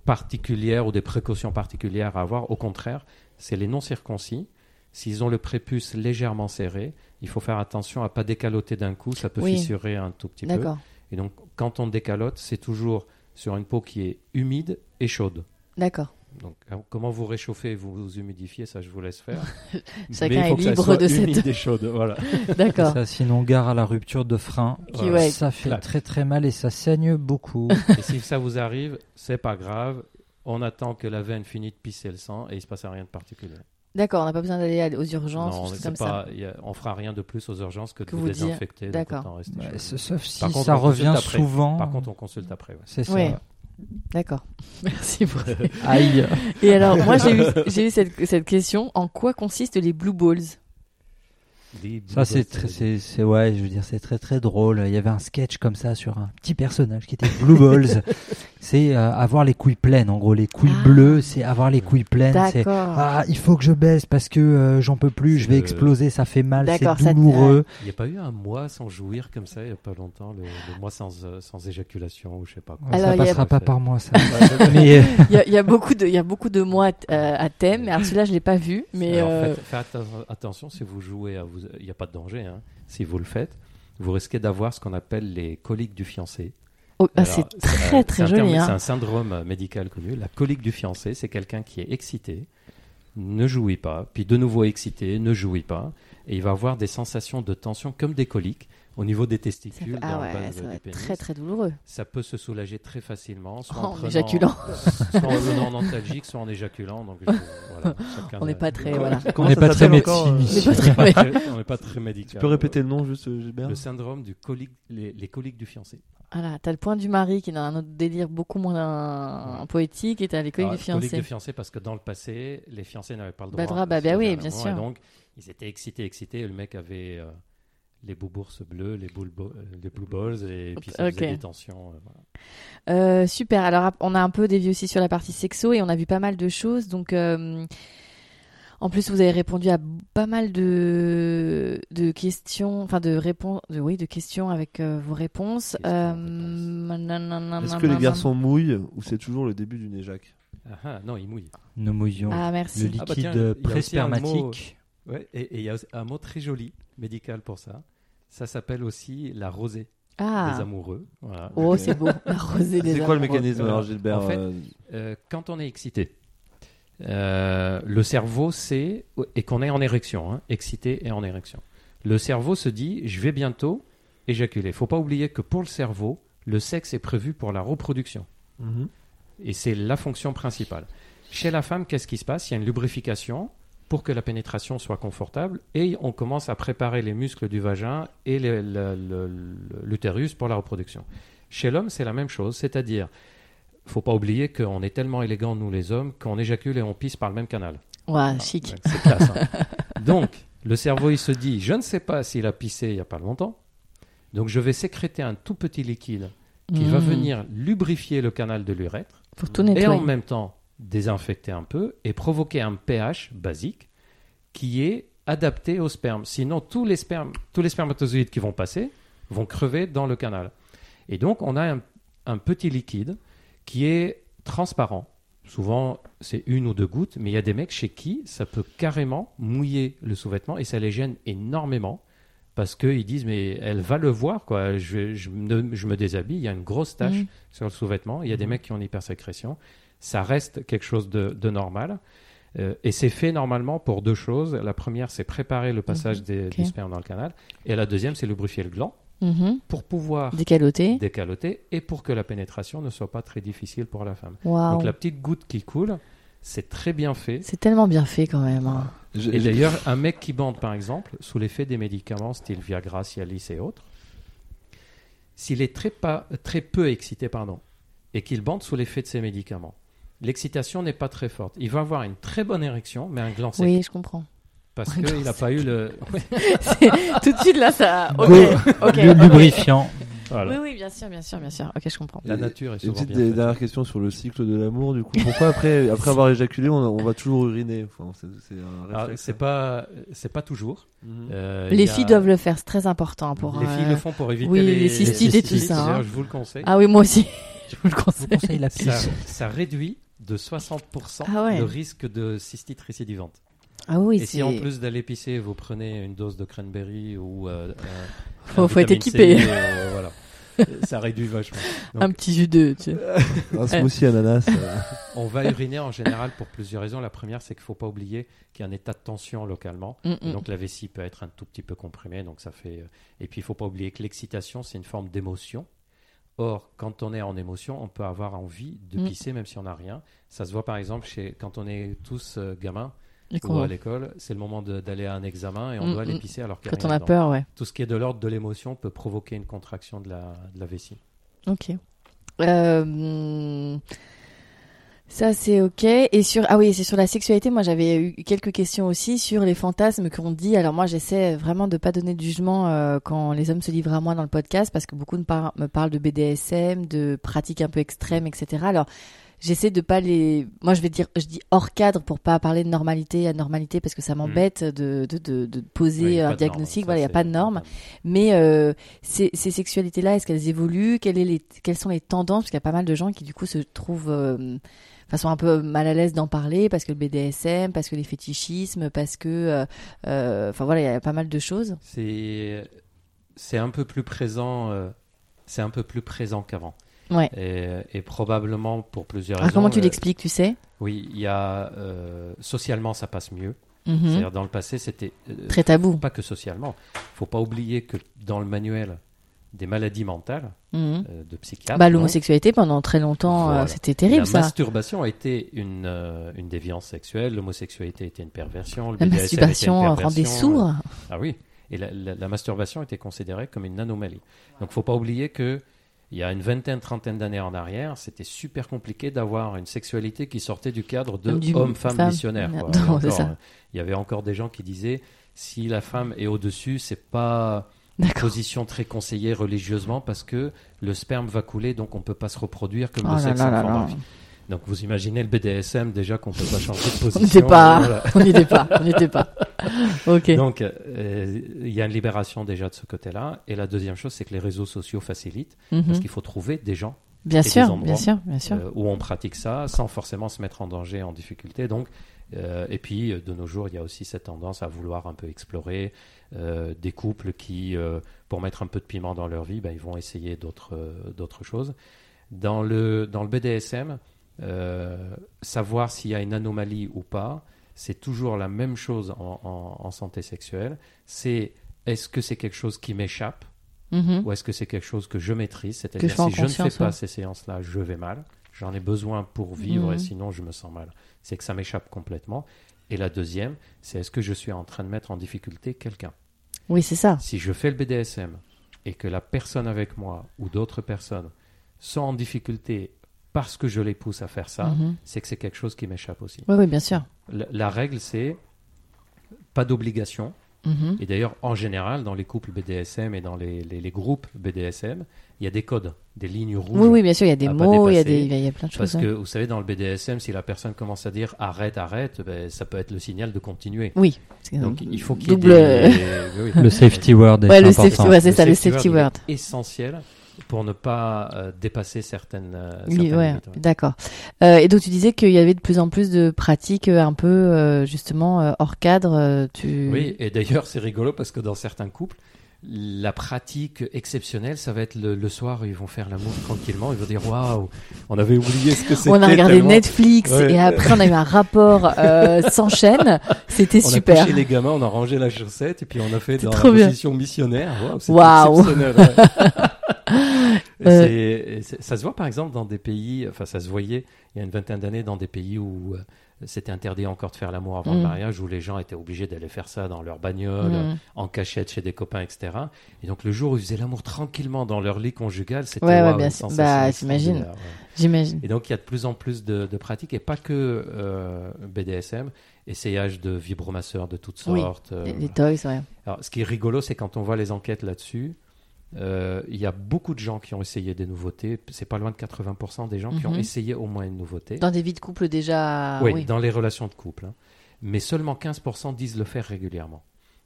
particulières ou des précautions particulières à avoir. Au contraire, c'est les non circoncis. S'ils ont le prépuce légèrement serré, il faut faire attention à pas décaloter d'un coup. Ça peut
Oui.
fissurer un tout petit peu.
D'accord,
Et donc, quand on décalote, c'est toujours sur une peau qui est humide et chaude.
d'accord.
Donc, euh, comment vous réchauffez, vous vous humidifiez, ça je vous laisse faire.
Chacun
Mais il
est libre
soit
de cette-
humide et chaude, voilà.
D'accord.
Ça, sinon, gare à la rupture de frein.
Qui, ouais.
Ça fait
Clac.
très très mal et ça saigne beaucoup.
Et si ça vous arrive, c'est pas grave. On attend que la veine finisse de pisser le sang et il se passe rien de particulier.
D'accord, on n'a pas besoin d'aller aux urgences
non,
des
c'est
comme
pas, a- on fera rien de plus aux urgences que de
Que
vous, désinfecter.
D'accord.
s- sauf si
Par contre,
ça
on
revient souvent.
Par contre, on consulte après. ouais.
c'est ça.
Ouais. D'accord. Merci pour
Aïe.
Et alors, moi, j'ai eu, j'ai eu cette, cette question. En quoi consistent les blue balls?
Ça c'est très, c'est, c'est ouais, je veux dire c'est très très drôle. Il y avait un sketch comme ça sur un petit personnage qui était Blue Balls. c'est euh, avoir les couilles pleines. En gros, les couilles
Ah.
bleues, c'est avoir les couilles pleines. C'est
D'accord.
ah, il faut que je baisse parce que euh, j'en peux plus. Je vais
le-
exploser. Ça fait mal. C'est
te-
douloureux.
Il n'y a pas eu un mois sans jouir comme ça il n'y a pas longtemps, le, le mois sans, euh, sans éjaculation ou je sais pas quoi.
Alors,
ça
a-
passera pas par moi ça. Mais euh,
Il y a, il y a beaucoup de, il y a beaucoup de mots à, euh, à thème. Mais alors celui-là, je l'ai pas vu. Mais
Alors,
euh,
faites, faites atten- attention si vous jouez, à vous- il n'y a pas de danger. hein. Si vous le faites, vous risquez d'avoir ce qu'on appelle les coliques du fiancé.
Oh, ah, c'est très
un-
très joli. hein.
C'est un syndrome médical connu. La colique du fiancé, c'est quelqu'un qui est excité, ne jouit pas, puis de nouveau excité, ne jouit pas, et il va avoir des sensations de tension comme des coliques au niveau des
Ça
testicules.
peut- ah
dans
ouais, ça
du
va être
pénis.
très très douloureux.
Ça peut se soulager très facilement, soit
En
en, prenant-
éjaculant.
soit en venant en antalgique, soit en éjaculant. Donc, je- voilà, chacun
On n'est pas très voilà.
on n'est pas très médecine.
euh.
On n'est pas très-
médical.
Tu peux répéter le nom juste, euh, Gilbert
Le syndrome du colique, les, les coliques du fiancé.
Voilà, t'as le point du mari qui est dans un autre délire beaucoup moins euh, poétique et t'as les coliques
Alors,
du fiancé.
Coliques de fiancé parce que dans le passé, les fiancés n'avaient pas le droit.
Bah, droit, bah,
de se
bah oui,
faire
bien sûr.
Et donc, ils étaient excités, excités. Et le mec avait euh, les boubourses bleues, les, boules euh, les blue balls, et puis ça
Ok.
faisait des tensions. euh, voilà.
Euh, super. Alors, on a un peu dévié aussi sur la partie sexo et on a vu pas mal de choses. Donc, euh, en plus, vous avez répondu à pas mal de, de questions, enfin de réponses, de, oui, de questions avec euh, vos réponses. Euh, nanana,
Est-ce que les garçons mouillent ou c'est toujours le début d'une éjac?
Ah, ah, non, il mouille.
Nous mouillons
Ah,
le
merci.
Ah, bah,
liquide
tiens, il y a aussi un
pré-spermatique.
Ouais, et il y a un mot très joli, médical pour ça. Ça s'appelle aussi la rosée des
Ah,
amoureux. Voilà.
oh, c'est beau. La rosée des
C'est quoi le
amoureux.
mécanisme alors Gilbert
En fait,
euh,
Euh, quand on est excité, euh, le cerveau sait, et qu'on est en érection, hein, excité et en érection, le cerveau se dit je vais bientôt éjaculer. Il faut pas oublier que pour le cerveau, le sexe est prévu pour la reproduction.
mhm.
Et c'est la fonction principale. Chez la femme, qu'est-ce qui se passe? Il y a une lubrification pour que la pénétration soit confortable et on commence à préparer les muscles du vagin et l'utérus pour la reproduction. Chez l'homme, c'est la même chose, c'est-à-dire, faut pas oublier qu'on est tellement élégants, nous les hommes, qu'on éjacule et on pisse par le même canal.
Ouais, chic.
C'est classe. hein. Donc, le cerveau, il se dit, je ne sais pas s'il a pissé il n'y a pas longtemps, donc je vais sécréter un tout petit liquide qui va
Mmh.
venir lubrifier le canal de l'urètre
Pour tout
et en même temps désinfecter un peu et provoquer un pH basique qui est adapté au sperme. Sinon, tous les, spermes, tous les spermatozoïdes qui vont passer vont crever dans le canal. Et donc, on a un, un petit liquide qui est transparent. Souvent, c'est une ou deux gouttes, mais il y a des mecs chez qui ça peut carrément mouiller le sous-vêtement et ça les gêne énormément parce qu'ils disent mais elle va le voir quoi. Je, je, me, je me déshabille, il y a une grosse tache
Mhm.
sur le sous-vêtement. Il y a des
Mhm.
mecs qui ont une hypersécrétion. Ça reste quelque chose de, de normal. Euh, et c'est fait normalement pour deux choses. La première, c'est préparer le passage des,
ok.
du sperme dans le canal. Et la deuxième, c'est lubrifier le gland
Mhm.
pour pouvoir
Décaloté.
décaloter et pour que la pénétration ne soit pas très difficile pour la femme. Donc la petite goutte qui coule, c'est très bien fait.
C'est tellement bien fait quand même. hein.
Je-
Et
je-
d'ailleurs, un mec qui bande, par exemple, sous l'effet des médicaments style Viagra, Cialis et autres, s'il est très, pas, très peu excité, pardon, et qu'il bande sous l'effet de ces médicaments, l'excitation n'est pas très forte. Il va avoir une très bonne érection, mais un gland sec,
Oui, je comprends.
parce qu'il n'a pas eu le...
Tout de suite là, ça. Ok.
Go.
ok,
Le lubrifiant.
Voilà.
Oui, oui, bien sûr, bien sûr, bien sûr. Ok, je comprends.
La nature est
Une
souvent
petite
bien faite.
dernière question sur le cycle de l'amour, du coup. Pourquoi après, après avoir éjaculé, on, on va toujours uriner? Enfin, c'est,
Ah,
réflexe,
c'est
hein.
pas, c'est pas toujours.
Mhm.
Euh, il
Les
a-
filles doivent le faire, c'est très important pour.
Les filles
euh,
le font pour éviter
oui,
les,
les cystites
et tout
ça, hein.
Je vous le conseille.
Ah oui, moi aussi. je vous le
Je vous
conseille.
conseille la
ça, ça réduit de 60%
Ah ouais.
le risque de cystite récidivante.
Ah oui,
Et si en plus d'aller pisser, vous prenez une dose de cranberry ou euh,
Faut- être
C,
équipé.
euh, voilà. Ça réduit vachement. Donc,
Un petit jus de. tu sais.
Un smoothie ananas. euh,
on va uriner en général pour plusieurs raisons. La première, c'est qu'il ne faut pas oublier qu'il y a un état de tension localement.
Mm, mm.
donc la vessie peut être un tout petit peu comprimée. Donc ça fait. euh, Et puis il ne faut pas oublier que l'excitation, c'est une forme d'émotion. Or, quand on est en émotion, on peut avoir envie de
Mm.
pisser même si on n'a rien. Ça se voit par exemple chez quand on est tous euh, gamins ou à l'école, c'est le moment d'aller à un examen et on
Mm,
doit aller
mm.
pisser alors qu'il y a
Quand on a
dedans.
peur, ouais.
Tout ce qui est de l'ordre de l'émotion peut provoquer une contraction de la, de la vessie.
Ok. Euh, Ça c'est ok. Et sur ah oui, c'est sur la sexualité. Moi j'avais eu quelques questions aussi sur les fantasmes qu'on dit. Alors moi j'essaie vraiment de pas donner de jugement euh, quand les hommes se livrent à moi dans le podcast parce que beaucoup me, par- me parlent de BDSM, de pratiques un peu extrêmes, etc. Alors j'essaie de pas les. Moi je vais dire, je dis hors cadre pour pas parler de normalité, anormalité parce que ça m'embête de, de, de, de poser
Hmm.
Un
norme,
diagnostic. voilà, il y a pas de normes. Mais euh, ces, ces sexualités-là, est-ce qu'elles évoluent? Quelles, est les, quelles sont les tendances? Parce qu'il y a pas mal de gens qui du coup se trouvent euh, façon un peu mal à l'aise d'en parler parce que le BDSM, parce que les fétichismes, parce que, euh, euh, enfin voilà, il y a pas mal de choses.
C'est c'est un peu plus présent. euh, c'est un peu plus présent qu'avant.
Ouais.
Et, et probablement pour plusieurs
Alors,
raisons.
comment tu l'expliques, tu sais?
Oui, il y a socialement ça passe mieux.
Mhm.
C'est-à-dire dans le passé c'était euh,
Très tabou.
pas que socialement. Faut pas oublier que dans le manuel des maladies mentales
Mhm.
euh, de psychiatres.
Bah, l'homosexualité pendant très longtemps, euh, c'était terrible
la
ça.
masturbation a été une, euh, une déviance sexuelle, l'homosexualité était une perversion, le
La
BDSM
masturbation
était une
rend des
perversion,
sourds.
Ah oui, et la, la- la masturbation était considérée comme une anomalie. Donc faut pas oublier que il y a une vingtaine, trentaine d'années en arrière, c'était super compliqué d'avoir une sexualité qui sortait du cadre de homme-femme
femme.
missionnaire. quoi.
Non,
Et encore,
c'est ça.
euh, Il y avait encore des gens qui disaient si la femme est au-dessus, c'est pas. Position très conseillée religieusement parce que le sperme va couler, donc on peut pas se reproduire comme
Oh
le sexe en. Donc vous imaginez le BDSM déjà qu'on peut pas changer de position.
On n'était pas,
Voilà.
on n'y était pas, on n'y était pas. Ok.
Donc, euh, il y a une libération déjà de ce côté-là. Et la deuxième chose, c'est que les réseaux sociaux facilitent
Mhm.
parce qu'il faut trouver des gens
Bien
et des
sûr,
endroits,
bien sûr, bien sûr.
euh, où on pratique ça sans forcément se mettre en danger, en difficulté. Donc, euh, et puis, euh, de nos jours, il y a aussi cette tendance à vouloir un peu explorer euh, des couples qui, euh, pour mettre un peu de piment dans leur vie, ben, ils vont essayer d'autres euh, choses. Dans le, dans le BDSM, euh, savoir s'il y a une anomalie ou pas, c'est toujours la même chose en, en- en santé sexuelle. C'est est-ce que c'est quelque chose qui m'échappe
Mhm.
ou est-ce que c'est quelque chose que je maîtrise? C'est-à-dire si je ne fais pas
ouais.
ces séances-là, je vais mal. J'en ai besoin pour vivre et
Mhm.
sinon je me sens mal. C'est que ça m'échappe complètement. Et la deuxième, c'est est-ce que je suis en train de mettre en difficulté quelqu'un?
Oui, c'est ça.
Si je fais le BDSM et que la personne avec moi ou d'autres personnes sont en difficulté parce que je les pousse à faire ça,
Mhm.
c'est que c'est quelque chose qui m'échappe aussi.
Oui, oui, bien sûr.
La, la règle, c'est pas d'obligation.
Mhm.
Et d'ailleurs, en général, dans les couples BDSM et dans les, les- les groupes BDSM, il y a des codes, des lignes rouges.
Oui, oui, bien sûr, il y a des mots, il y a, des, il y a plein de
Parce
choses.
que
ouais.
vous savez, dans le BDSM, si la personne commence à dire arrête, arrête, ben, ça peut être le signal de continuer.
Oui. Parce que-
Donc il faut qu'il y ait
double.
des- oui, oui.
Le safety word est
Ouais, le safety, ouais, c'est ça, le safety
il est
word.
essentiel pour ne pas euh, dépasser certaines. euh,
Oui,
certaines
ouais,
limites, ouais.
d'accord. Euh, et donc tu disais qu'il y avait de plus en plus de pratiques euh, un peu euh, justement euh, hors cadre. tu...
Oui, et d'ailleurs, c'est rigolo parce que dans certains couples, la pratique exceptionnelle, ça va être le, le soir, ils vont faire l'amour tranquillement, ils vont dire waouh, on avait oublié ce que c'était.
On a regardé
tellement-
Netflix
Ouais.
et après on a eu un rapport euh, sans chaîne. C'était
On
super.
a couché les gamins, on a rangé la chaussette et puis on a fait dans la position missionnaire. Waouh,
Waouh.
exceptionnel. ouais.
Euh.
ça se voit par exemple dans des pays, enfin ça se voyait il y a une vingtaine d'années dans des pays où euh, c'était interdit encore de faire l'amour avant
Mm.
le mariage, où les gens étaient obligés d'aller faire ça dans leur bagnole,
Mm.
en cachette chez des copains, etc. Et donc le jour où ils faisaient l'amour tranquillement dans leur lit conjugal, c'était
Ouais, ouais, bien
une
Bah,
ouais.
J'imagine.
Et donc il y a de plus en plus de, de pratiques et pas que euh, BDSM, essayage de vibromasseurs de toutes
Oui,
sortes. euh,
Les, les toys, ouais.
alors, ce qui est rigolo, c'est quand on voit les enquêtes là-dessus, euh, il y a beaucoup de gens qui ont essayé des nouveautés. C'est pas loin de 80% des gens qui ont
Mhm.
essayé au moins une nouveauté.
Dans des vies de couple déjà.
oui,
oui.
dans les relations de couple. hein. Mais seulement 15% disent le faire régulièrement.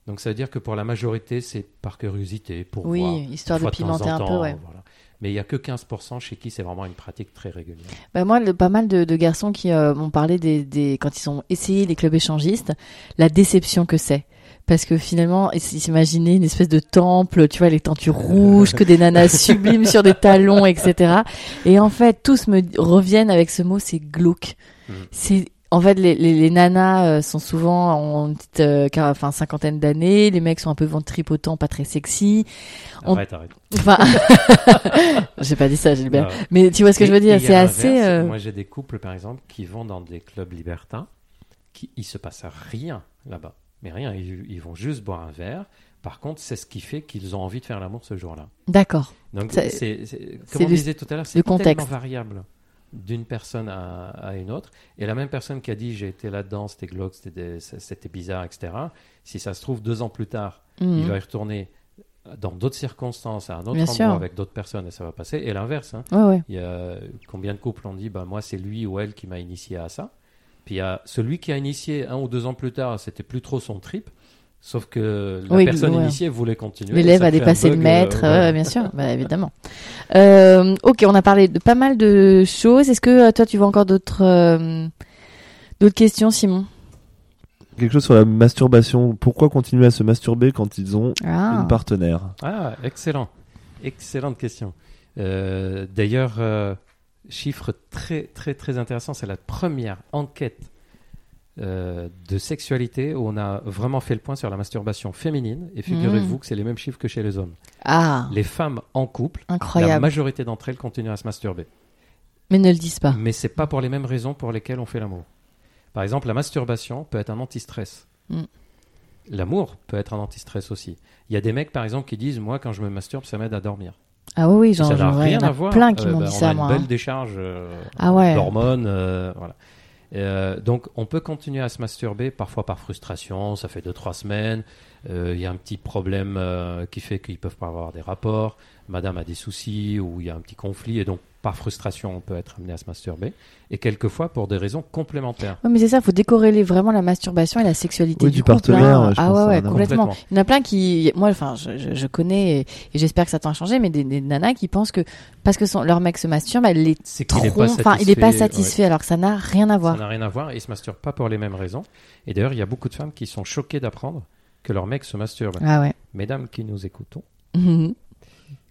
Donc ça veut dire que pour la majorité, c'est par curiosité, pour
Oui,
voir.
histoire de
temps
pimenter
en
un peu,
temps,
ouais.
voilà. Mais il y a que 15% chez qui c'est vraiment une pratique très régulière.
Bah, moi, le- pas mal de, de garçons qui euh, m'ont parlé des, des quand ils ont essayé les clubs échangistes, la déception que c'est. Parce que finalement, ils s'imaginaient une espèce de temple, tu vois, les tentures rouges, que des nanas sublimes sur des talons, etc. Et en fait, tous me reviennent avec ce mot, c'est glauque.
Mhm.
C'est en fait, les, les, les nanas euh, sont souvent en une petite, euh, enfin, cinquantaine d'années. Les mecs sont un peu ventripotents, pas très sexy. On-
Arrête, arrête.
Enfin, j'ai pas dit ça, Gilbert.
Non.
Mais tu vois ce que je veux dire, c'est assez. euh,
Moi, j'ai des couples, par exemple, qui vont dans des clubs libertins, qui il se passe rien là-bas, mais rien. Ils, ils vont juste boire un verre. Par contre, c'est ce qui fait qu'ils ont envie de faire l'amour ce jour-là.
D'accord.
Donc, c'est, c'est- comme on
le-
disait tout à l'heure,
le
c'est
contexte.
tellement variable d'une personne à, à une autre. Et la même personne qui a dit j'ai été là-dedans, c'était glauque, c'était, bizarre, etc. Si ça se trouve deux ans plus tard,
Mhm.
il va y retourner dans d'autres circonstances, à un autre
Bien
endroit,
sûr.
avec d'autres personnes, et ça va passer. Et l'inverse. hein.
Ouais, ouais.
Il y a combien de couples ont dit bah moi c'est lui ou elle qui m'a initié à ça. Puis il y a celui qui a initié un ou deux ans plus tard, c'était plus trop son trip. Sauf que la
Oui,
personne
ouais.
initiée voulait continuer.
L'élève a dépassé le maître,
euh,
euh, bien sûr, bah, évidemment. Euh, ok, on a parlé de pas mal de choses. Est-ce que euh, toi, tu vois encore d'autres euh, d'autres questions, Simon?
Quelque chose sur la masturbation. Pourquoi continuer à se masturber quand ils ont
Ah.
une partenaire?
Ah, excellent. Excellente question. Euh, D'ailleurs, euh, chiffre très, très, très intéressant, c'est la première enquête euh, de sexualité où on a vraiment fait le point sur la masturbation féminine. Et figurez-vous
Mhm.
que c'est les mêmes chiffres que chez les hommes.
Ah,
Les femmes en couple, la
incroyable.
majorité d'entre elles continuent à se masturber.
Mais ne le disent pas.
Mais c'est pas pour les mêmes raisons pour lesquelles on fait l'amour. Par exemple, la masturbation peut être un anti-stress.
Mm.
L'amour peut être un anti-stress aussi. Il y a des mecs, par exemple, qui disent Moi, quand je me masturbe, ça m'aide à dormir.
Ah oui, j'en
n'a
j'en vois, il y
rien
en a
à voir.
plein qui
Euh,
m'ont
bah,
dit
on
ça,
a
moi.
une belle
hein.
décharge euh,
Ah ouais.
d'hormones. euh, voilà. Euh, donc, on peut continuer à se masturber, parfois par frustration. Ça fait 2-3 semaines. Euh, Il y a un petit problème euh, qui fait qu'ils peuvent pas avoir des rapports. Madame a des soucis ou il y a un petit conflit. Et donc, par frustration, on peut être amené à se masturber. Et quelquefois, pour des raisons complémentaires.
Ouais, mais c'est ça, il faut décorréler vraiment la masturbation et la sexualité
Oui,
du,
du
couple,
partenaire,
hein.
je
ah
pense,
ouais,
ça
ouais, complètement.
Complètement.
Il y en a plein qui, moi, enfin, je, je, je connais et, et j'espère que ça t'a changé, mais des, des nanas qui pensent que parce que son, leur mec se masturbe, elle les enfin, il est pas
satisfait,
alors que ça n'a rien à
Ça
voir.
n'a rien à voir et ils se masturbent pas pour les mêmes raisons. Et d'ailleurs, il y a beaucoup de femmes qui sont choquées d'apprendre que leur mec se masturbe.
Ah ouais.
Mesdames qui nous écoutons,
Mhm.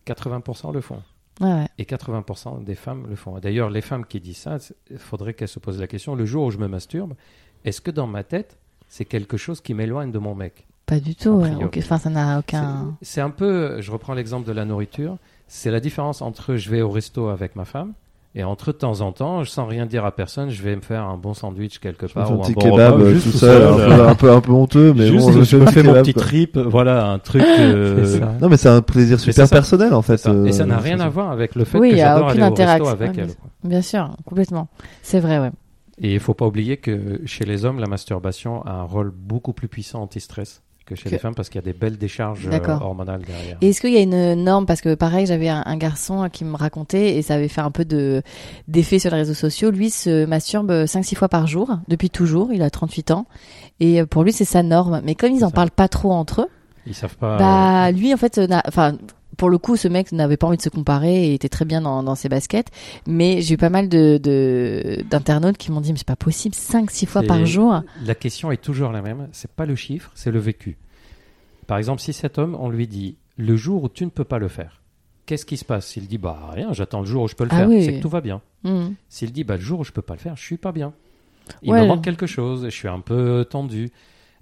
80% le font.
Ouais.
Et 80% des femmes le font. D'ailleurs, les femmes qui disent ça, il faudrait qu'elles se posent la question, le jour où je me masturbe, est-ce que dans ma tête, c'est quelque chose qui m'éloigne de mon mec?
Pas du tout. Ouais. Enfin, ça n'a aucun.
C'est c'est un peu, je reprends l'exemple de la nourriture, c'est la différence entre je vais au resto avec ma femme et entre de temps en temps, sans rien dire à personne, je vais me faire un bon sandwich quelque
Je
part
fais un
ou
petit
un bon
kebab
repas,
euh,
juste
tout
tout
seul, un,
seul,
peu, un peu un peu honteux, mais
Juste,
bon, je,
je me
un
fais mon
kebab,
petit
quoi.
trip, voilà, un truc. euh.
Non, mais c'est un plaisir
c'est
super
ça.
personnel en fait.
ça. Et ça n'a
euh,
rien à voir avec le fait
Oui,
que
il y a
j'adore
aucune
aller au resto
interaction,
avec
ouais,
elle. quoi.
Bien sûr, complètement. C'est vrai, ouais.
Et il faut pas oublier que chez les hommes, la masturbation a un rôle beaucoup plus puissant anti-stress que chez
Que-
les femmes parce qu'il y a des belles décharges euh, hormonales derrière.
Et est-ce qu'il y a une norme? Parce que pareil, j'avais un, un garçon qui me racontait et ça avait fait un peu de d'effet sur les réseaux sociaux. Lui se masturbe 5-6 fois par jour depuis toujours. Il a 38 ans et pour lui c'est sa norme. Mais comme ils en
ça.
parlent pas trop entre eux,
Ils savent pas.
bah lui en fait, enfin pour le coup, ce mec n'avait pas envie de se comparer et était très bien dans, dans ses baskets. Mais j'ai eu pas mal de d'internautes qui m'ont dit mais c'est pas possible 5-6 fois par jour.
La question est toujours la même. C'est pas le chiffre, c'est le vécu. Par exemple, si cet homme, on lui dit le jour où tu ne peux pas le faire, qu'est-ce qui se passe? S'il dit bah rien, j'attends le jour où je peux le
Ah
faire,
oui.
c'est que tout va bien.
Hmm.
S'il dit bah le jour où je peux pas le faire, je suis pas bien. Il
Ouais.
me manque quelque chose, je suis un peu tendu.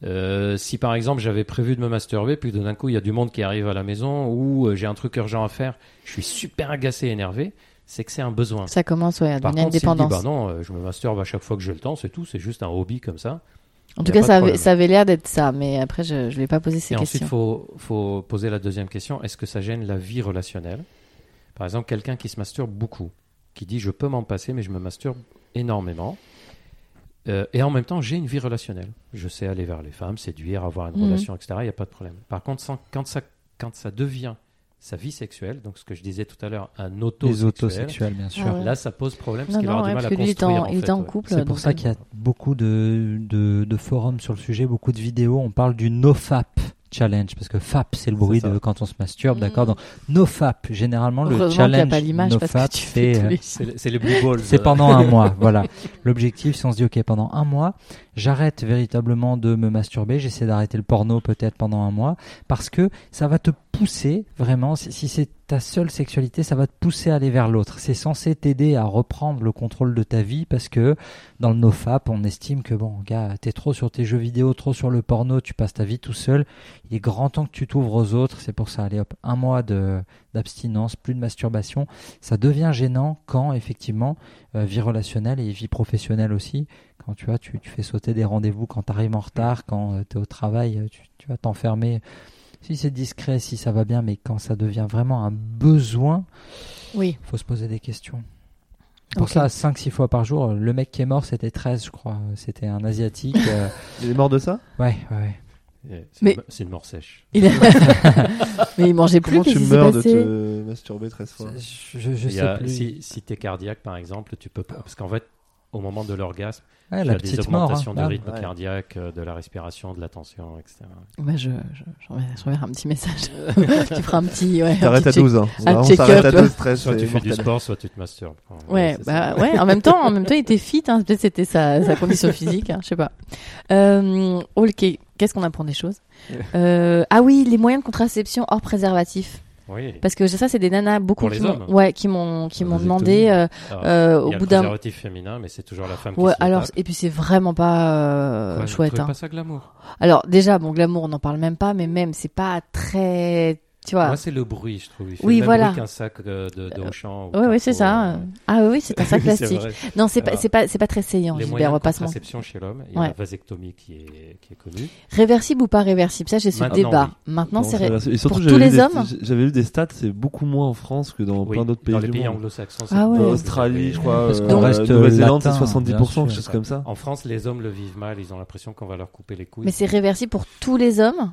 Euh, si par exemple j'avais prévu de me masturber, puis d'un coup il y a du monde qui arrive à la maison ou euh, j'ai un truc urgent à faire, je suis super agacé, énervé, c'est que c'est un besoin.
Ça commence ouais, à
Par
devenir une
contre, dit
dépendance.
bah non, euh, je me masturbe à chaque fois que j'ai le temps, c'est tout, c'est juste un hobby comme ça.
En tout cas, avait, ça avait l'air d'être ça, mais après, je ne vais pas poser ces
Et
questions.
ensuite, il faut, faut poser la deuxième question est-ce que ça gêne la vie relationnelle? Par exemple, quelqu'un qui se masturbe beaucoup, qui dit je peux m'en passer, mais je me masturbe énormément. Euh, et en même temps, j'ai une vie relationnelle. Je sais aller vers les femmes, séduire, avoir une
Mhm.
relation, etc. Il n'y a pas de problème. Par contre, sans- quand, ça, quand ça devient sa vie sexuelle, donc ce que je disais tout à l'heure, un
Les
auto-sexuel,
autosexuels, bien sûr.
Ah ouais.
là, ça pose problème parce
Non,
qu'il aura
ouais,
du mal
parce
à
que lui, il est
construire.
en,
en
il est
fait,
en couple.
C'est pour
donc,
ça qu'il y a beaucoup de, de, de forums sur le sujet, beaucoup de vidéos. On parle du NoFap challenge parce que FAP c'est le bruit de quand on se masturbe,
Mm.
d'accord. Donc NoFap, généralement le challenge
pas tu fais
c'est euh,
les...
C'est c'est les blue balls.
c'est pendant un mois, voilà. L'objectif, si on se dit, ok, pendant un mois, j'arrête véritablement de me masturber, j'essaie d'arrêter le porno peut-être pendant un mois, parce que ça va te pousser, vraiment, si c'est ta seule sexualité, ça va te pousser à aller vers l'autre. C'est censé t'aider à reprendre le contrôle de ta vie, parce que dans le NoFap, on estime que, bon, gars, t'es trop sur tes jeux vidéo, trop sur le porno, tu passes ta vie tout seul, il est grand temps que tu t'ouvres aux autres, c'est pour ça, allez hop, un mois d'abstinence, plus de masturbation, ça devient gênant quand effectivement euh, vie relationnelle et vie professionnelle aussi. Quand tu vois, tu, tu fais sauter des rendez-vous quand tu arrives en retard, quand tu es au travail, euh, tu, tu vas t'enfermer. Si c'est discret, si ça va bien, mais quand ça devient vraiment un besoin,
Oui.
faut se poser des questions. Pour
Ok.
ça, 5-6 fois par jour, le mec qui est mort, c'était 13, je crois. C'était un asiatique. euh,
Il est mort de ça?
Ouais, ouais, ouais.
Yeah, C'est
Mais-
une- c'est une mort sèche.
Il a- mais il mangeait plus.
Comment tu meurs de te masturber 13 fois?
Je, je, sais
a-
plus.
Si, si tu es cardiaque, par exemple, tu peux pas. Parce qu'en fait, au moment de l'orgasme, y
la
a des
petite mort.
augmentations
hein,
du
là.
rythme
Ouais.
cardiaque, euh, de la respiration, de la tension, etc.
Bah, je, je, j'enverrai- un petit message. tu feras un petit. Ouais,
T'arrêtes à
check.
12 hein.
un
On
check-up.
s'arrête à 12, 13.
Soit tu fais du sport, soit tu te masturbes.
Ouais, bah ouais. En même temps, en même temps, il était fit. Hein. Peut-être c'était sa, sa condition physique. Hein, je sais pas. Euh, ok. Qu'est-ce qu'on apprend des choses? Euh, Ah oui, les moyens de contraception hors préservatif.
Oui.
Parce que ça, c'est des nanas beaucoup
Pour les
qui
hommes
ouais, qui m'ont, qui m'ont demandé euh,
Alors,
euh,
il
au
y a
bout d'un.
préservatif féminin, mais c'est toujours la femme
Ouais,
qui
alors
tape.
et puis c'est vraiment pas euh, chouette. Hein.
pas ça glamour?
Alors déjà, bon, glamour, on n'en parle même pas, mais même c'est pas très, tu vois.
Moi, c'est le bruit, je trouve. Il fait
Oui,
le même
voilà.
qu'un sac euh, de, de Auchan. ou
Ouais, ouais, c'est
Carrefour,
ça.
euh,
Ah oui, c'est un sac
oui, c'est
plastique. Non, c'est pas, c'est pas, c'est pas très saillant.
Les
Gilbert,
moyens
on
de
va pas se mentir.
contraception chez l'homme, il y a
Ouais.
la vasectomie qui est, qui est connue.
Réversible ou pas réversible, ça j'ai ce débat.
oui.
Maintenant,
Non,
c'est ré-
Et surtout,
pour tous les
des-
hommes
J'avais lu des stats, c'est beaucoup moins en France que dans
Oui,
plein d'autres pays
dans les pays anglo-saxons, c'est
Ah ouais.
Australie, je crois.
Parce
euh,
qu'on reste
Nouvelle-Zélande, c'est
latin,
70%,
bien
quelque chose comme ça.
En France, les hommes le vivent mal, ils ont l'impression qu'on va leur couper les couilles.
mais c'est réversible pour tous les hommes.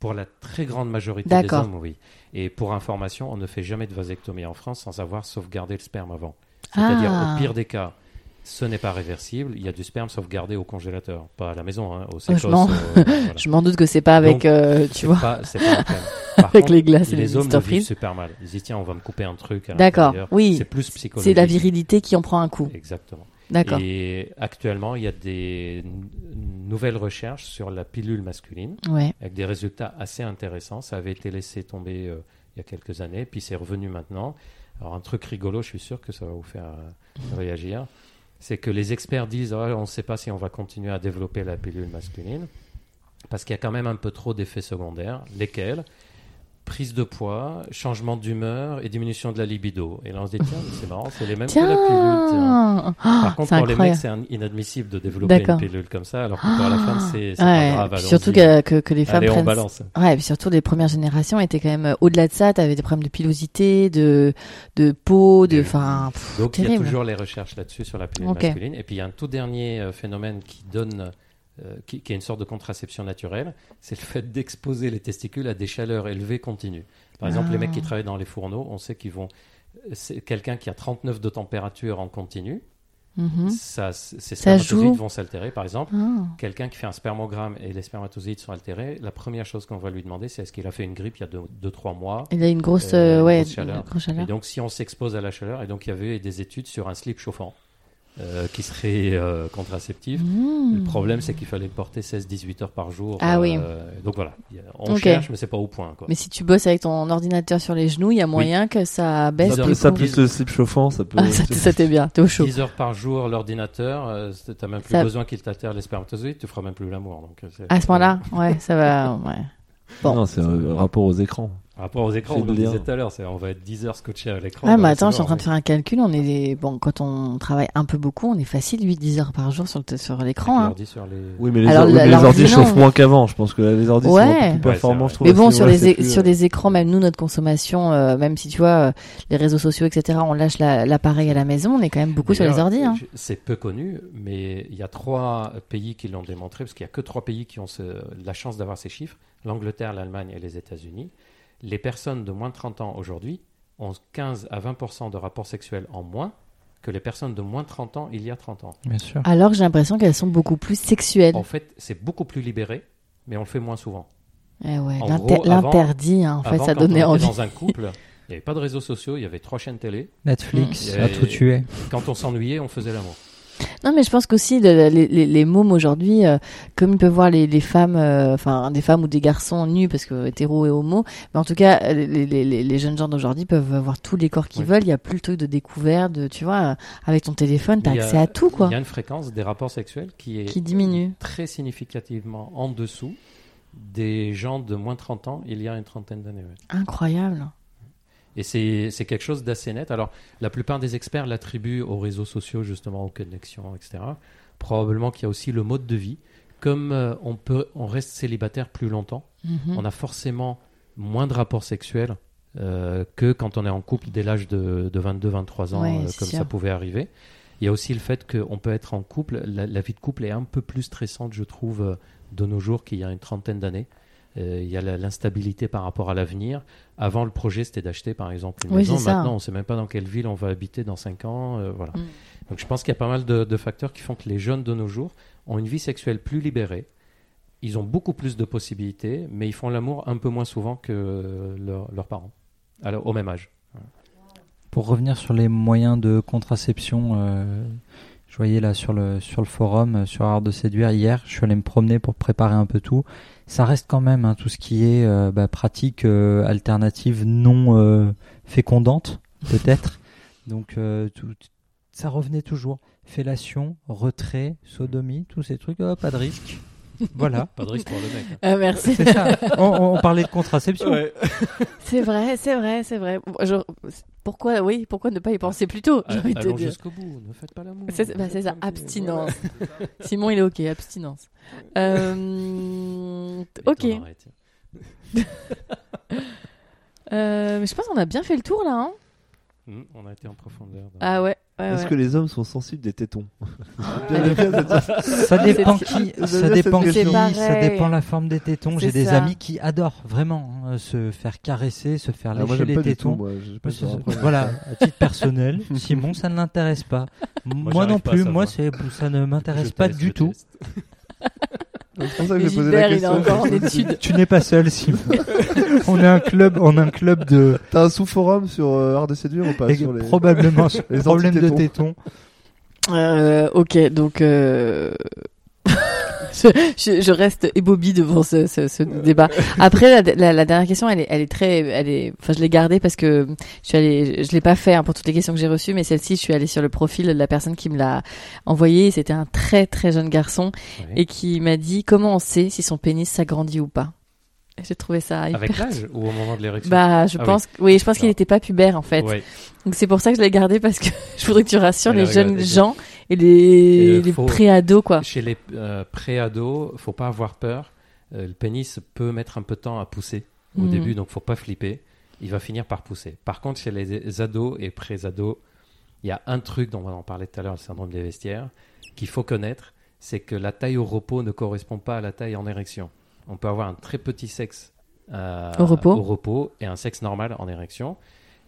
Pour la très grande majorité des
D'accord.
hommes, oui. Et pour information, on ne fait jamais de vasectomie en France sans avoir sauvegardé le sperme avant. C'est-à-dire,
Ah.
au pire des cas, ce n'est pas réversible. Il y a du sperme sauvegardé au congélateur, pas à la maison, hein, au
je
sécos.
m'en-. Je m'en doute que c'est pas avec,
Donc,
euh, tu vois,
pas- c'est pas un problème. Par
avec
contre,
les glaces et les
les hommes le
Mr.
vivent
Freeze.
super mal. Ils disent tiens, on va me couper un truc. à
D'accord,
l'intérieur.
oui.
C'est plus psychologique.
C'est la virilité qui en prend un coup.
Exactement.
D'accord.
Et actuellement, il y a des nouvelles recherches sur la pilule masculine
Ouais.
avec des résultats assez intéressants. Ça avait été laissé tomber euh, il y a quelques années, puis c'est revenu maintenant. Alors un truc rigolo, je suis sûr que ça va vous faire euh, réagir, c'est que les experts disent Ah, on ne sait pas si on va continuer à développer la pilule masculine parce qu'il y a quand même un peu trop d'effets secondaires. Lesquels Prise de poids, changement d'humeur et diminution de la libido. Et là, on se dit, tiens, c'est marrant, c'est les mêmes que la pilule. tiens.
Tiens
Par
Ah,
contre, pour les mecs, c'est inadmissible de développer une pilule comme ça, alors que pour la femme, c'est c'est
Ouais,
pas grave.
puis surtout que, que, que les femmes
Allez, on
prennent.
balance.
Ouais, et puis surtout les premières générations étaient quand même euh, au-delà de ça. T'avais des problèmes de pilosité, de de peau, de, enfin,
Donc, il y a toujours les recherches là-dessus sur la pilule masculine. Et puis, il y a un tout dernier euh, phénomène qui donne euh, qui, qui est une sorte de contraception naturelle, c'est le fait d'exposer les testicules à des chaleurs élevées continues. Par exemple,
Ah.
les mecs qui travaillent dans les fourneaux, on sait qu'ils vont. C'est quelqu'un qui a 39 de température en continu,
Mhm.
ça, ses spermatozoïdes vont s'altérer. Par exemple,
Ah.
quelqu'un qui fait un spermogramme et les spermatozoïdes sont altérés, la première chose qu'on va lui demander, c'est est-ce qu'il a fait une grippe il y a 2-3 mois
Il a une grosse,
Euh,
euh,
une
ouais,
grosse chaleur.
une grosse chaleur.
Et donc, si on s'expose à la chaleur, et donc il y avait des études sur un slip chauffant euh, qui serait euh, contraceptif.
Mmh.
Le problème, c'est qu'il fallait le porter 16-18 heures par jour.
Ah oui.
euh, Donc voilà, on
Ok.
cherche, mais c'est pas au point. Quoi.
Mais si tu bosses avec ton ordinateur sur les genoux, il y a moyen que ça baisse.
Ça,
heures-
ça plus le slip chauffant, ça peut.
Ah, ça, ça t'est bien, t'es au chaud.
10 heures par jour, l'ordinateur, euh, c'est- t'as même plus
Ça-
besoin qu'il t'altère les spermatozoïdes, tu feras même plus l'amour. Donc,
À ce moment-là, ouais, ça va. Ouais. Bon.
Non, c'est un rapport aux écrans.
Par rapport aux écrans,
C'est
on le disait tout à l'heure, on va être 10 heures scotché à l'écran.
Ah,
bah,
mais attends, je suis en train de
oui.
faire un calcul. On est des- bon quand on travaille un peu beaucoup, on est facile 8-10 heures par jour sur le sur l'écran. Hein.
les...
Oui, mais les,
Alors,
or- oui,
la-
mais les ordi
non.
chauffent moins qu'avant. Je pense que les ordi sont
Ouais.
un peu plus performants, je trouve.
Mais bon, sur les
c'est
é-
plus,
sur
euh,
des écrans, même nous, notre consommation, euh, même si tu vois euh, les réseaux sociaux, etc., on lâche la- l'appareil à la maison, on est quand même beaucoup sur les ordi. Hein.
C'est peu connu, mais il y a trois pays qui l'ont démontré, parce qu'il n'y a que trois pays qui ont ce- la chance d'avoir ces chiffres l'Angleterre, l'Allemagne et les États-Unis. Les personnes de moins de 30 ans aujourd'hui ont 15 à 20% de rapports sexuels en moins que les personnes de moins de 30 ans il y a 30 ans.
Bien sûr.
Alors j'ai l'impression qu'elles sont beaucoup plus sexuelles.
En fait, c'est beaucoup plus libéré, mais on le fait moins souvent.
Eh ouais, l'interdit, hein, en fait,
Avant,
ça donnait envie.
dans un couple, il n'y avait pas de réseaux sociaux, il y avait trois chaînes télé.
Netflix
Mm.
a tout tué.
Quand on s'ennuyait, on faisait l'amour.
Non, mais je pense qu'aussi le- les, les, les mômes aujourd'hui, euh, comme ils peuvent voir les, les femmes, euh, enfin des femmes ou des garçons nus, parce que hétéro et homo, mais en tout cas, les, les, les, les jeunes gens d'aujourd'hui peuvent voir tous les corps qu'ils
Oui.
veulent. Il y a plus le truc de découverte, de, tu vois, avec ton téléphone, t'as accès à tout, quoi,
Il y a une fréquence des rapports sexuels qui est
qui diminue.
très significativement en dessous des gens de moins de 30 ans il y a une trentaine d'années.
Incroyable.
Et c'est quelque chose d'assez net. Alors, la plupart des experts l'attribuent aux réseaux sociaux, justement, aux connexions, etc. Probablement qu'il y a aussi le mode de vie. Comme euh, on, peut, on reste célibataire plus longtemps,
Mhm.
on a forcément moins de rapports sexuels euh, que quand on est en couple dès l'âge de, de 22-23 ans,
Ouais,
euh, comme
sûr.
ça pouvait arriver. Il y a aussi le fait qu'on peut être en couple. La, la vie de couple est un peu plus stressante, je trouve, euh, de nos jours qu'il y a une trentaine d'années. Euh, il y a l'instabilité par rapport à l'avenir. Avant, le projet, c'était d'acheter, par exemple, une
Oui,
maison. Maintenant, on ne sait même pas dans quelle ville on va habiter dans 5 ans. euh, voilà.
Mm.
Donc, je pense qu'il y a pas mal de, de facteurs qui font que les jeunes de nos jours ont une vie sexuelle plus libérée. Ils ont beaucoup plus de possibilités, mais ils font l'amour un peu moins souvent que leur- leurs parents, alors, au même âge.
Pour revenir sur les moyens de contraception, euh, je voyais là sur le, sur le forum, euh, sur Art de Séduire, hier, je suis allé me promener pour préparer un peu tout. Ça reste quand même hein, tout ce qui est euh, bah, pratique euh, alternative non euh, fécondante, peut-être. Donc euh, tout, ça revenait toujours. Fellation, retrait, sodomie, tous ces trucs, oh, pas de risque. Voilà.
Pas de risque pour le mec. hein.
Euh, merci.
C'est ça. On, on parlait de contraception.
c'est vrai, c'est vrai, c'est vrai. Je- Pourquoi, oui, pourquoi ne pas y penser plus tôt J'ai envie de te
Allons
dire.
jusqu'au bout, ne faites pas l'amour.
C'est bah, c'est ça, abstinence. Simon, il est ok, abstinence. Euh, ok. Euh, mais je pense qu'on a bien fait le tour là. Hein
Hmm, on a été en profondeur. dans-
ah ouais. Ouais,
Est-ce
ouais.
que les hommes sont sensibles des tétons
Ça dépend qui, ça dépend qui, ça dépend la forme des tétons. J'ai des
ça.
amis qui adorent vraiment hein, se faire caresser, se faire
Ah, Moi,
lécher les
pas du tout.
tétons.
Moi, pas
voilà, à titre personnel, Simon, ça ne l'intéresse pas. Moi, non plus, moi, c'est, ça ne m'intéresse pas du tout.
C'est pour ça que j'ai posé la
Gilbert, il est
question.
encore en études.
Tu n'es pas seul, Simon. on est un club, on a un club de,
T'as un sous-forum sur euh, Art de Séduire ou pas sur les...
probablement sur
les
problème de tétons.
Euh, ok, donc euh... je, je, je reste ébobie devant ce, ce, ce débat. Après, la, la, la dernière question, elle est, elle est très, elle est, enfin, je l'ai gardée parce que je suis allée, je l'ai pas fait hein, pour toutes les questions que j'ai reçues, mais celle-ci, je suis allée sur le profil de la personne qui me l'a envoyée. C'était un très très jeune garçon
Oui.
et qui m'a dit comment on sait si son pénis s'agrandit ou pas. J'ai trouvé ça hyper.
Avec l'âge ou au moment de l'érection
Bah, je
Ah
pense, oui, je pense qu'il n'était pas pubère en fait.
Ouais.
Donc c'est pour ça que je l'ai gardé parce que je voudrais que tu rassures les jeunes gens et les,
euh,
pré-ados quoi.
Chez les euh, pré-ados, faut pas avoir peur. Euh, le pénis peut mettre un peu de temps à pousser au
Mhm.
début, donc faut pas flipper. Il va finir par pousser. Par contre, chez les ados et pré-ados, il y a un truc dont on en parlait tout à l'heure, le syndrome des vestiaires, qu'il faut connaître, c'est que la taille au repos ne correspond pas à la taille en érection. On peut avoir un très petit sexe euh,
Au repos.
au repos et un sexe normal en érection.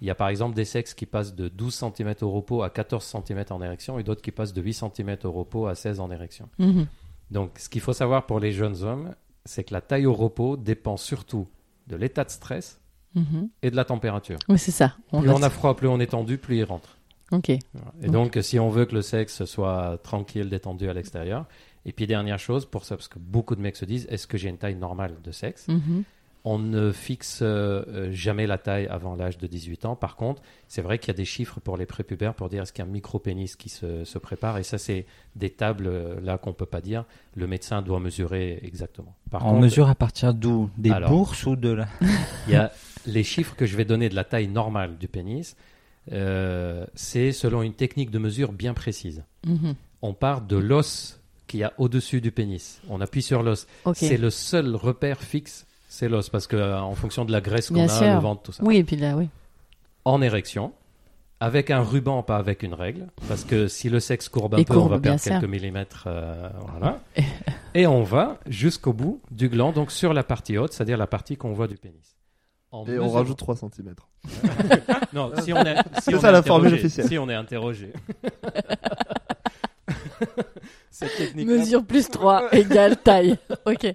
Il y a par exemple des sexes qui passent de 12 cm au repos à 14 cm en érection et d'autres qui passent de 8 cm au repos à 16 en érection.
Mhm.
Donc, ce qu'il faut savoir pour les jeunes hommes, c'est que la taille au repos dépend surtout de l'état de stress
Mhm.
et de la température.
Oui, c'est ça. On
plus on a froid, plus on est tendu, plus il rentre.
Ok.
Et donc, si on veut que le sexe soit tranquille, détendu à l'extérieur. Et puis, dernière chose, pour ça, parce que beaucoup de mecs se disent, est-ce que j'ai une taille normale de sexe?
Mhm.
On ne fixe euh, euh, jamais la taille avant l'âge de 18 ans. Par contre, c'est vrai qu'il y a des chiffres pour les prépubères pour dire est-ce qu'il y a un micro-pénis qui se, se prépare. Et ça, c'est des tables euh, là qu'on peut pas dire. Le médecin doit mesurer exactement. Par contre,
mesure à partir d'où? Des
Alors.
bourses ou de la...
il y a les chiffres que je vais donner de la taille normale du pénis. euh, c'est selon une technique de mesure bien précise.
Mhm.
On part de l'os qu'il y a au-dessus du pénis. On appuie sur l'os.
Ok.
C'est le seul repère fixe, c'est l'os, parce que euh, en fonction de la graisse qu'on
Bien
a,
sûr.
le ventre, tout ça.
Oui, et puis là, oui.
En érection, avec un ruban, pas avec une règle, parce que si le sexe courbe un
Et
peu,
courbe,
on va
bien
perdre
sûr.
quelques millimètres. euh, voilà. Et on va jusqu'au bout du gland, donc sur la partie haute, c'est-à-dire la partie qu'on voit du pénis. En
Et on
mesurant-
rajoute 3 cm.
Non, si on est, si
C'est
on
ça
est
la formule
interrogé,
officielle.
Si on est interrogé. Cette technique.
Mesure plus 3 égale taille. Ok.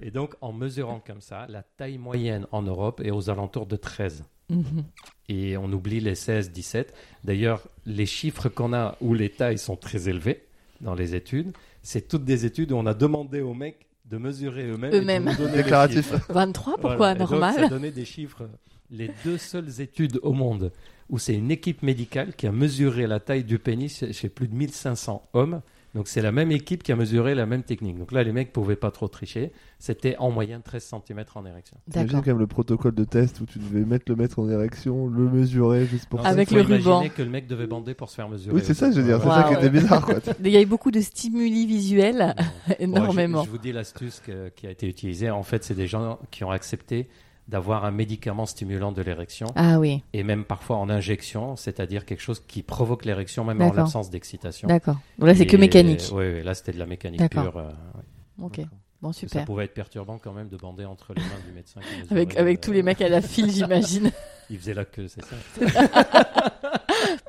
Et donc, en mesurant comme ça, la taille moyenne en Europe est aux alentours de 13.
Mhm.
Et on oublie les 16, 17. D'ailleurs, les chiffres qu'on a où les tailles sont très élevées dans les études, c'est toutes des études où on a demandé aux mecs de mesurer eux-mêmes.
Eux-mêmes.
Déclaratif.
chiffres.
23, pourquoi
Voilà. Et donc,
Normal
ça donnait des chiffres. Les deux seules études au monde où c'est une équipe médicale qui a mesuré la taille du pénis chez plus de 1500 hommes. Donc c'est la même équipe qui a mesuré la même technique. Donc là, les mecs pouvaient pas trop tricher. C'était en moyenne 13 cm en érection.
T'imagines quand même le protocole de test où tu devais mettre le mètre en érection, le mesurer juste pour
Non.
Avec le
imaginer
ruban.
que le mec devait bander pour se faire mesurer.
Oui, c'est ça, je veux dire. C'est ça qui était bizarre, quoi.
Il y a eu beaucoup de stimuli visuels,
Bon,
énormément.
je, je vous dis l'astuce qui a été utilisée. En fait, c'est des gens qui ont accepté d'avoir un médicament stimulant de l'érection
Ah oui,
et même parfois en injection, c'est-à-dire quelque chose qui provoque l'érection même en l'absence d'excitation.
d'accord. Donc là, c'est que mécanique.
Oui, oui, là c'était de la mécanique pure. euh, ouais.
Ok, bon,
Ça
super.
pouvait être perturbant quand même de bander entre les mains du médecin. qui
Avec, avec
euh,
tous les mecs à la file, j'imagine.
Il faisait la queue, c'est ça.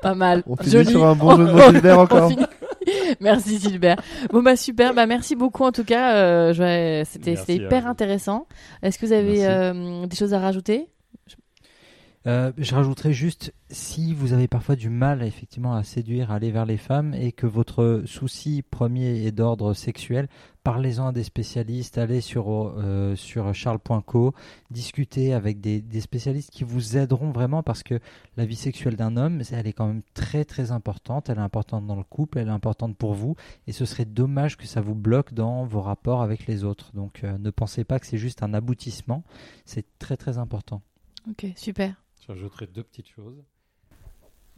Pas mal.
On finit
Joli.
sur un bon jeu de
On
encore.
finit. Merci Gilbert. Bon bah super, bah merci beaucoup en tout cas. euh, je C'était hyper
vous.
intéressant. Est-ce que vous avez euh, des choses à rajouter?
Euh, je rajouterais juste, si vous avez parfois du mal effectivement à séduire, à aller vers les femmes et que votre souci premier est d'ordre sexuel, parlez-en à des spécialistes, allez sur, euh, sur charles.co, discutez avec des, des spécialistes qui vous aideront vraiment parce que la vie sexuelle d'un homme, elle est quand même très très importante, elle est importante dans le couple, elle est importante pour vous et ce serait dommage que ça vous bloque dans vos rapports avec les autres. Donc euh, ne pensez pas que c'est juste un aboutissement, c'est très très important.
Ok, super.
J'ajouterai deux petites choses.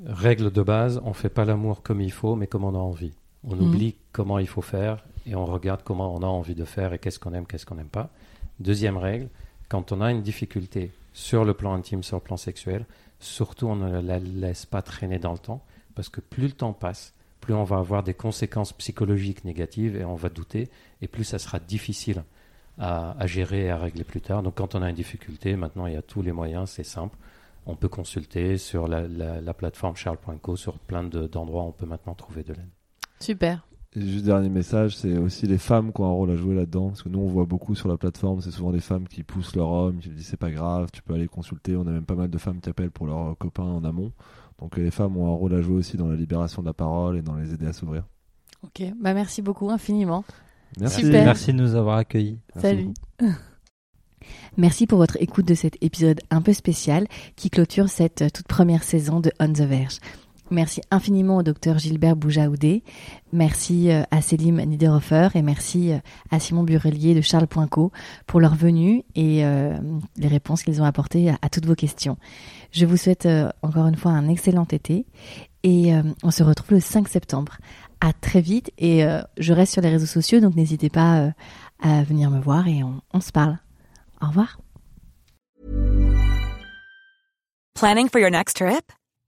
Règle de base, on fait pas l'amour comme il faut, mais comme on a envie. On
Mhm.
oublie comment il faut faire et on regarde comment on a envie de faire et qu'est-ce qu'on aime, qu'est-ce qu'on n'aime pas. Deuxième règle, quand on a une difficulté sur le plan intime, sur le plan sexuel, surtout on ne la laisse pas traîner dans le temps, parce que plus le temps passe, plus on va avoir des conséquences psychologiques négatives et on va douter, et plus ça sera difficile à, à gérer et à régler plus tard. Donc quand on a une difficulté, maintenant il y a tous les moyens, c'est simple. On peut consulter sur la, la- la plateforme charles.co, sur plein de- d'endroits on peut maintenant trouver de l'aide.
Super.
Et juste dernier message, c'est aussi les femmes qui ont un rôle à jouer là-dedans. Parce que nous, on voit beaucoup sur la plateforme, c'est souvent des femmes qui poussent leur homme, qui lui disent c'est pas grave, tu peux aller consulter. On a même pas mal de femmes qui appellent pour leurs copains en amont. Donc les femmes ont un rôle à jouer aussi dans la libération de la parole et dans les aider à s'ouvrir.
Ok, bah merci beaucoup infiniment.
Merci.
Super.
Merci de nous avoir accueillis.
Merci
Salut. Merci pour votre écoute de cet épisode un peu spécial qui clôture cette euh, toute première saison de On the Verge. Merci infiniment au docteur Gilbert Boujaoudé, merci euh, à Célim Niederhofer et merci euh, à Simon Burelier de Charles.co pour leur venue et euh, les réponses qu'ils ont apportées à, toutes vos questions. Je vous souhaite encore une fois un excellent été et on se retrouve le 5 septembre. À très vite et je reste sur les réseaux sociaux donc n'hésitez pas à venir me voir et on, on se parle. Au revoir.
Planning for your next trip?